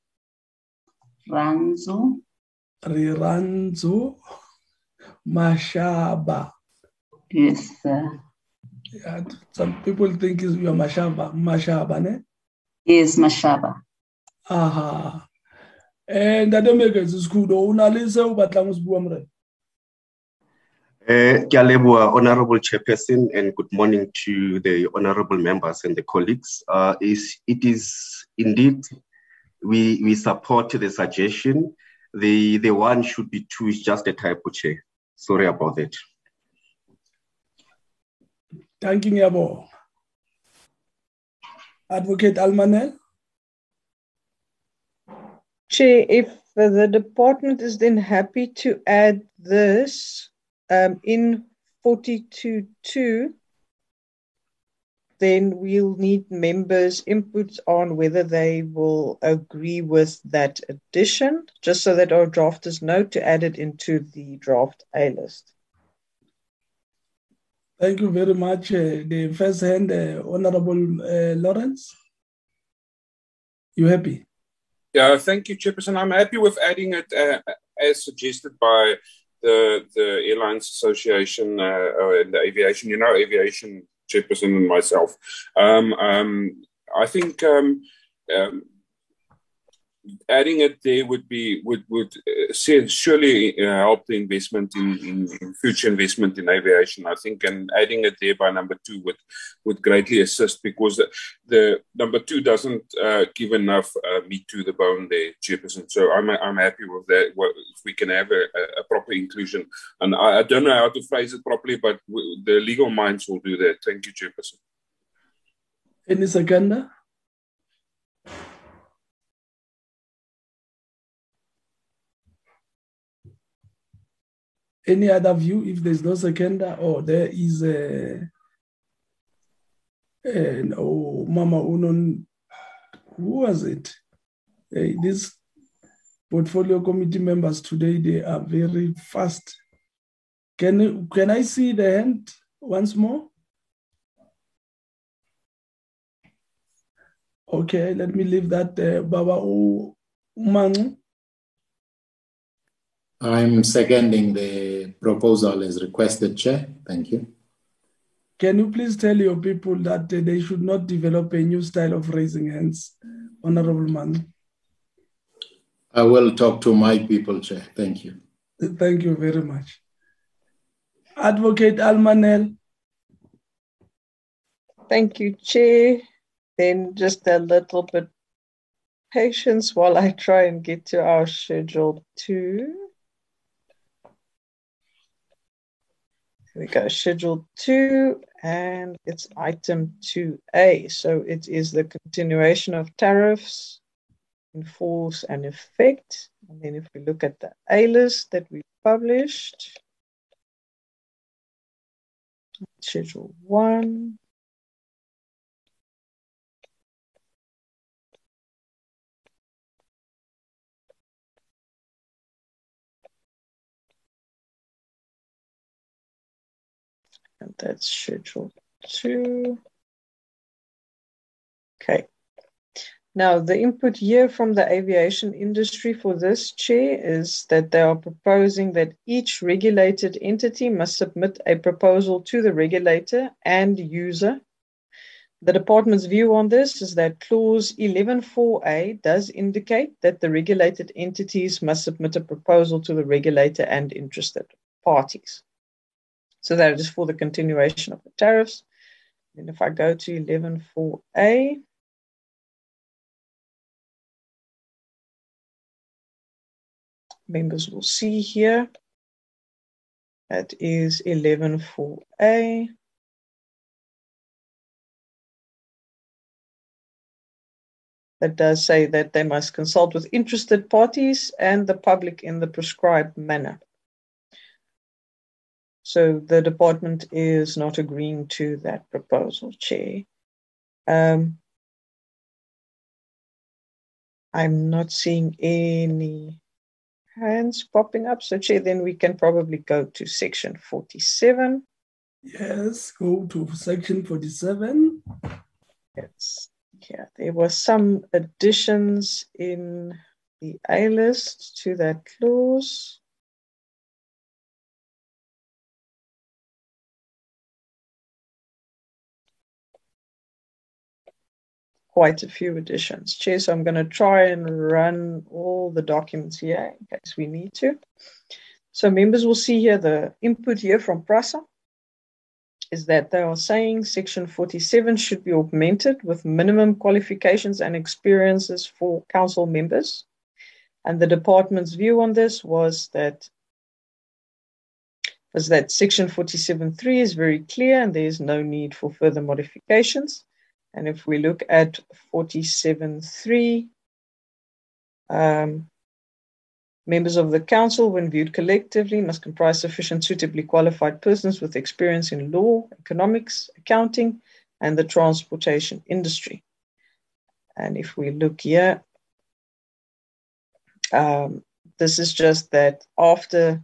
Ranzo. Riranzo Mashaba. Yes, sir. Yeah, some people think it's your Mashaba. Mashaba, ne? Yes, Mashaba. Aha. And I don't make it school. Una lise o batlang go bua mre. Eh, ke a leboha, Honorable Chairperson, and good morning to the honorable members and the colleagues. Uh, is, it is indeed, we, we support the suggestion. The, the one should be two is just a typo, Chair. Sorry about that. Thank you, Yabo. Advocate Almanel. Chair, if the department is then happy to add this um, in 42.2, then we'll need members' inputs on whether they will agree with that addition, just so that our drafters know to add it into the draft A list. Thank you very much. Uh, the first hand, uh, Honorable uh, Lawrence. You happy? Yeah, thank you, Chairperson. I'm happy with adding it uh, as suggested by the the Airlines Association uh, and the aviation, you know, aviation chairperson and myself. Um, um, I think um, adding it there would be would would uh, surely uh, help the investment in, in, in, future investment in aviation. I think, and adding it there by number two would would greatly assist because the, the number two doesn't uh, give enough uh, meat to the bone there, chairperson. So I'm I'm happy with that. If we can have a, a proper inclusion, and I, I, don't know how to phrase it properly, but the legal minds will do that. Thank you, chairperson. Any second? Any other view if there's no seconder or oh, there is a, a oh, mama unon who was it? Hey, these portfolio committee members today, they are very fast. Can, can I see the hand once more? Okay, let me leave that there. Baba Umangu. I'm seconding the proposal as requested, Chair. Thank you. Can you please tell your people that uh, they should not develop a new style of raising hands, Honorable Man? I will talk to my people, Chair. Thank you. Thank you very much. Advocate Almanel. Thank you, Chair. Then just a little bit patience while I try and get to our schedule two. we go, Schedule 2, and it's item 2A. So it is the continuation of tariffs in force and effect. And then if we look at the A list that we published, Schedule 1, that's schedule two. Okay. Now, the input here from the aviation industry for this chair is that they are proposing that each regulated entity must submit a proposal to the regulator and user. The department's view on this is that clause 11.4a does indicate that the regulated entities must submit a proposal to the regulator and interested parties. So that is for the continuation of the tariffs. And if I go to 11.4a, members will see here, that is 11.4a. That does say that they must consult with interested parties and the public in the prescribed manner. So the department is not agreeing to that proposal, Chair. Um, I'm not seeing any hands popping up. So, Chair, then we can probably go to section 47. Yes, go to section 47. Yes, yeah, there were some additions in the A list to that clause. Quite a few additions. Chair, so I'm going to try and run all the documents here in case we need to. So members will see here the input here from PRASA is that they are saying section 47 should be augmented with minimum qualifications and experiences for council members. And the department's view on this was that was that section 47.3 is very clear and there is no need for further modifications. And if we look at 47.3, um, members of the council, when viewed collectively, must comprise sufficient suitably qualified persons with experience in law, economics, accounting, and the transportation industry. And if we look here, um, this is just that after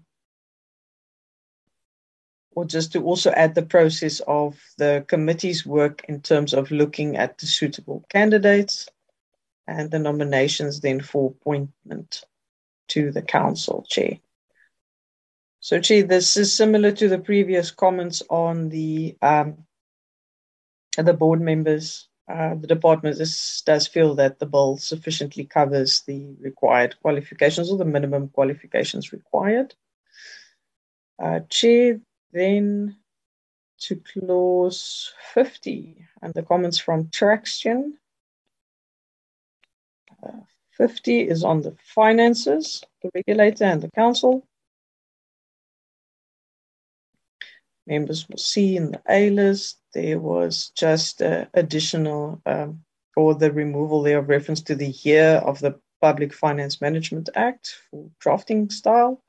or just to also add the process of the committee's work in terms of looking at the suitable candidates and the nominations then for appointment to the council chair. So, Chair, this is similar to the previous comments on the um, the board members. Uh, the department is, does feel that the bill sufficiently covers the required qualifications or the minimum qualifications required. Uh, Chair, then to clause 50 and the comments from Traxtion. Uh, 50 is on the finances, the regulator and the council. Members will see in the A list there was just uh, additional um, or the removal there of reference to the year of the Public Finance Management Act for drafting style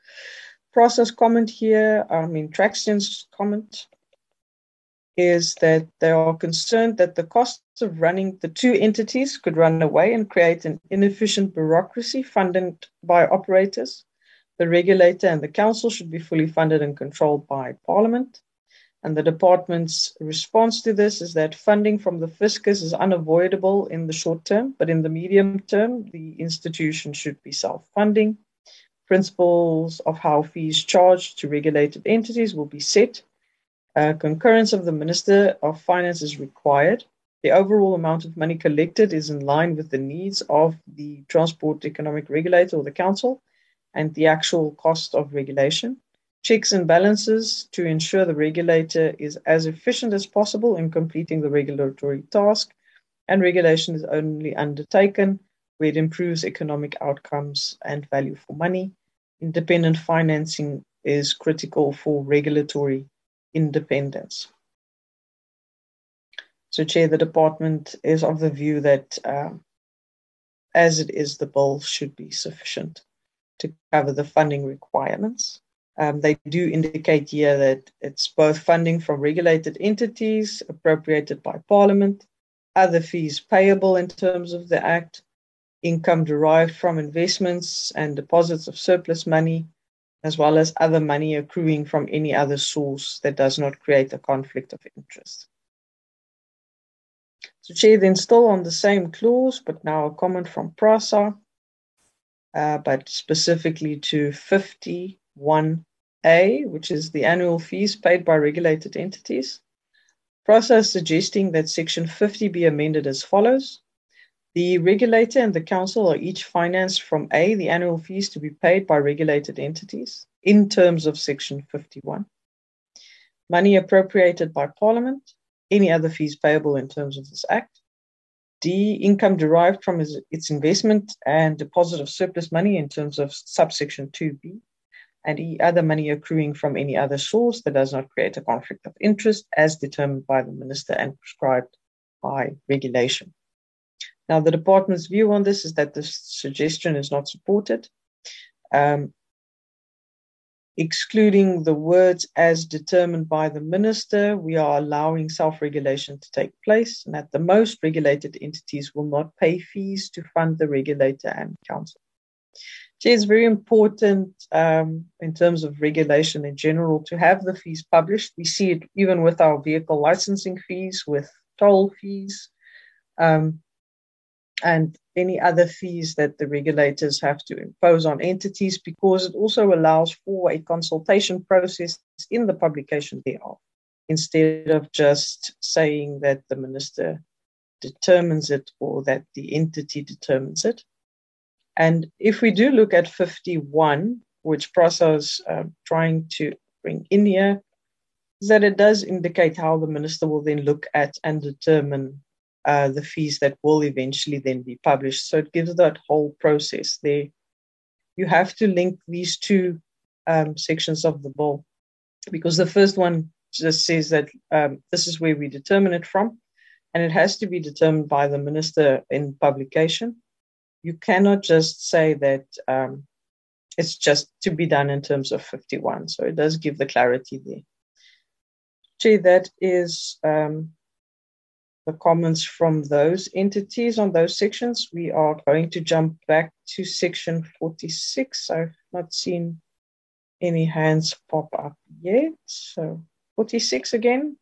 process comment here, I mean, Traxtion's comment is that they are concerned that the costs of running the two entities could run away and create an inefficient bureaucracy funded by operators. The regulator and the council should be fully funded and controlled by Parliament. And the department's response to this is that funding from the fiscus is unavoidable in the short term, but in the medium term, the institution should be self funding. Principles of how fees charged to regulated entities will be set. Uh, concurrence of the Minister of Finance is required. The overall amount of money collected is in line with the needs of the Transport Economic Regulator or the Council and the actual cost of regulation checks and balances to ensure the regulator is as efficient as possible in completing the regulatory task, and regulation is only undertaken where it improves economic outcomes and value for money. Independent financing is critical for regulatory independence. So, Chair, the department is of the view that, uh, as it is, the bill should be sufficient to cover the funding requirements. Um, they do indicate here that it's both funding from regulated entities appropriated by Parliament, other fees payable in terms of the Act, income derived from investments and deposits of surplus money, as well as other money accruing from any other source that does not create a conflict of interest. So, Chair, then still on the same clause, but now a comment from PRASA, uh, but specifically to 51 a, which is the annual fees paid by regulated entities. PRASA's suggesting that Section 50 be amended as follows. The regulator and the council are each financed from A, the annual fees to be paid by regulated entities in terms of Section 51. Money appropriated by Parliament, any other fees payable in terms of this Act. D, income derived from its investment and deposit of surplus money in terms of subsection 2B and E, other money accruing from any other source that does not create a conflict of interest as determined by the minister and prescribed by regulation. Now, the department's view on this is that this suggestion is not supported. Um, excluding the words as determined by the minister, we are allowing self regulation to take place, and at the most, regulated entities will not pay fees to fund the regulator and council. So it's very important um, in terms of regulation in general to have the fees published. We see it even with our vehicle licensing fees, with toll fees, um, and any other fees that the regulators have to impose on entities because it also allows for a consultation process in the publication thereof instead of just saying that the minister determines it or that the entity determines it. And if we do look at 51, which PRASA is uh, trying to bring in here, that it does indicate how the minister will then look at and determine uh, the fees that will eventually then be published. So it gives that whole process there. You have to link these two um, sections of the bill because the first one just says that um, this is where we determine it from, and it has to be determined by the minister in publication you cannot just say that um, it's just to be done in terms of 51. So it does give the clarity there. Gee, that is um, the comments from those entities on those sections. We are going to jump back to section 46. I've not seen any hands pop up yet. So 46 again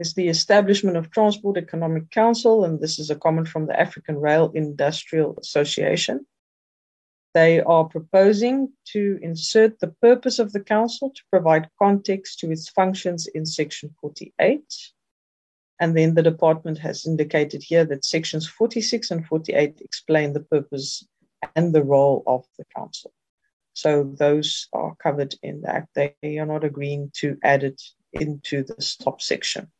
is the establishment of Transport Economic Council, and this is a comment from the African Rail Industrial Association. They are proposing to insert the purpose of the council to provide context to its functions in section 48. And then the department has indicated here that sections 46 and 48 explain the purpose and the role of the council. So those are covered in the act. They are not agreeing to add it into this top section.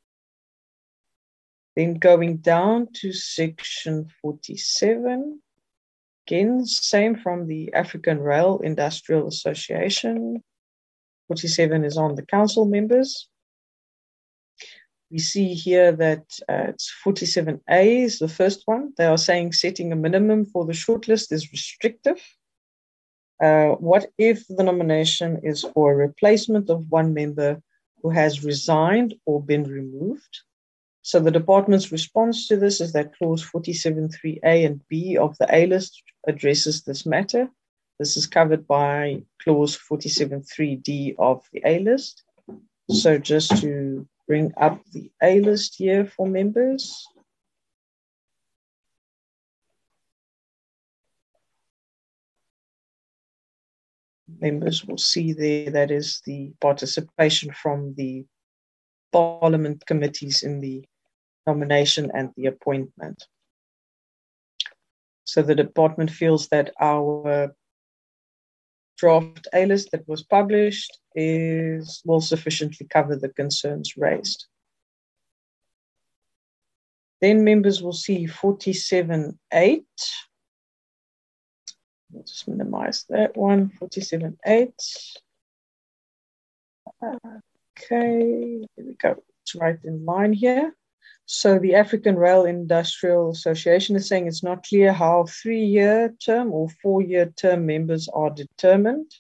Then going down to section 47, again, same from the African Rail Industrial Association. 47 is on the council members. We see here that uh, it's 47A is the first one. They are saying setting a minimum for the shortlist is restrictive. Uh, what if the nomination is for a replacement of one member who has resigned or been removed? So the department's response to this is that clause 47.3a and b of the A list addresses this matter. This is covered by clause 47.3d of the A list. So just to bring up the A list here for members. Members will see there that is the participation from the parliament committees in the nomination and the appointment. So the department feels that our draft A list that was published is will sufficiently cover the concerns raised. Then members will see 47.8. We'll just minimize that one, 47.8. Okay, here we go. It's right in line here. So the African Rail Industrial Association is saying it's not clear how three-year term or four-year term members are determined.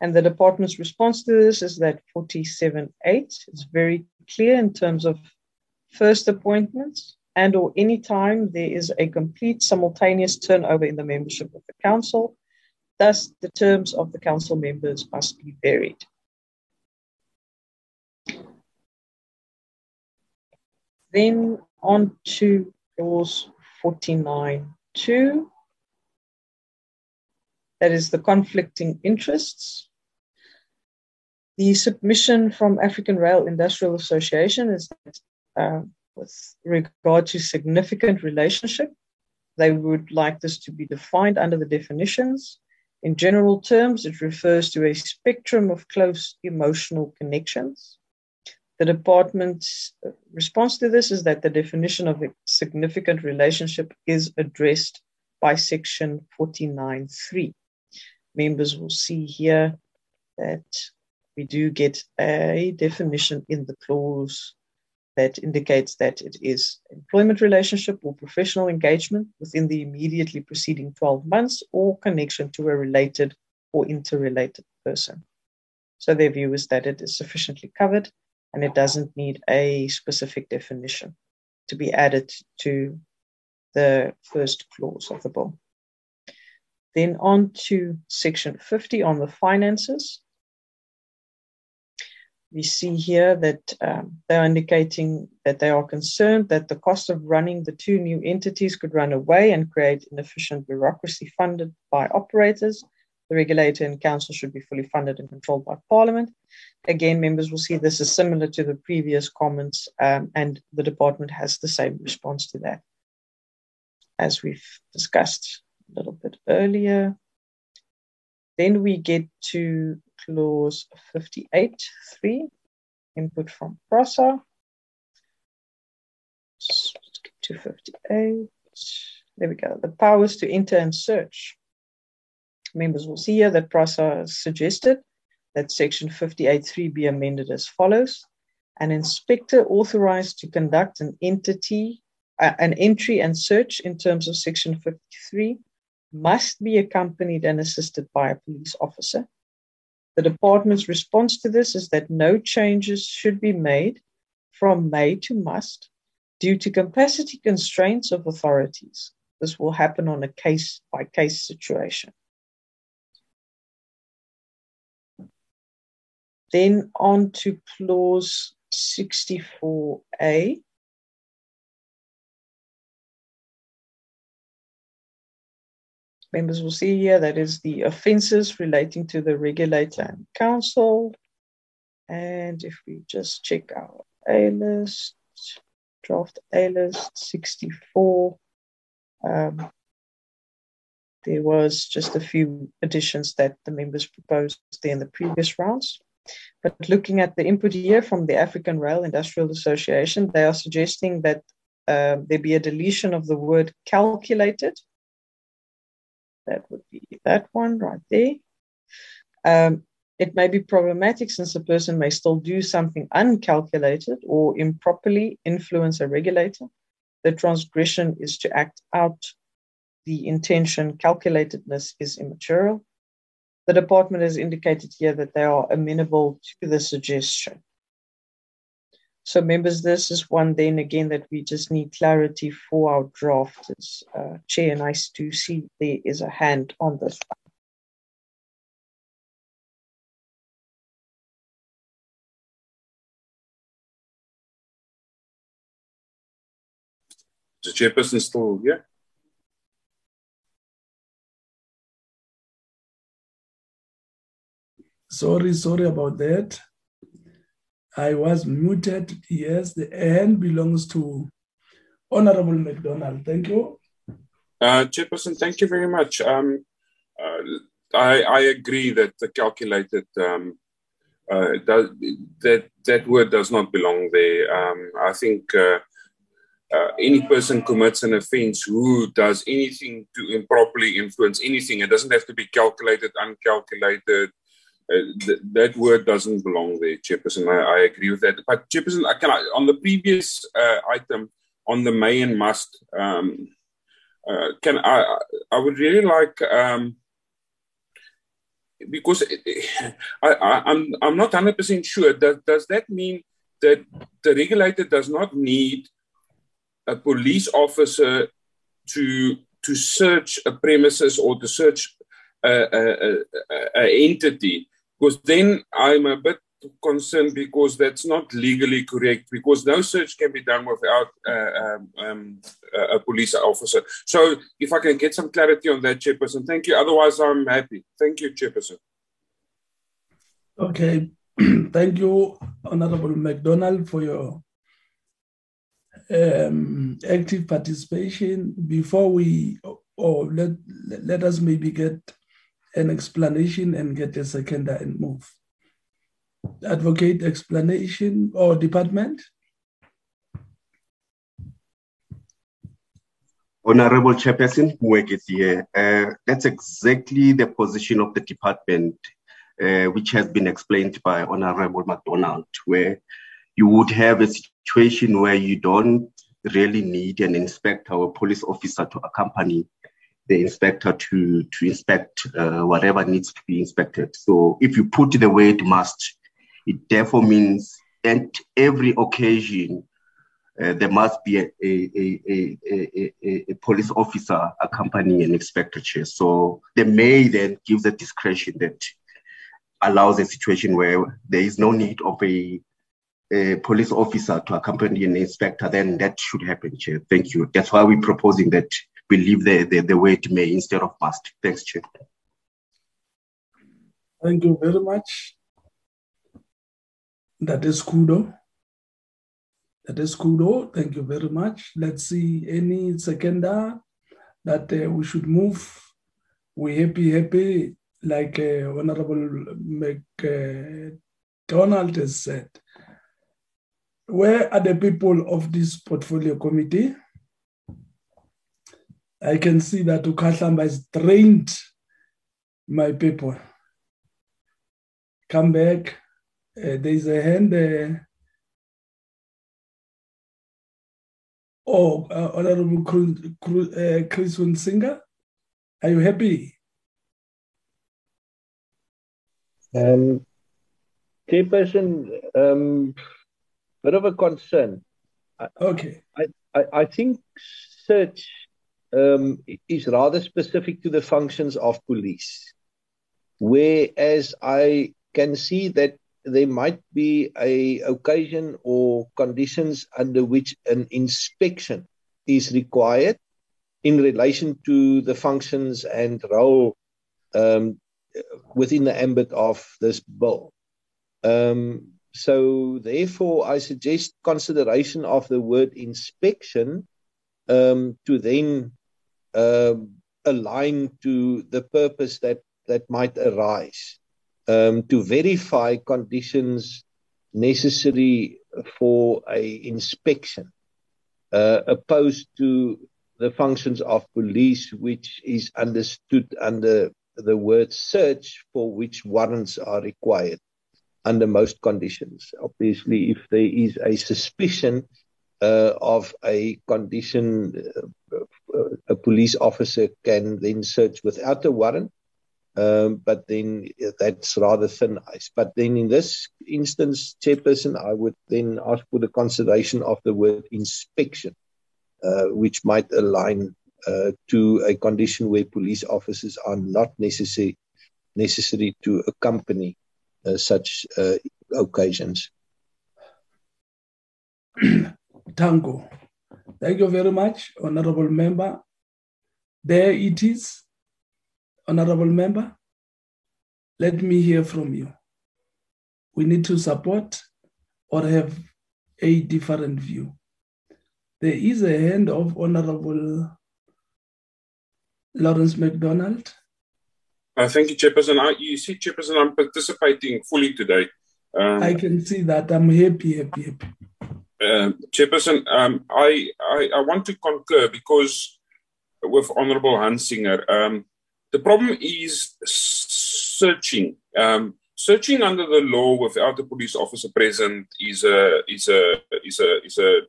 And the department's response to this is that 47.8 is very clear in terms of first appointments and or any time there is a complete simultaneous turnover in the membership of the council. Thus, the terms of the council members must be varied. Then on to clause 49.2. That is the conflicting interests. The submission from African Rail Industrial Association is that uh, with regard to significant relationship, they would like this to be defined under the definitions. In general terms, it refers to a spectrum of close emotional connections. The department's response to this is that the definition of a significant relationship is addressed by section 49.3. Members will see here that we do get a definition in the clause that indicates that it is employment relationship or professional engagement within the immediately preceding 12 months or connection to a related or interrelated person. So their view is that it is sufficiently covered and it doesn't need a specific definition to be added to the first clause of the bill. Then on to section 50 on the finances. We see here that um, they're indicating that they are concerned that the cost of running the two new entities could run away and create inefficient bureaucracy funded by operators. The regulator and council should be fully funded and controlled by Parliament. Again, members will see this is similar to the previous comments, um, and the department has the same response to that. As we've discussed a little bit earlier. Then we get to clause 58.3, input from PRASA. To 58. There we go. The powers to enter and search. Members will see here that PRASA suggested that section 58.3 be amended as follows. An inspector authorized to conduct an entity, uh, an entry and search in terms of section 53 must be accompanied and assisted by a police officer. The department's response to this is that no changes should be made from may to must due to capacity constraints of authorities. This will happen on a case by case situation. Then on to clause 64A. Members will see here that is the offences relating to the regulator and council. And if we just check our A list, draft A list 64, um, there was just a few additions that the members proposed there in the previous rounds. But looking at the input here from the African Rail Industrial Association, they are suggesting that uh, there be a deletion of the word calculated. That would be that one right there. Um, it may be problematic since a person may still do something uncalculated or improperly influence a regulator. The transgression is to act out the intention, calculatedness is immaterial. The department has indicated here that they are amenable to the suggestion. So, members, this is one then again that we just need clarity for our drafters. Uh, Chair, and I do see there is a hand on this one. The chairperson still here? Sorry, sorry about that. I was muted. Yes, the hand belongs to Honorable McDonald. Thank you. Uh, Chairperson, thank you very much. Um, uh, I, I agree that the calculated um, uh, does, that that word does not belong there. Um, I think uh, uh, any person commits an offence who does anything to improperly influence anything. It doesn't have to be calculated, uncalculated. Uh, th- that word doesn't belong there, Chairperson. I, I agree with that. But Chairperson, I can I, on the previous uh, item on the may and must, um, uh, can I? I would really like. Um, because I, I, I'm I'm not hundred percent sure. Does does that mean that the regulator does not need a police officer to to search a premises or to search a, a, a, a entity? Because then I'm a bit concerned because that's not legally correct. Because no search can be done without uh, um, um, a police officer. So if I can get some clarity on that, Chairperson, thank you. Otherwise, I'm happy. Thank you, Chairperson. Okay, thank you, Honorable McDonald, for your um, active participation. Before we, or let, let us maybe get an explanation and get a seconder and move. Advocate explanation or department? Honorable Chairperson, Mwegeti here. Uh, that's exactly the position of the department, uh, which has been explained by Honorable McDonald, where you would have a situation where you don't really need an inspector or police officer to accompany the inspector to, to inspect uh, whatever needs to be inspected. So if you put the word must, it therefore means at every occasion uh, there must be a, a, a, a, police officer accompanying an inspector chair. So the may then gives a discretion that allows a situation where there is no need of a, a police officer to accompany an inspector, then that should happen, Chair. Thank you. That's why we're proposing that leave the, the, the word may instead of must. Thanks, Chair. Thank you very much. That is kudo. That is kudo. Thank you very much. Let's see any seconder that uh, we should move. We happy, happy, like uh, Honorable McDonald has said. Where are the people of this portfolio committee? I can see that Ukhahlamba has trained my people. Come back. Uh, there's a hand. Uh, oh, uh, Honorable Chris, uh, Chris Hunsinger, are you happy? Um, Chairperson, um, bit of a concern. Okay. I, I, I think search um, is rather specific to the functions of police, whereas I can see that there might be a occasion or conditions under which an inspection is required in relation to the functions and role um, within the ambit of this bill. Um, so therefore, I suggest consideration of the word inspection um, to then uh, align to the purpose that that might arise um, to verify conditions necessary for a inspection, uh, opposed to the functions of police, which is understood under the word search, for which warrants are required under most conditions. Obviously, if there is a suspicion uh, of a condition, uh, a police officer can then search without a warrant. Um, but then that's rather thin ice. But then in this instance, Chairperson, I would then ask for the consideration of the word inspection, uh, which might align uh, to a condition where police officers are not necessary necessary to accompany uh, such uh, occasions. Tango. Thank you very much, Honorable Member. There it is, Honorable Member. Let me hear from you. We need to support or have a different view. There is a hand of Honorable Lawrence McDonald. Uh, thank you, Chairperson. I, you see, Chairperson, I'm participating fully today. Um, I can see that. I'm happy, happy, happy. Uh, Chairperson, um, I, I, I want to concur because with Honorable Hunsinger, um, the problem is searching. Um, searching under the law without a police officer present is a is a is a is a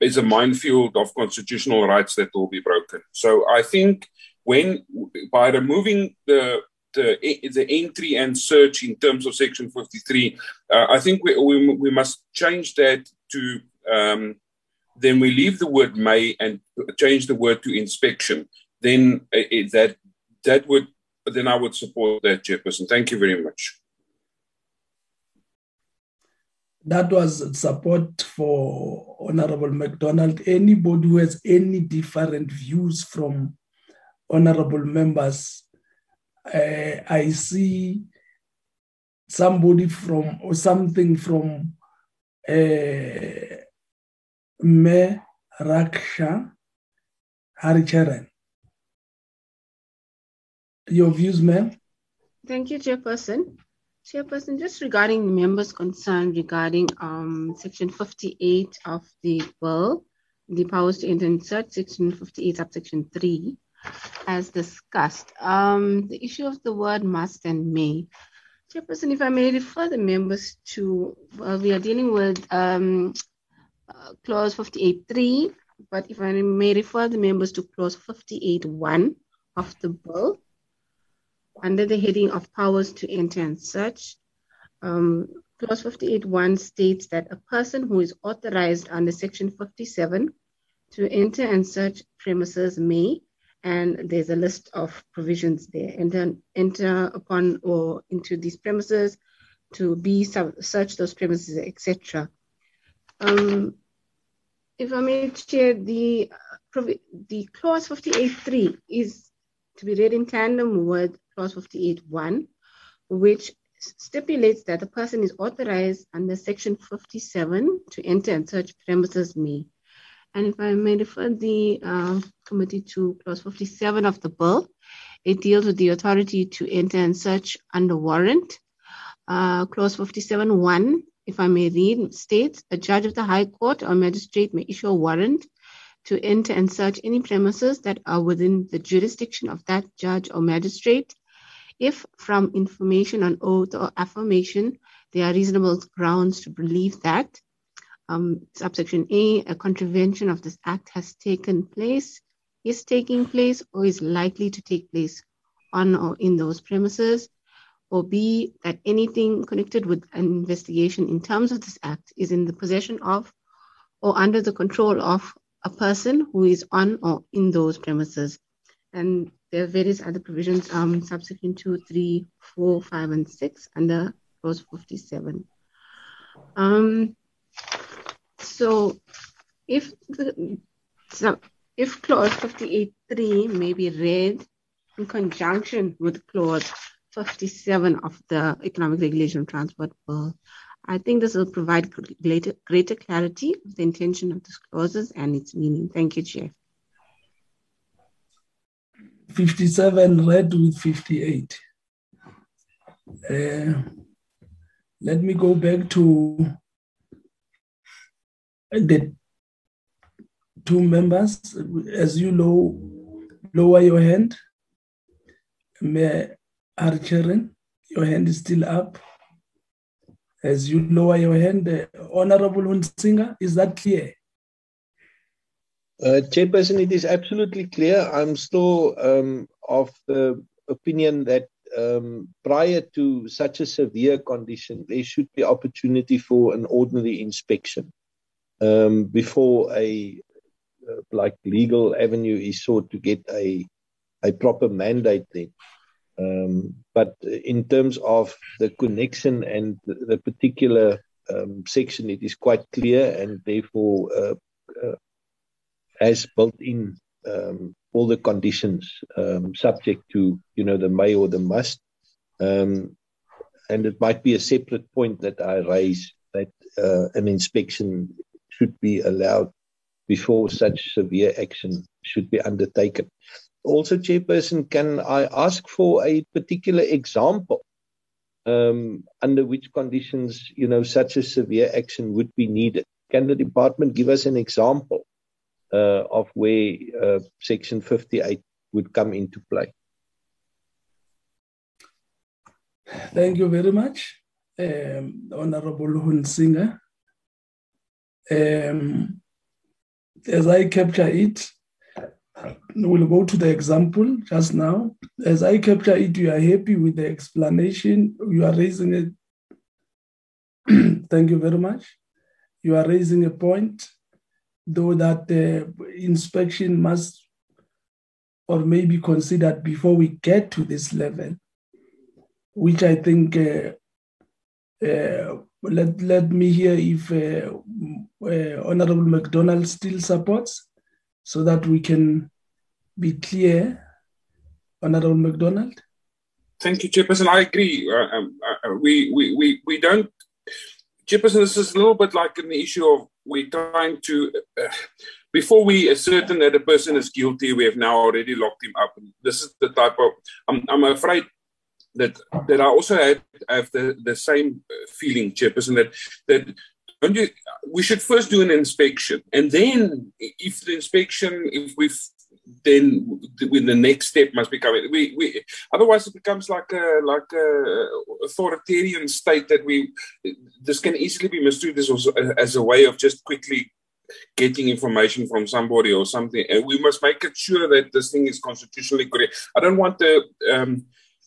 is a minefield of constitutional rights that will be broken. So I think when by removing the the, the entry and search in terms of section 53 uh, i think we, we, we must change that to um, then we leave the word may and change the word to inspection. Then it, that that would then i would support that chairperson. Thank you very much. That was support for honorable mcdonald anybody who has any different views from honorable members, uh, I see somebody from or something from Me Raksha Haricharan. Your views, ma'am? Thank you, Chairperson. Chairperson, just regarding the members' concern regarding um, Section 58 of the bill, the powers to enter search, Section 58, subsection 3, as discussed. Um, the issue of the word must and may. Chairperson, if I may refer the members to, well, we are dealing with um, uh, clause 58.3, but if I may refer the members to clause 58.1 of the bill, under the heading of powers to enter and search, um, clause 58.1 states that a person who is authorized under section 57 to enter and search premises may and there's a list of provisions there. And then enter upon or into these premises to be search those premises, etc. Um, if I may share, the the clause 58.3 is to be read in tandem with clause 58.1, which stipulates that the person is authorized under section 57 to enter and search premises may. And if I may refer the uh, committee to clause 57 of the bill, it deals with the authority to enter and search under warrant. Uh, clause 57.1, if I may read, states a judge of the High Court or magistrate may issue a warrant to enter and search any premises that are within the jurisdiction of that judge or magistrate if from information on oath or affirmation there are reasonable grounds to believe that um, subsection A, a contravention of this act has taken place, is taking place, or is likely to take place on or in those premises. Or B, that anything connected with an investigation in terms of this act is in the possession of or under the control of a person who is on or in those premises. And there are various other provisions, um, subsection 2, 3, 4, 5, and 6 under clause 57. Um, so if the so if clause 58.3 may be read in conjunction with clause 57 of the Economic Regulation Transport Bill, I think this will provide greater, greater clarity of the intention of these clauses and its meaning. Thank you, Chair. 57 read with 58. Uh, let me go back to the two members, as you low, lower your hand, Mayor Archerin, your hand is still up. As you lower your hand, uh, Honorable Hunsinger, is that clear? Uh, Chairperson, it is absolutely clear. I'm still um, of the opinion that um, prior to such a severe condition, there should be opportunity for an ordinary inspection um, before a uh, like legal avenue is sought to get a a proper mandate then. Um, but in terms of the connection and the, the particular um, section, it is quite clear and therefore uh, uh, has built in um, all the conditions um, subject to you know the may or the must. Um, and it might be a separate point that I raise that uh, an inspection should be allowed before such severe action should be undertaken. Also, Chairperson, can I ask for a particular example um, under which conditions, you know, such a severe action would be needed? Can the department give us an example uh, of where uh, Section 58 would come into play? Thank you very much, um, Honorable Hunsinger. Um, as I capture it, we'll go to the example just now. As I capture it, you are happy with the explanation. You are raising it. Thank you very much. You are raising a point, though that the inspection must or may be considered before we get to this level, which I think uh, uh, let, let me hear if uh, uh, Honorable McDonald still supports so that we can be clear. Honorable McDonald? Thank you, Chairperson. I agree. Uh, um, uh, we, we, we, we don't, Chairperson, this is a little bit like an issue of we're trying to, uh, before we ascertain that a person is guilty, we have now already locked him up. This is the type of, I'm, I'm afraid that that I also had have the, the same feeling, Chairperson, that that you, we should first do an inspection, and then if the inspection, if we've then when the next step must be coming. We, we otherwise it becomes like a like a authoritarian state that we this can easily be misused as, as a way of just quickly getting information from somebody or something. And we must make it sure that this thing is constitutionally correct. I don't want the um,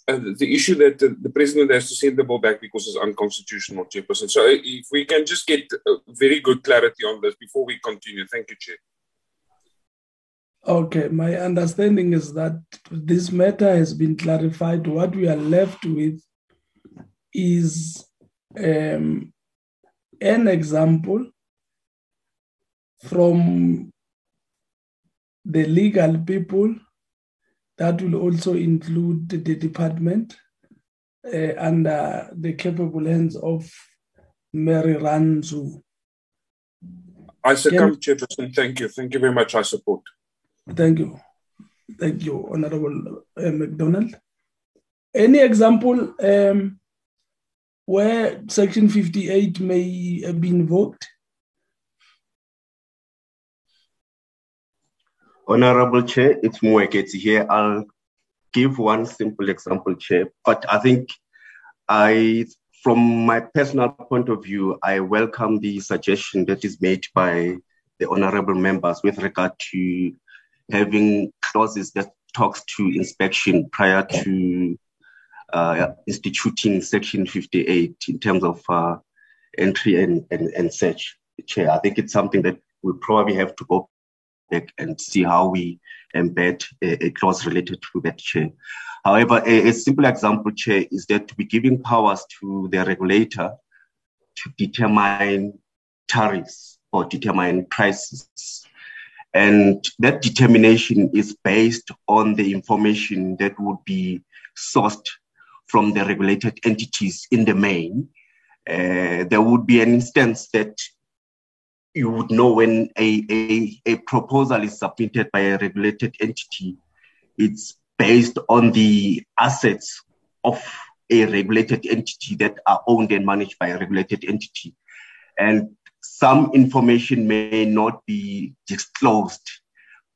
uh, the issue that the, the, president has to send the bill back because it's unconstitutional, Chairperson. So if we can just get very good clarity on this before we continue. Thank you, Chair. Okay, my understanding is that this matter has been clarified. What we are left with is um, an example from the legal people that will also include the department uh, under the capable hands of Mary Ranzu. I succumb, Chairperson. Thank you. Thank you very much. I support. Thank you. Thank you, Honorable uh, McDonald. Any example um, where Section 58 may have been invoked? Honorable Chair, it's Mweketi here. I'll give one simple example, Chair, but I think I, from my personal point of view, I welcome the suggestion that is made by the honorable members with regard to having clauses that talks to inspection prior to uh, instituting Section 58 in terms of uh, entry and, and, and search. Chair, I think it's something that we probably have to go back and see how we embed a, a clause related to that, Chair. However, a, a, simple example, Chair, is that we're giving powers to the regulator to determine tariffs or determine prices and that determination is based on the information that would be sourced from the regulated entities in the main. Uh, there would be an instance that you would know when a, a, a proposal is submitted by a regulated entity, it's based on the assets of a regulated entity that are owned and managed by a regulated entity. And some information may not be disclosed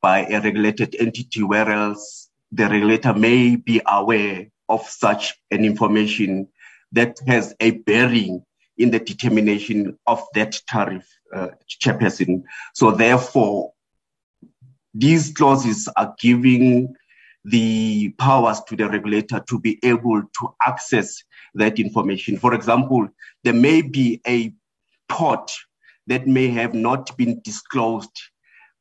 by a regulated entity, whereas the regulator may be aware of such an information that has a bearing in the determination of that tariff, uh, chairperson. So therefore, these clauses are giving the powers to the regulator to be able to access that information. For example, there may be a port that may have not been disclosed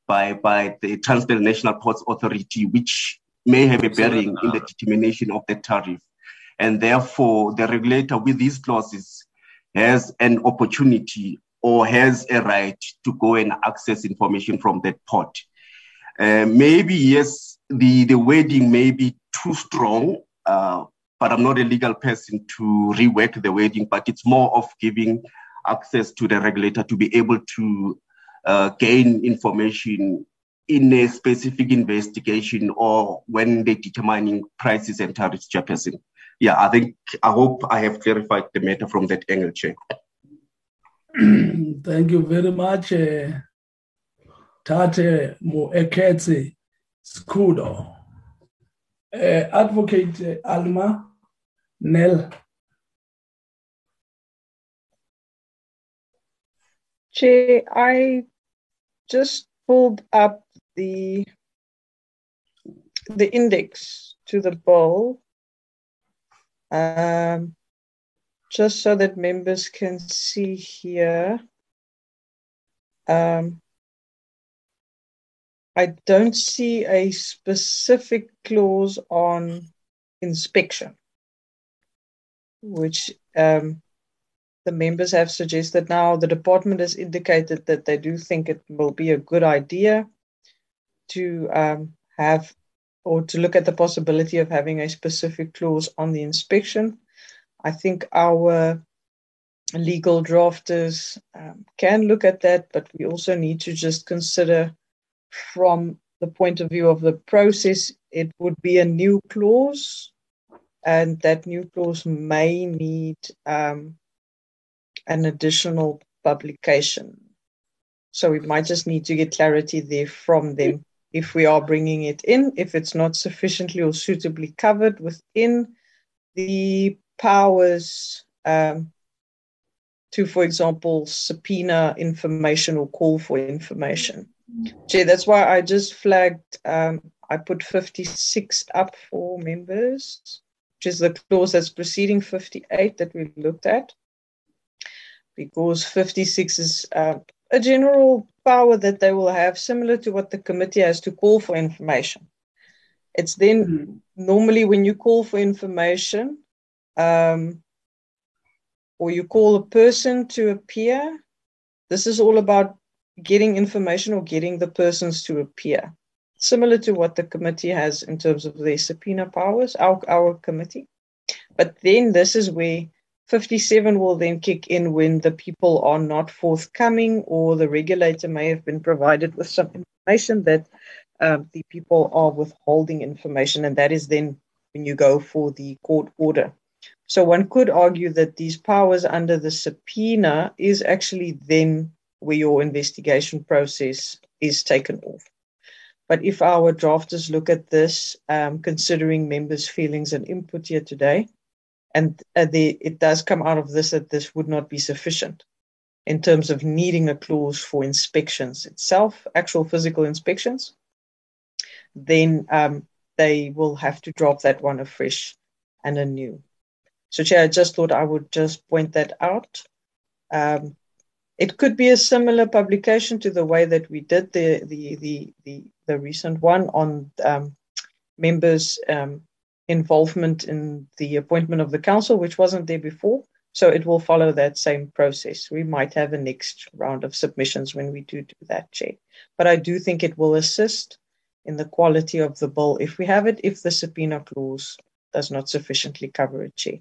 by, by the Transnet National Ports Authority, which may have a bearing in the determination of the tariff. And therefore, the regulator with these clauses has an opportunity or has a right to go and access information from that port. Uh, maybe, yes, the, the wording may be too strong, uh, but I'm not a legal person to rework the wording, but it's more of giving access to the regulator to be able to uh, gain information in a specific investigation or when they're determining prices and tariffs, Chairperson. Yeah, I think, I hope I have clarified the matter from that angle, Chair. Thank you very much, uh, Tate Moeketse Skudo. Uh, Advocate uh, Alma Nell. Chair, I just pulled up the the index to the bill um, just so that members can see here. Um, I don't see a specific clause on inspection, which um, the members have suggested now. The department has indicated that they do think it will be a good idea to um, have or to look at the possibility of having a specific clause on the inspection. I think our legal drafters um, can look at that, but we also need to just consider from the point of view of the process, it would be a new clause, and that new clause may need um, an additional publication. So we might just need to get clarity there from them if we are bringing it in, if it's not sufficiently or suitably covered within the powers um, to, for example, subpoena information or call for information. Gee, that's why I just flagged, um, I put 56 up for members, which is the clause that's preceding 58 that we looked at, because 56 is uh, a general power that they will have, similar to what the committee has to call for information. It's then mm-hmm. normally when you call for information, um, or you call a person to appear, this is all about getting information or getting the persons to appear. Similar to what the committee has in terms of their subpoena powers, our, our committee. But then this is where 57 will then kick in when the people are not forthcoming or the regulator may have been provided with some information that um, the people are withholding information, and that is then when you go for the court order. So one could argue that these powers under the subpoena is actually then where your investigation process is taken off. But if our drafters look at this, um, considering members' feelings and input here today, and uh, the, it does come out of this that this would not be sufficient in terms of needing a clause for inspections itself, actual physical inspections. Then um, they will have to drop that one afresh and anew. So, Chair, I just thought I would just point that out. Um, it could be a similar publication to the way that we did the the the the, the recent one on um, members um, involvement in the appointment of the council, which wasn't there before. So it will follow that same process. We might have a next round of submissions when we do do that, Chair. But I do think it will assist in the quality of the bill if we have it, if the subpoena clause does not sufficiently cover it, Chair.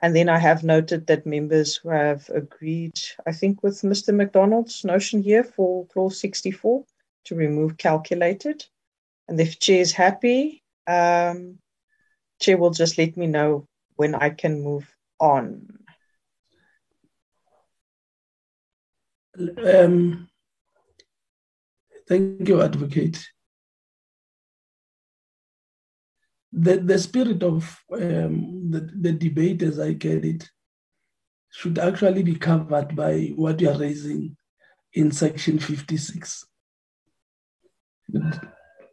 And then I have noted that members who have agreed, I think, with Mr. McDonald's notion here for clause 64 to remove calculated. And if Chair is happy, um, Chair will just let me know when I can move on. Um, thank you, Advocate. The, the spirit of um, the, the debate, as I get it, should actually be covered by what you are raising in section 56.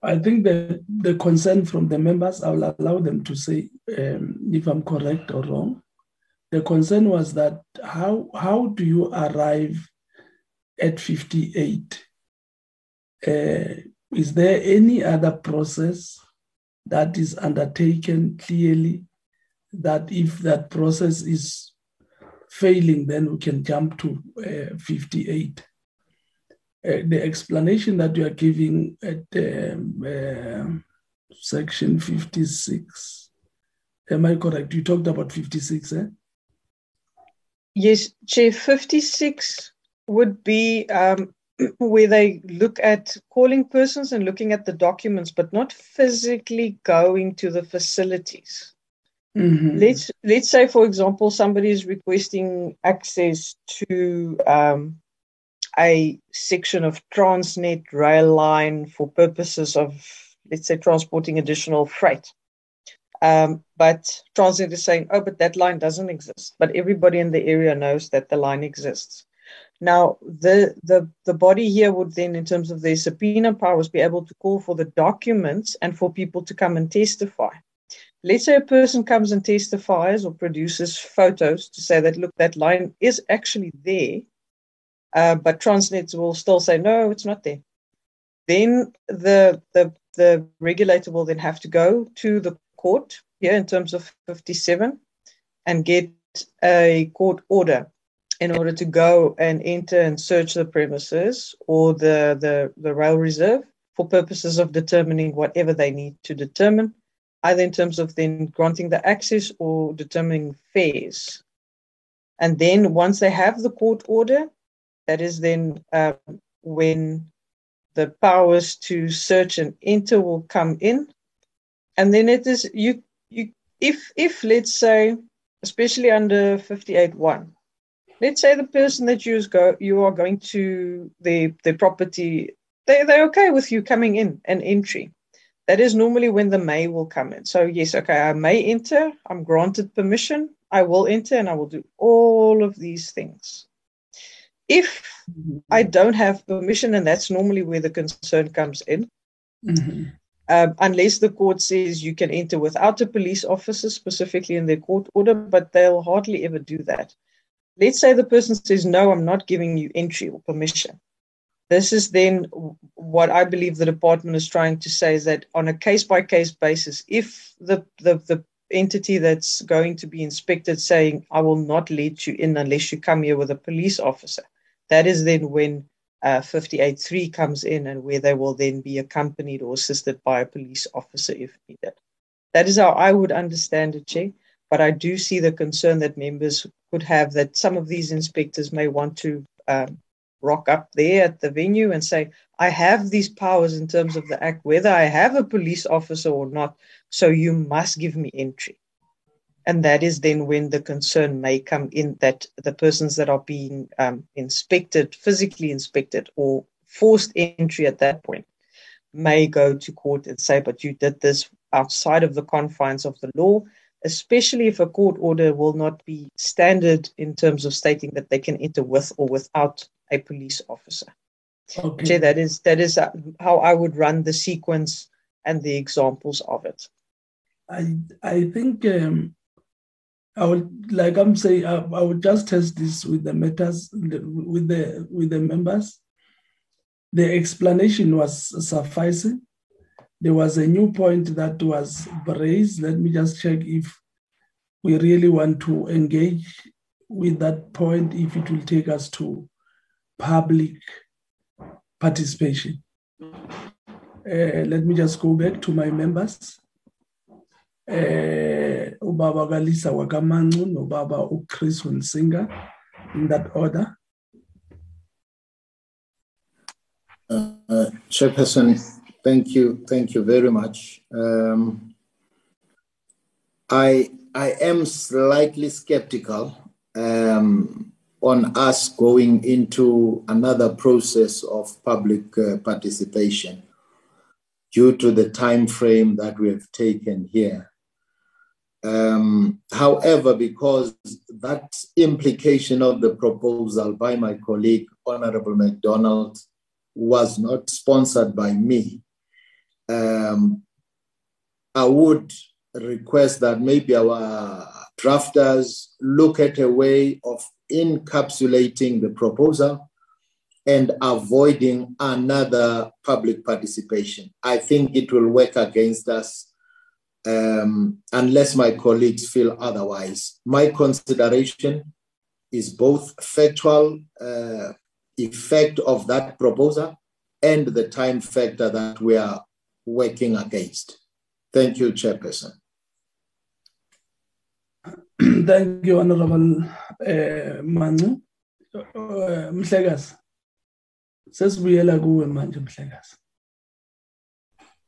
I think the, the concern from the members, I will allow them to say um, if I'm correct or wrong. The concern was that how, how do you arrive at 58? Uh, is there any other process that is undertaken clearly that if that process is failing, then we can jump to uh, 58? Uh, the explanation that you are giving at um, uh, section 56, am I correct? You talked about 56, eh? Yes, Chair, 56 would be um, where they look at calling persons and looking at the documents, but not physically going to the facilities. Mm-hmm. Let's let's say, for example, somebody is requesting access to um, a section of Transnet rail line for purposes of, let's say, transporting additional freight. Um, but Transnet is saying, oh, but that line doesn't exist. But everybody in the area knows that the line exists. Now, the, the, the body here would then, in terms of their subpoena powers, be able to call for the documents and for people to come and testify. Let's say a person comes and testifies or produces photos to say that, look, that line is actually there, uh, but Transnet will still say, no, it's not there. Then the, the, the regulator will then have to go to the court here in terms of 57 and get a court order in order to go and enter and search the premises or the, the, the rail reserve for purposes of determining whatever they need to determine, either in terms of then granting the access or determining fares. And then once they have the court order, that is then um, when the powers to search and enter will come in. And then it is you you if if let's say, especially under 58.1, let's say the person that you go you are going to the the property they they're okay with you coming in and entry. That is normally when the may will come in. So yes okay i may enter i'm granted permission i will enter and i will do all of these things if i don't have permission and that's normally where the concern comes in mm-hmm. um, unless the court says you can enter without a police officer specifically in their court order but they'll hardly ever do that let's say the person says, No, I'm not giving you entry or permission. This is then what I believe the department is trying to say is that on a case by case basis, if the, the, the entity that's going to be inspected saying, I will not let you in unless you come here with a police officer, that is then when uh, 58.3 comes in and where they will then be accompanied or assisted by a police officer if needed. That is how I would understand it, Chair. But I do see the concern that members could have that some of these inspectors may want to um, rock up there at the venue and say, I have these powers in terms of the act, whether I have a police officer or not, so you must give me entry. And that is then when the concern may come in that the persons that are being um, inspected, physically inspected, or forced entry at that point may go to court and say, But you did this outside of the confines of the law especially if a court order will not be standard in terms of stating that they can enter with or without a police officer. Okay. So that is that is uh, how I would run the sequence and the examples of it. I I think um, I would like I'm saying I, I would just test this with the matters with the with the members. The explanation was sufficing there was a new point that was raised. Let me just check if we really want to engage with that point, if it will take us to public participation. Uh, let me just go back to my members. Uh, ubaba kalisa wakamancu nobaba uchris Hunsinger in that order uh, Thank you. Thank you very much. Um, I, I am slightly skeptical um, on us going into another process of public uh, participation due to the time frame that we have taken here. Um, however, because that implication of the proposal by my colleague, Honorable McDonald, was not sponsored by me, um, I would request that maybe our drafters look at a way of encapsulating the proposal and avoiding another public participation. I think it will work against us um, unless my colleagues feel otherwise. My consideration is both factual uh, effect of that proposal and the time factor that we are working against. Thank you, Chairperson. Thank you, Honorable uh, Mangcu. Uh, Mhlekazi. Sesibuyela kuwe manje Mhlekazi.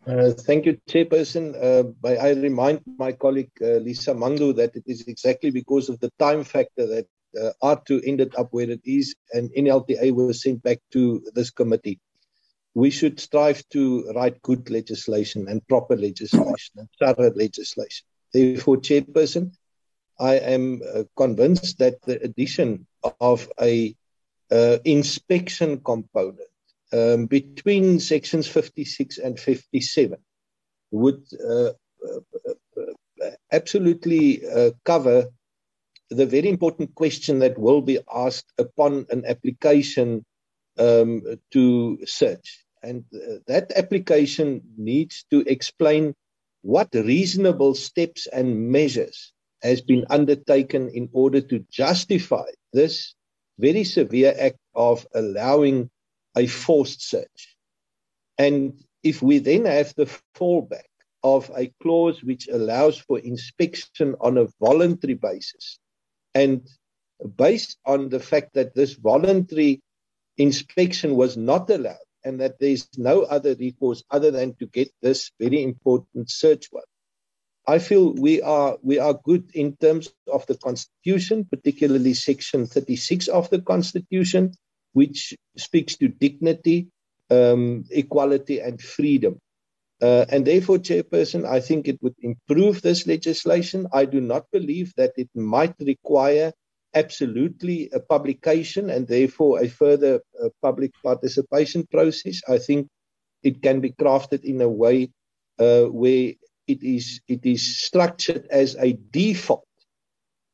Uh, thank you, Chairperson. Uh, I remind my colleague uh, Lisa Mangcu that it is exactly because of the time factor that uh, AARTO ended up where it is and NLTA was sent back to this committee. We should strive to write good legislation and proper legislation and thorough legislation. Therefore, Chairperson, I am uh, convinced that the addition of a inspection component um, between sections 56 and 57 would uh, uh, absolutely uh, cover the very important question that will be asked upon an application um, to search. And uh, that application needs to explain what reasonable steps and measures has been undertaken in order to justify this very severe act of allowing a forced search. And if we then have the fallback of a clause which allows for inspection on a voluntary basis, and based on the fact that this voluntary inspection was not allowed and that there's no other recourse other than to get this very important search warrant, I feel we are we are good in terms of the Constitution, particularly Section 36 of the Constitution, which speaks to dignity, um, equality, and freedom. Uh, and therefore, Chairperson, I think it would improve this legislation. I do not believe that it might require absolutely a publication and therefore a further uh, public participation process. I think it can be crafted in a way uh, where it is it is structured as a default,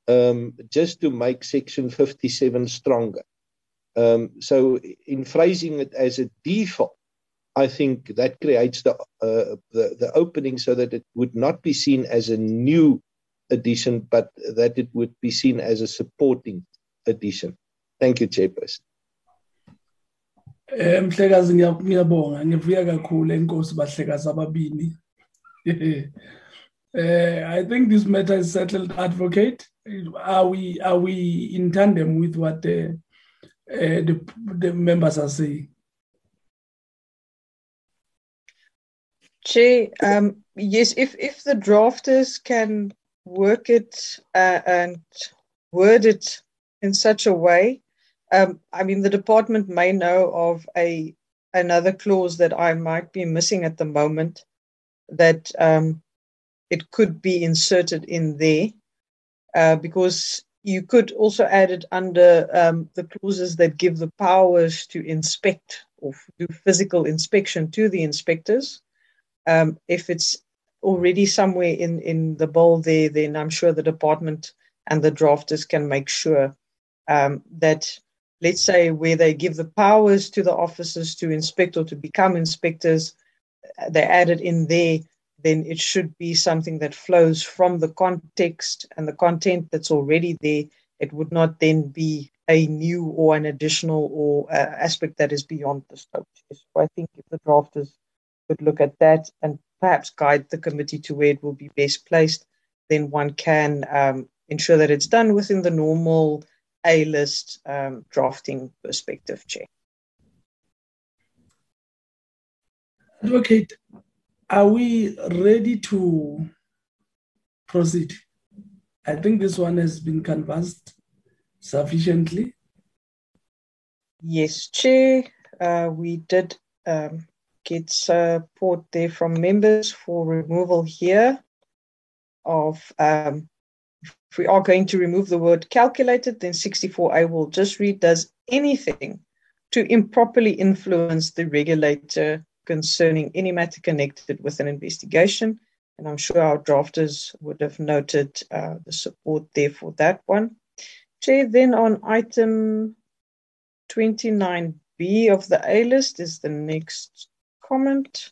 um, just to make Section 57 stronger. Um, so, in phrasing it as a default, I think that creates the, uh, the, the opening so that it would not be seen as a new addition, but that it would be seen as a supporting addition. Thank you, Chairperson. Eh. Eh I think this matter is settled advocate. Are we are we in tandem with what the uh, the, the members are saying? Chair, um, yes, if, if the drafters can work it uh, and word it in such a way, um, I mean, the department may know of a another clause that I might be missing at the moment that um, it could be inserted in there uh, because you could also add it under um, the clauses that give the powers to inspect or do physical inspection to the inspectors. Um, if it's already somewhere in, in the bill there, then I'm sure the department and the drafters can make sure um, that, let's say, where they give the powers to the officers to inspect or to become inspectors, they add it in there, then it should be something that flows from the context and the content that's already there. It would not then be a new or an additional or uh, aspect that is beyond the scope. So I think if the drafters could look at that and perhaps guide the committee to where it will be best placed, then one can um, ensure that it's done within the normal A list um, drafting perspective. Advocate, are we ready to proceed? I think this one has been canvassed sufficiently. Yes, Chair. Uh, we did um, get support there from members for removal here of um, if we are going to remove the word calculated, then 64A will just read does anything to improperly influence the regulator concerning any matter connected with an investigation. And I'm sure our drafters would have noted uh, the support there for that one. Chair, then on item 29B of the A list is the next comment.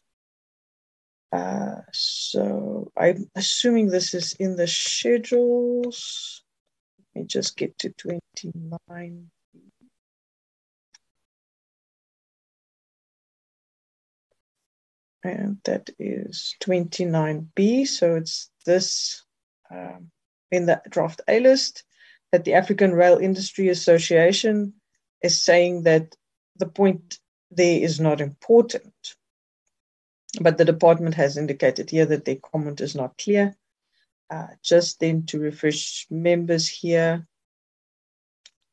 Uh, so I'm assuming this is in the schedules. Let me just get to 29. And that is 29B. So it's this um, in the draft A list that the African Rail Industry Association is saying that the point there is not important. But the department has indicated here that their comment is not clear. Uh, just then to refresh members here,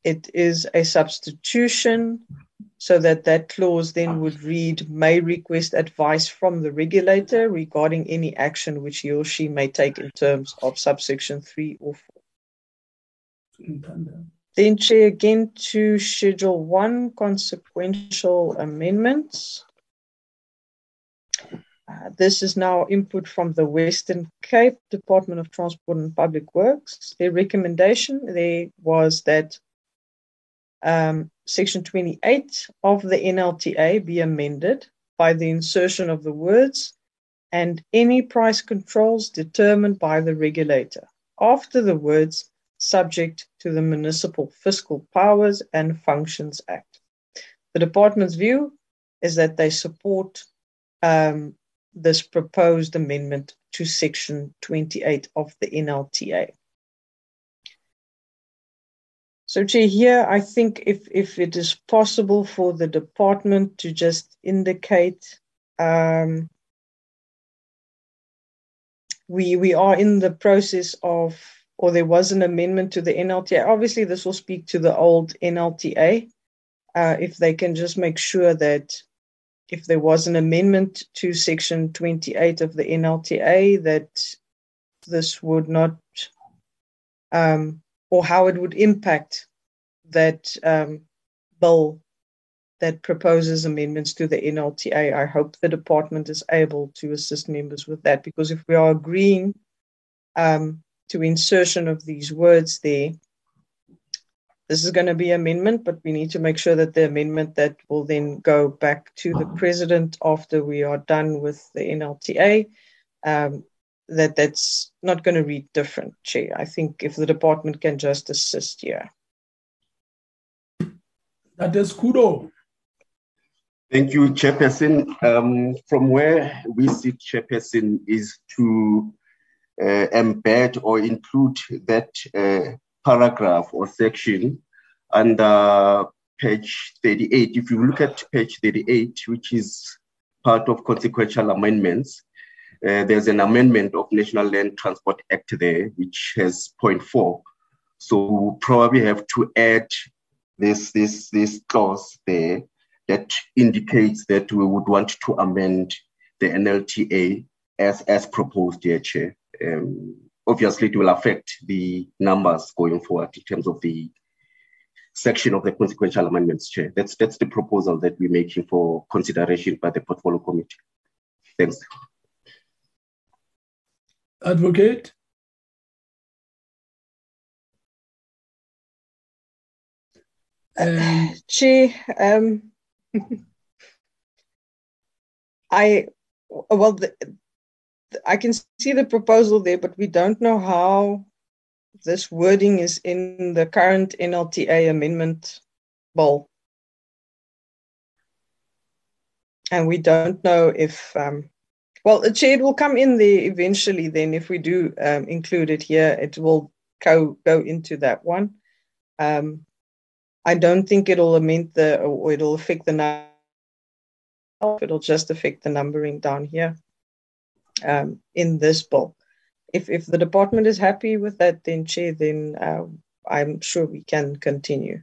it is a substitution so that that clause then would read may request advice from the regulator regarding any action which he or she may take in terms of subsection 3 or 4. Then, Chair, again to Schedule 1 consequential amendments. Uh, this is now input from the Western Cape Department of Transport and Public Works. Their recommendation there was that um, Section 28 of the NLTA be amended by the insertion of the words and any price controls determined by the regulator after the words subject to the Municipal Fiscal Powers and Functions Act. The department's view is that they support um, this proposed amendment to Section 28 of the NLTA. So, Chair, here I think if, if it is possible for the department to just indicate um, we we are in the process of, or there was an amendment to the NLTA. Obviously, this will speak to the old NLTA. Uh, if they can just make sure that if there was an amendment to Section 28 of the NLTA, that this would not, um, or how it would impact that um, bill that proposes amendments to the NLTA. I hope the department is able to assist members with that because if we are agreeing um, to insertion of these words there, this is going to be amendment, but we need to make sure that the amendment that will then go back to the president after we are done with the NLTA, um, that that's not going to read different, Chair. I think if the department can just assist here. That is kudo. Thank you, Chairperson. Um, from where we sit, Chairperson, is to uh, embed or include that uh, paragraph or section under page 38. If you look at page 38, which is part of consequential amendments, uh, there's an amendment of National Land Transport Act there, which has point four. So we'll probably have to add this, this, this clause there that indicates that we would want to amend the NLTA as, as proposed here, Chair. Um, obviously it will affect the numbers going forward in terms of the section of the consequential amendments, Chair. That's that's the proposal that we're making for consideration by the portfolio committee. Thanks. Advocate. Um, Chair, um, I well, the, I can see the proposal there, but we don't know how this wording is in the current NLTA amendment bill. And we don't know if, um, well, the chair will come in there eventually. Then, if we do um, include it here, it will go go into that one. Um, I don't think it'll amend the or it'll affect the number. It'll just affect the numbering down here um, in this bill. If, if the department is happy with that, then Chair, then uh, I'm sure we can continue.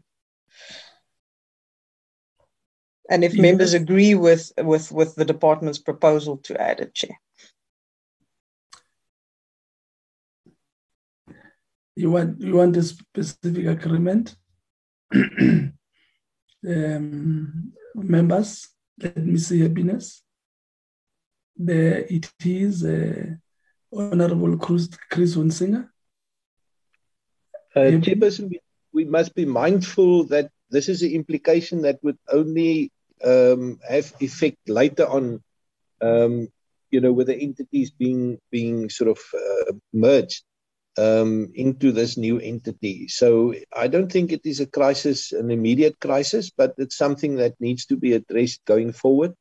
And if yes. members agree with, with, with the department's proposal to add a Chair. You want you want a specific agreement? um, members, let me see happiness. There it is uh, Honorable Chris, Chris Hunsinger. Uh, Chairperson, we, we must be mindful that this is an implication that would only um, have effect later on, um, you know, with the entities being being sort of uh, merged um, into this new entity. So I don't think it is a crisis, an immediate crisis, but it's something that needs to be addressed going forward.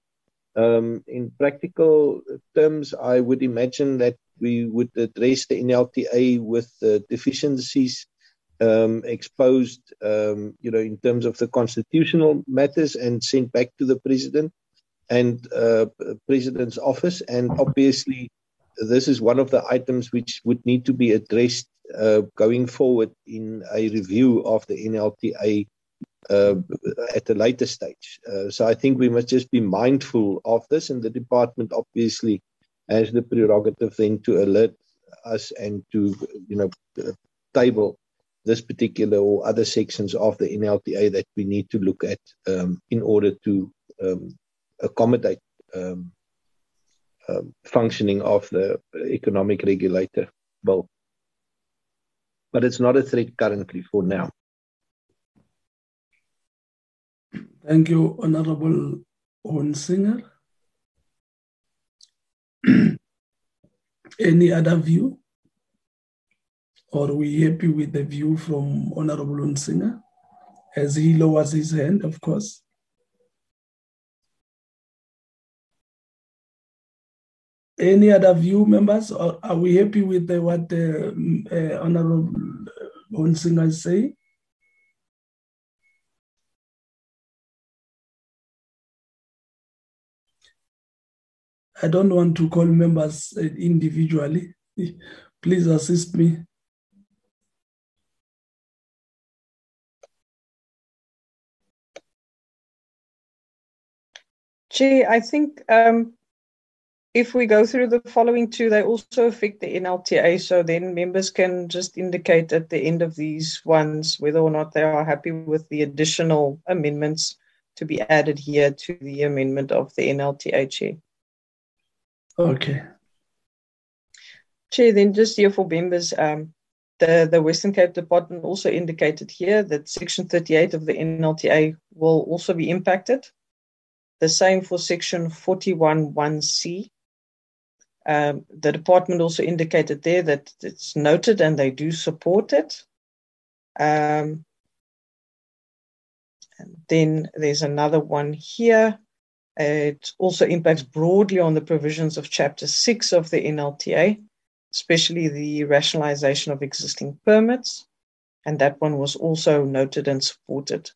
Um, in practical terms, I would imagine that we would address the NLTA with the deficiencies um, exposed, um, you know, in terms of the constitutional matters and sent back to the president and uh, president's office. And obviously, this is one of the items which would need to be addressed uh, going forward in a review of the NLTA uh, at a later stage. Uh, so I think we must just be mindful of this, and the department obviously has the prerogative then to alert us and to, you know, table this particular or other sections of the NLTA that we need to look at um, in order to um, accommodate um, um, functioning of the economic regulator bill. But it's not a threat currently for now. Thank you, Honorable Hunsinger. Any other view? Or are we happy with the view from Honorable Hunsinger as he lowers his hand, of course? Any other view, members? Or are we happy with the, what the uh, Honorable Hunsinger is saying? I don't want to call members individually. Please assist me. Chair, I think um, if we go through the following two, they also affect the NLTA. So then members can just indicate at the end of these ones whether or not they are happy with the additional amendments to be added here to the amendment of the NLTA, Chair. Okay. Chair, then just here for members, um, the, the Western Cape Department also indicated here that Section 38 of the NLTA will also be impacted. The same for Section 41.1c. Um, the department also indicated there that it's noted and they do support it. Um, then there's another one here. It also impacts broadly on the provisions of Chapter 6 of the NLTA, especially the rationalization of existing permits. And that one was also noted and supported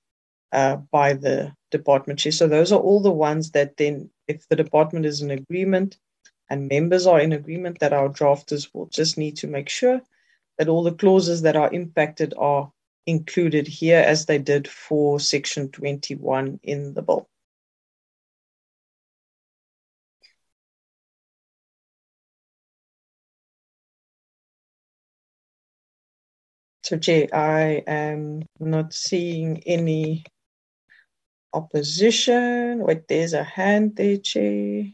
uh, by the department chair. So those are all the ones that then, if the department is in agreement and members are in agreement, that our drafters will just need to make sure that all the clauses that are impacted are included here as they did for Section 21 in the bill. So, Chair, I am not seeing any opposition. Wait, there's a hand there, Chair,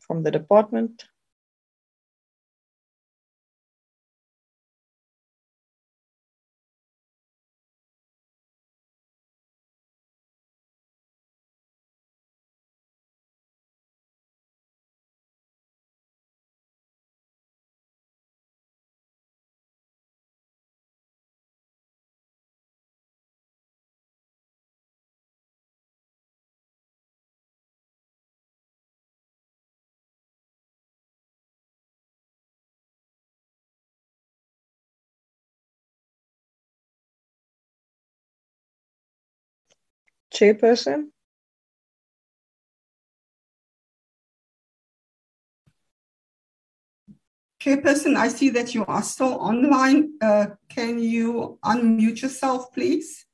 from the department. Chairperson? Chairperson, I see that you are still online. Uh, can you unmute yourself, please?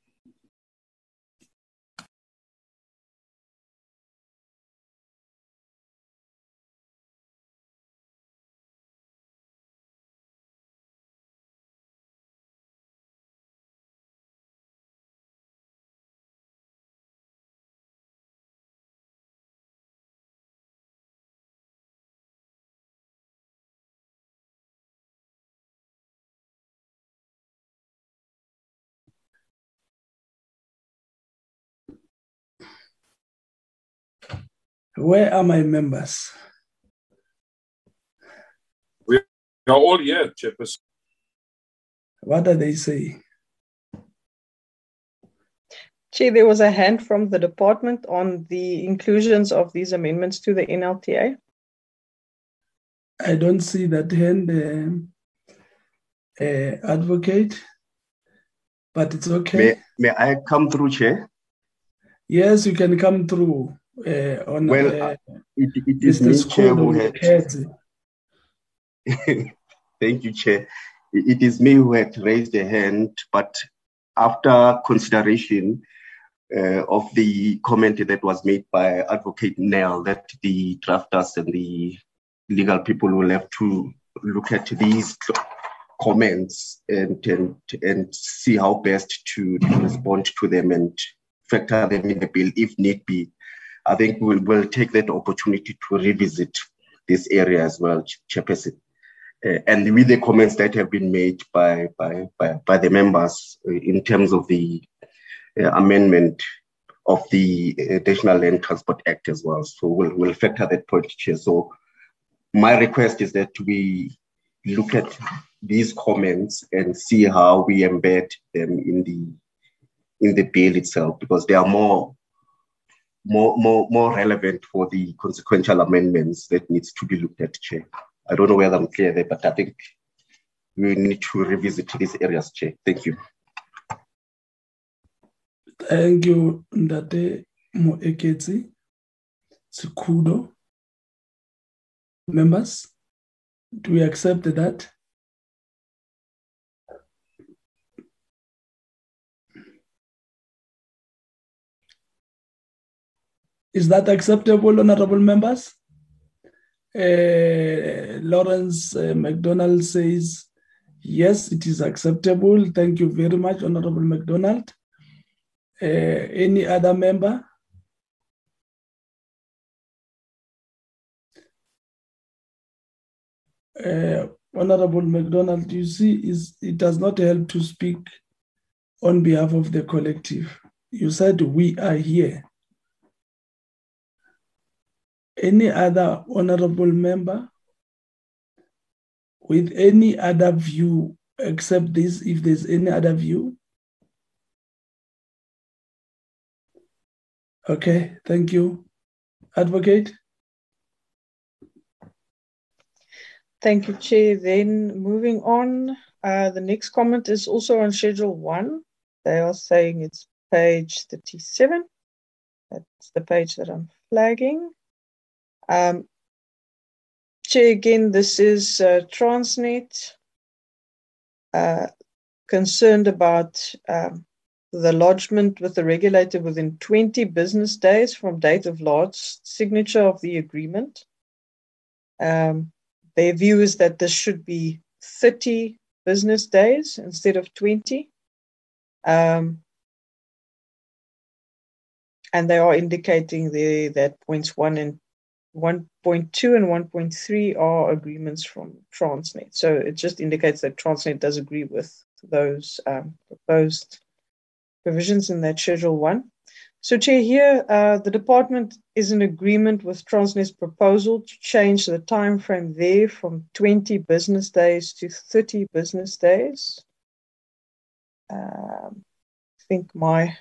Where are my members? We are all here, Chairperson. What are they saying? Chair, there was a hand from the department on the inclusions of these amendments to the NLTA. I don't see that hand, uh, uh, advocate, but it's okay. May, may I come through, Chair? Yes, you can come through. Uh, on Well, uh, it, it is Mr. me, Chair, who had. Thank you, Chair. It it is me who had raised a hand, but after consideration uh, of the comment that was made by Advocate Nell, that the drafters and the legal people will have to look at these comments and and, and see how best to, to respond to them and factor them in the bill if need be. I think we'll, take that opportunity to revisit this area as well, Chairperson. Uh, and with the comments that have been made by, by, by, by the members uh, in terms of the uh, amendment of the National Land Transport Act as well. So we'll, we'll factor that point, Chair. So my request is that we look at these comments and see how we embed them in the in the bill itself because they are more more more more relevant for the consequential amendments that needs to be looked at, Chair. I don't know whether I'm clear there, but I think we need to revisit these areas, Chair. Thank you. Thank you, Ndate Moeketsi. Sikudo. Members, do we accept that? Is that acceptable, honorable members? Uh, Lawrence uh, McDonald says, yes, it is acceptable. Thank you very much, Honorable McDonald. Uh, any other member? Honorable McDonald, you see, is it does not help to speak on behalf of the collective. You said we are here. Any other honorable member with any other view except this, if there's any other view? Okay, thank you. Advocate? Thank you, Chair. Then moving on, uh, the next comment is also on Schedule 1. They are saying it's page 37. That's the page that I'm flagging. Um, Chair, again, this is uh, Transnet uh, concerned about um, the lodgement with the regulator within 20 business days from date of lodge signature of the agreement. Um, their view is that this should be 30 business days instead of 20. Um, and they are indicating there that points one and 1.2 and 1.3 are agreements from Transnet. So it just indicates that Transnet does agree with those um, proposed provisions in that Schedule 1. So, Chair, here uh, the department is in agreement with Transnet's proposal to change the time frame there from 20 business days to 30 business days. Um, I think my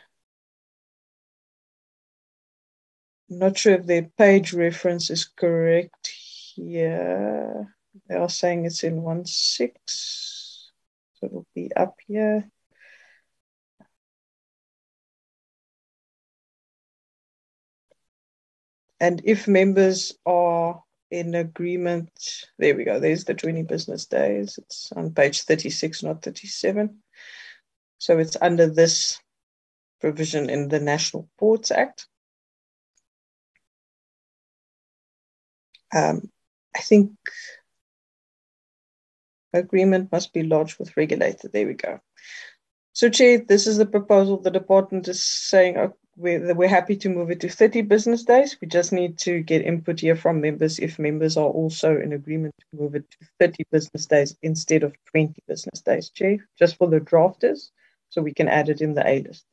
not sure if the page reference is correct here. They are saying it's in 1 6. So it'll be up here. And if members are in agreement, there we go. There's the 20 business days. It's on page 36, not 37. So it's under this provision in the National Ports Act. Um, I think agreement must be lodged with regulator. There we go. So, Chair, this is the proposal. The department is saying uh, we're, we're happy to move it to 30 business days. We just need to get input here from members if members are also in agreement to move it to 30 business days instead of 20 business days, Chair, just for the drafters, so we can add it in the A list.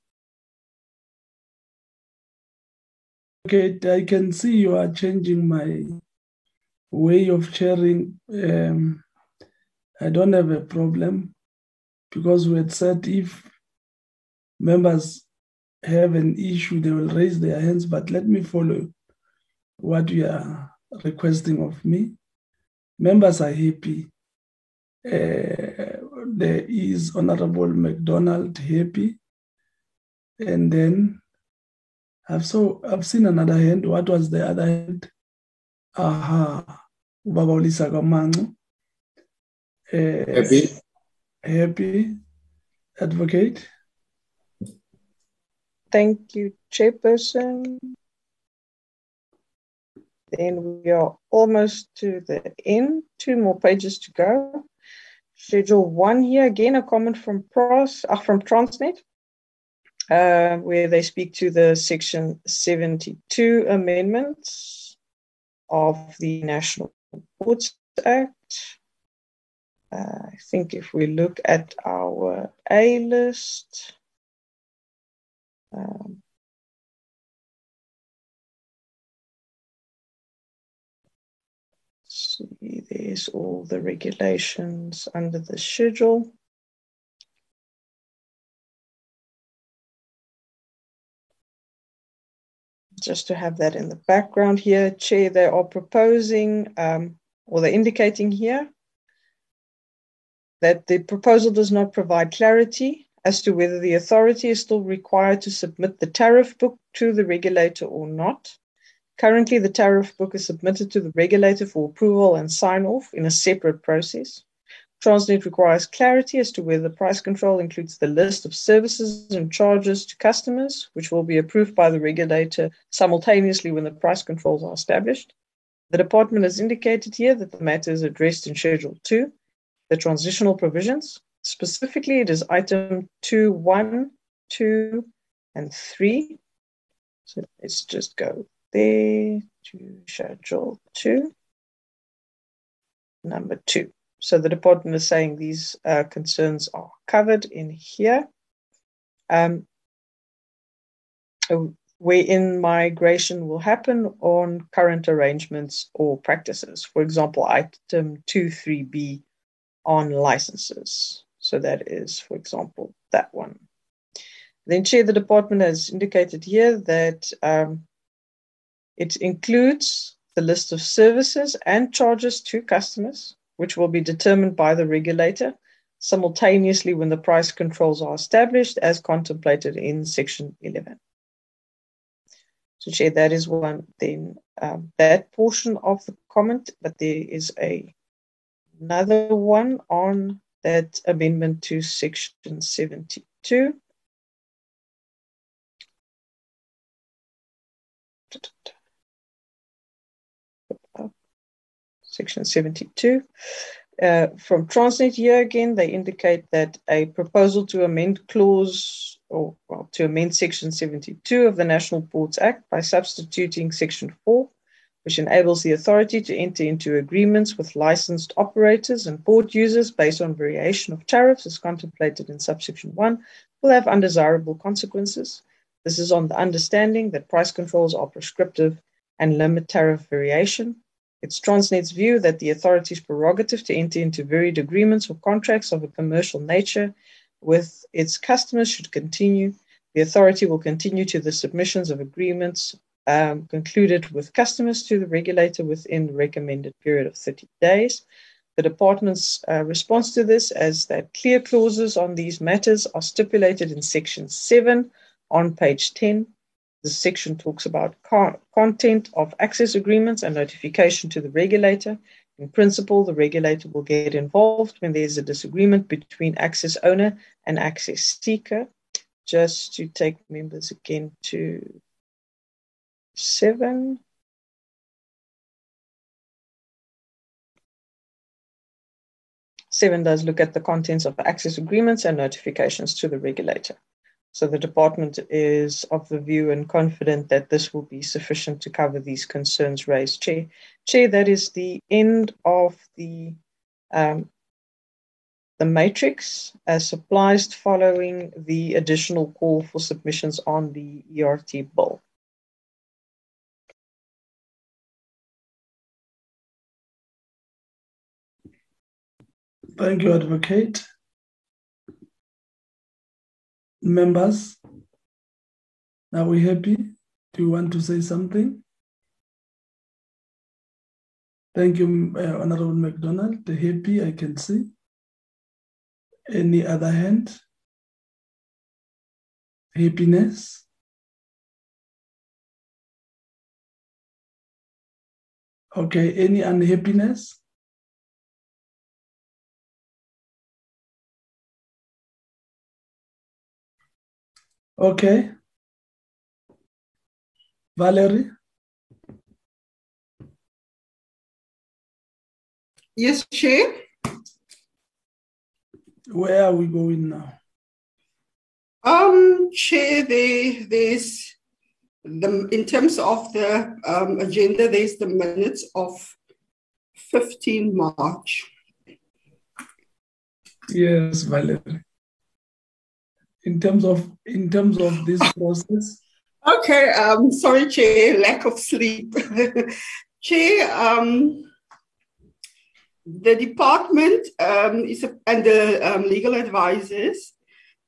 Okay, I can see you are changing my way of sharing, Um, I don't have a problem because we had said if members have an issue, they will raise their hands, but let me follow what you are requesting of me. Members are happy. Uh, there is Honorable McDonald happy. And then I've so I've seen another hand. What was the other hand? Aha, Ubaba Olisa Kamango. Uh, Happy. Happy. Advocate. Thank you, Chairperson. Then we are almost to the end. Two more pages to go. Schedule one here again, a comment from Pros uh, from Transnet, uh, where they speak to the Section 72 amendments of the National Ports Act. Uh, I think if we look at our A list, um, see, there's all the regulations under the schedule. Just to have that in the background here, Chair, they are proposing, um, or they're indicating here, that the proposal does not provide clarity as to whether the authority is still required to submit the tariff book to the regulator or not. Currently, the tariff book is submitted to the regulator for approval and sign off in a separate process. Transnet requires clarity as to whether the price control includes the list of services and charges to customers, which will be approved by the regulator simultaneously when the price controls are established. The department has indicated here that the matter is addressed in Schedule 2, the transitional provisions. Specifically, it is item 2, 1, 2, and 3. So let's just go there to schedule two, number two. So the department is saying these uh, concerns are covered in here. Um, wherein migration will happen on current arrangements or practices. For example, item 2.3b on licenses. So that is, for example, that one. Then, Chair, the department has indicated here that um, it includes the list of services and charges to customers, which will be determined by the regulator simultaneously when the price controls are established as contemplated in section 11. So, Chair, that is one then um, that portion of the comment, but there is a another one on that amendment to section 72. Section 72. Uh, from Transnet here again, they indicate that a proposal to amend clause or well, to amend section 72 of the National Ports Act by substituting section 4, which enables the authority to enter into agreements with licensed operators and port users based on variation of tariffs as contemplated in subsection 1, will have undesirable consequences. This is on the understanding that price controls are prescriptive and limit tariff variation it's Transnet's view that the authority's prerogative to enter into varied agreements or contracts of a commercial nature with its customers should continue. The authority will continue to the submissions of agreements um, concluded with customers to the regulator within the recommended period of 30 days. The department's uh, response to this is that clear clauses on these matters are stipulated in section 7 on page 10 the section talks about content of access agreements and notification to the regulator. In principle, the regulator will get involved when there's a disagreement between access owner and access seeker. Just to take members again to seven. Seven does look at the contents of access agreements and notifications to the regulator. So the department is of the view and confident that this will be sufficient to cover these concerns raised. Chair, Chair that is the end of the um, the matrix as supplied following the additional call for submissions on the ERT bill. Thank you, Advocate. Members, are we happy? Do you want to say something? Thank you, uh, Honorable McDonald. The happy I can see. Any other hand? Happiness? Okay, any unhappiness? Okay. Valerie? Yes, Chair. Where are we going now? Um, Chair, there, there's the in terms of the um, agenda, there's the minutes of 15 March. Yes, Valerie. In terms of in terms of this process. Okay, um, sorry, Chair, lack of sleep. Chair, um, the department um, is a, and the um, legal advisors,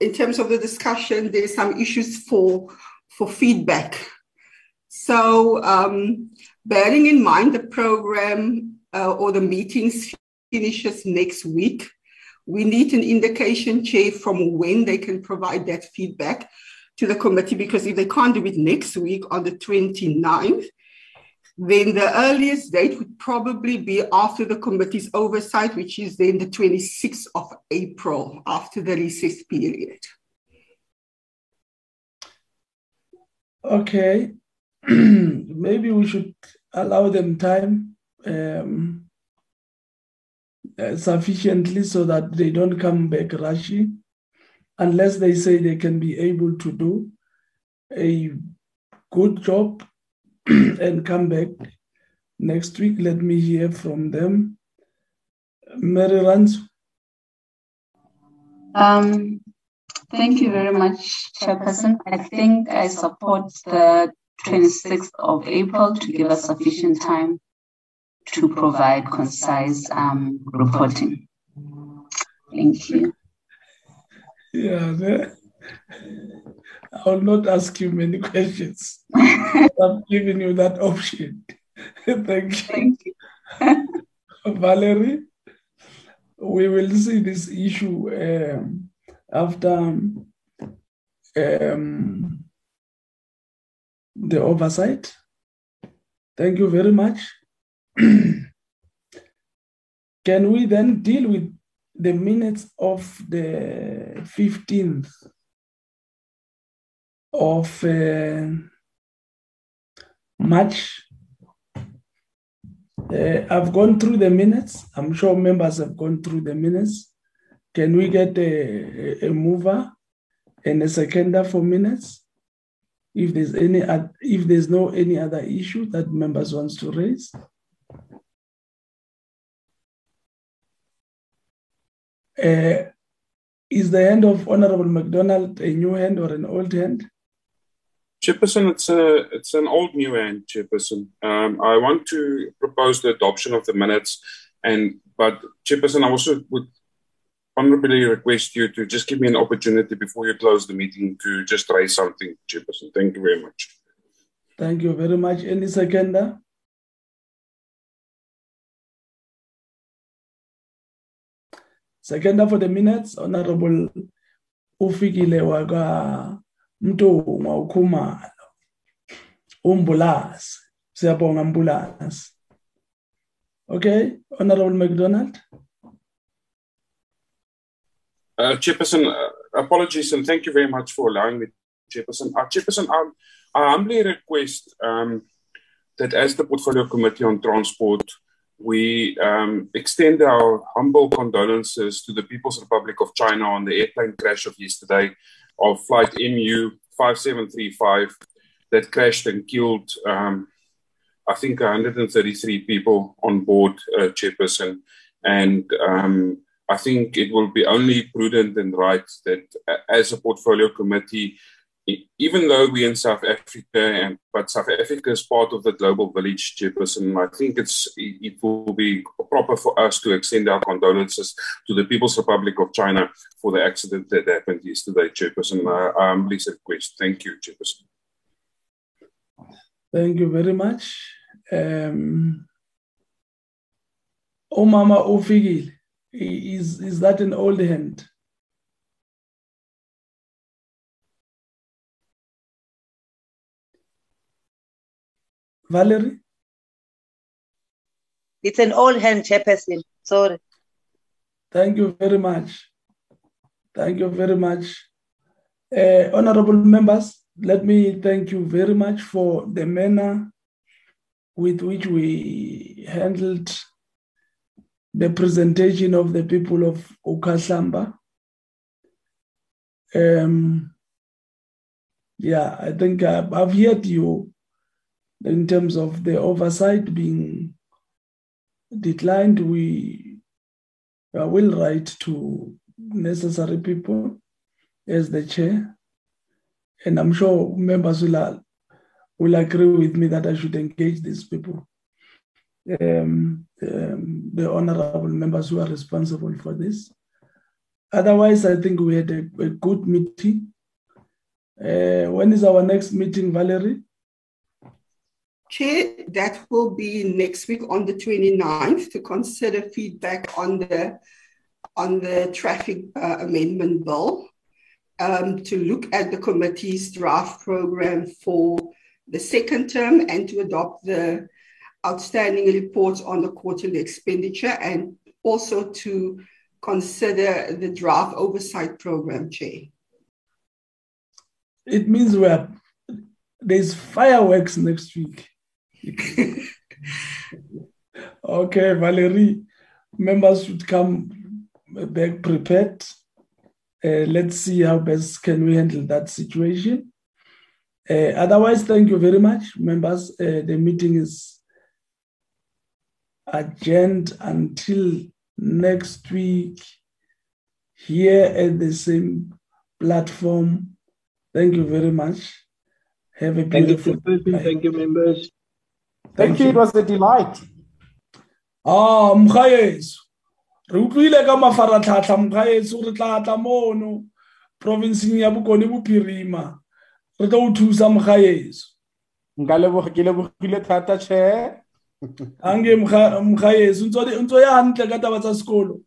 in terms of the discussion, there's some issues for for feedback. So, um, bearing in mind the program uh, or the meetings finishes next week, we need an indication, Chair, from when they can provide that feedback to the committee, because if they can't do it next week on the 29th, then the earliest date would probably be after the committee's oversight, which is then the 26th of April, after the recess period. Okay, maybe we should allow them time um, sufficiently so that they don't come back rushing, unless they say they can be able to do a good job and come back next week. Let me hear from them. Mary Rans. Um, thank you very much, Chairperson. I think I support the 26th of April to give us sufficient time to provide concise um, reporting. Thank you. Yeah, I will not ask you many questions. I'm giving you that option. Thank you. Thank you. Valerie, we will see this issue um, after um, the oversight. Thank you very much. Can we then deal with the minutes of the 15th of uh, March. Uh, I've gone through the minutes. I'm sure members have gone through the minutes. Can we get a, a mover and a seconder for minutes? If there's any, if there's no any other issue that members wants to raise. Uh, is the hand of Honorable McDonald a new hand or an old hand? Chairperson, it's a it's an old new hand, Chairperson. Um, I want to propose the adoption of the minutes, and but Chairperson, I also would honorably request you to just give me an opportunity before you close the meeting to just raise something, Chairperson. Thank you very much. Thank you very much. Any seconder? Seconder for the minutes, Honorable Ufikile Waga Mtungwa Ukhumalo. Umbulasi. Siyabonga Mbulasi. Okay, Honorable McDonald. Uh, Chairperson, uh, apologies and thank you very much for allowing me, Chairperson. Uh, Chairperson, I, I humbly request um, that as the Portfolio Committee on Transport, we um, extend our humble condolences to the People's Republic of China on the airplane crash of yesterday of flight MU 5735 that crashed and killed, um, I think, 133 people on board, uh, Chairperson. And um, I think it will be only prudent and right that as a portfolio committee, even though we're in South Africa, and but South Africa is part of the global village, Chairperson, I think it's it, will be proper for us to extend our condolences to the People's Republic of China for the accident that happened yesterday, Chairperson. Um, please request. Thank you, Chairperson. Thank you very much. Um, Omama Ofigil, is, is that an old hand? Valerie? It's an old hand, Chairperson. Sorry. Thank you very much. Thank you very much. Uh, honorable members, let me thank you very much for the manner with which we handled the presentation of the people of Okhahlamba. Um, yeah, I think I've, I've heard you in terms of the oversight being declined. We will write to necessary people as the chair. And I'm sure members will, will agree with me that I should engage these people. Um, um, the honorable members who are responsible for this. Otherwise, I think we had a, a good meeting. Uh, when is our next meeting, Valerie? Chair, that will be next week on the 29th to consider feedback on the on the traffic uh, amendment bill, um, to look at the committee's draft program for the second term and to adopt the outstanding reports on the quarterly expenditure and also to consider the draft oversight program, Chair. It means we're there's fireworks next week. okay, Valerie, members should come back prepared. Uh, let's see how best can we handle that situation. Uh, otherwise, thank you very much, members. Uh, the meeting is adjourned until next week here at the same platform. Thank you very much. Have a beautiful Thank you, Thank you, members. Thank you. It was a delight. Ah, mkhayeso. Re utlwile ka mafaratlhatlha mkhayeso re tla tla mono provinceng ya Bokone Bophirima. Re tlo o thusa mkhayeso. Nka leboga ke lebogile thata chair. Ange mkhayeso ntso ntso ya hantle ka taba tsa sekolo.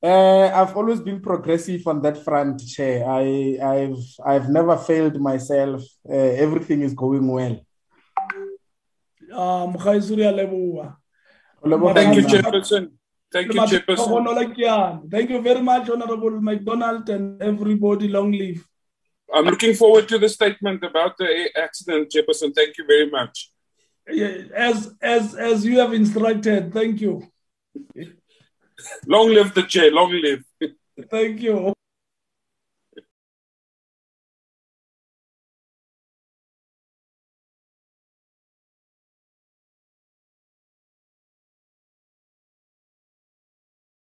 Uh, I've always been progressive on that front, Chair. I, I've, I've never failed myself. Uh, everything is going well. Um, Thank you, Chairperson. Thank you, Chairperson. Thank you very much, Honorable McDonald and everybody. Long live. I'm looking forward to the statement about the accident, Chairperson. Thank you very much. As as as you have instructed. Thank you. Long live the chair. Long live. Thank you.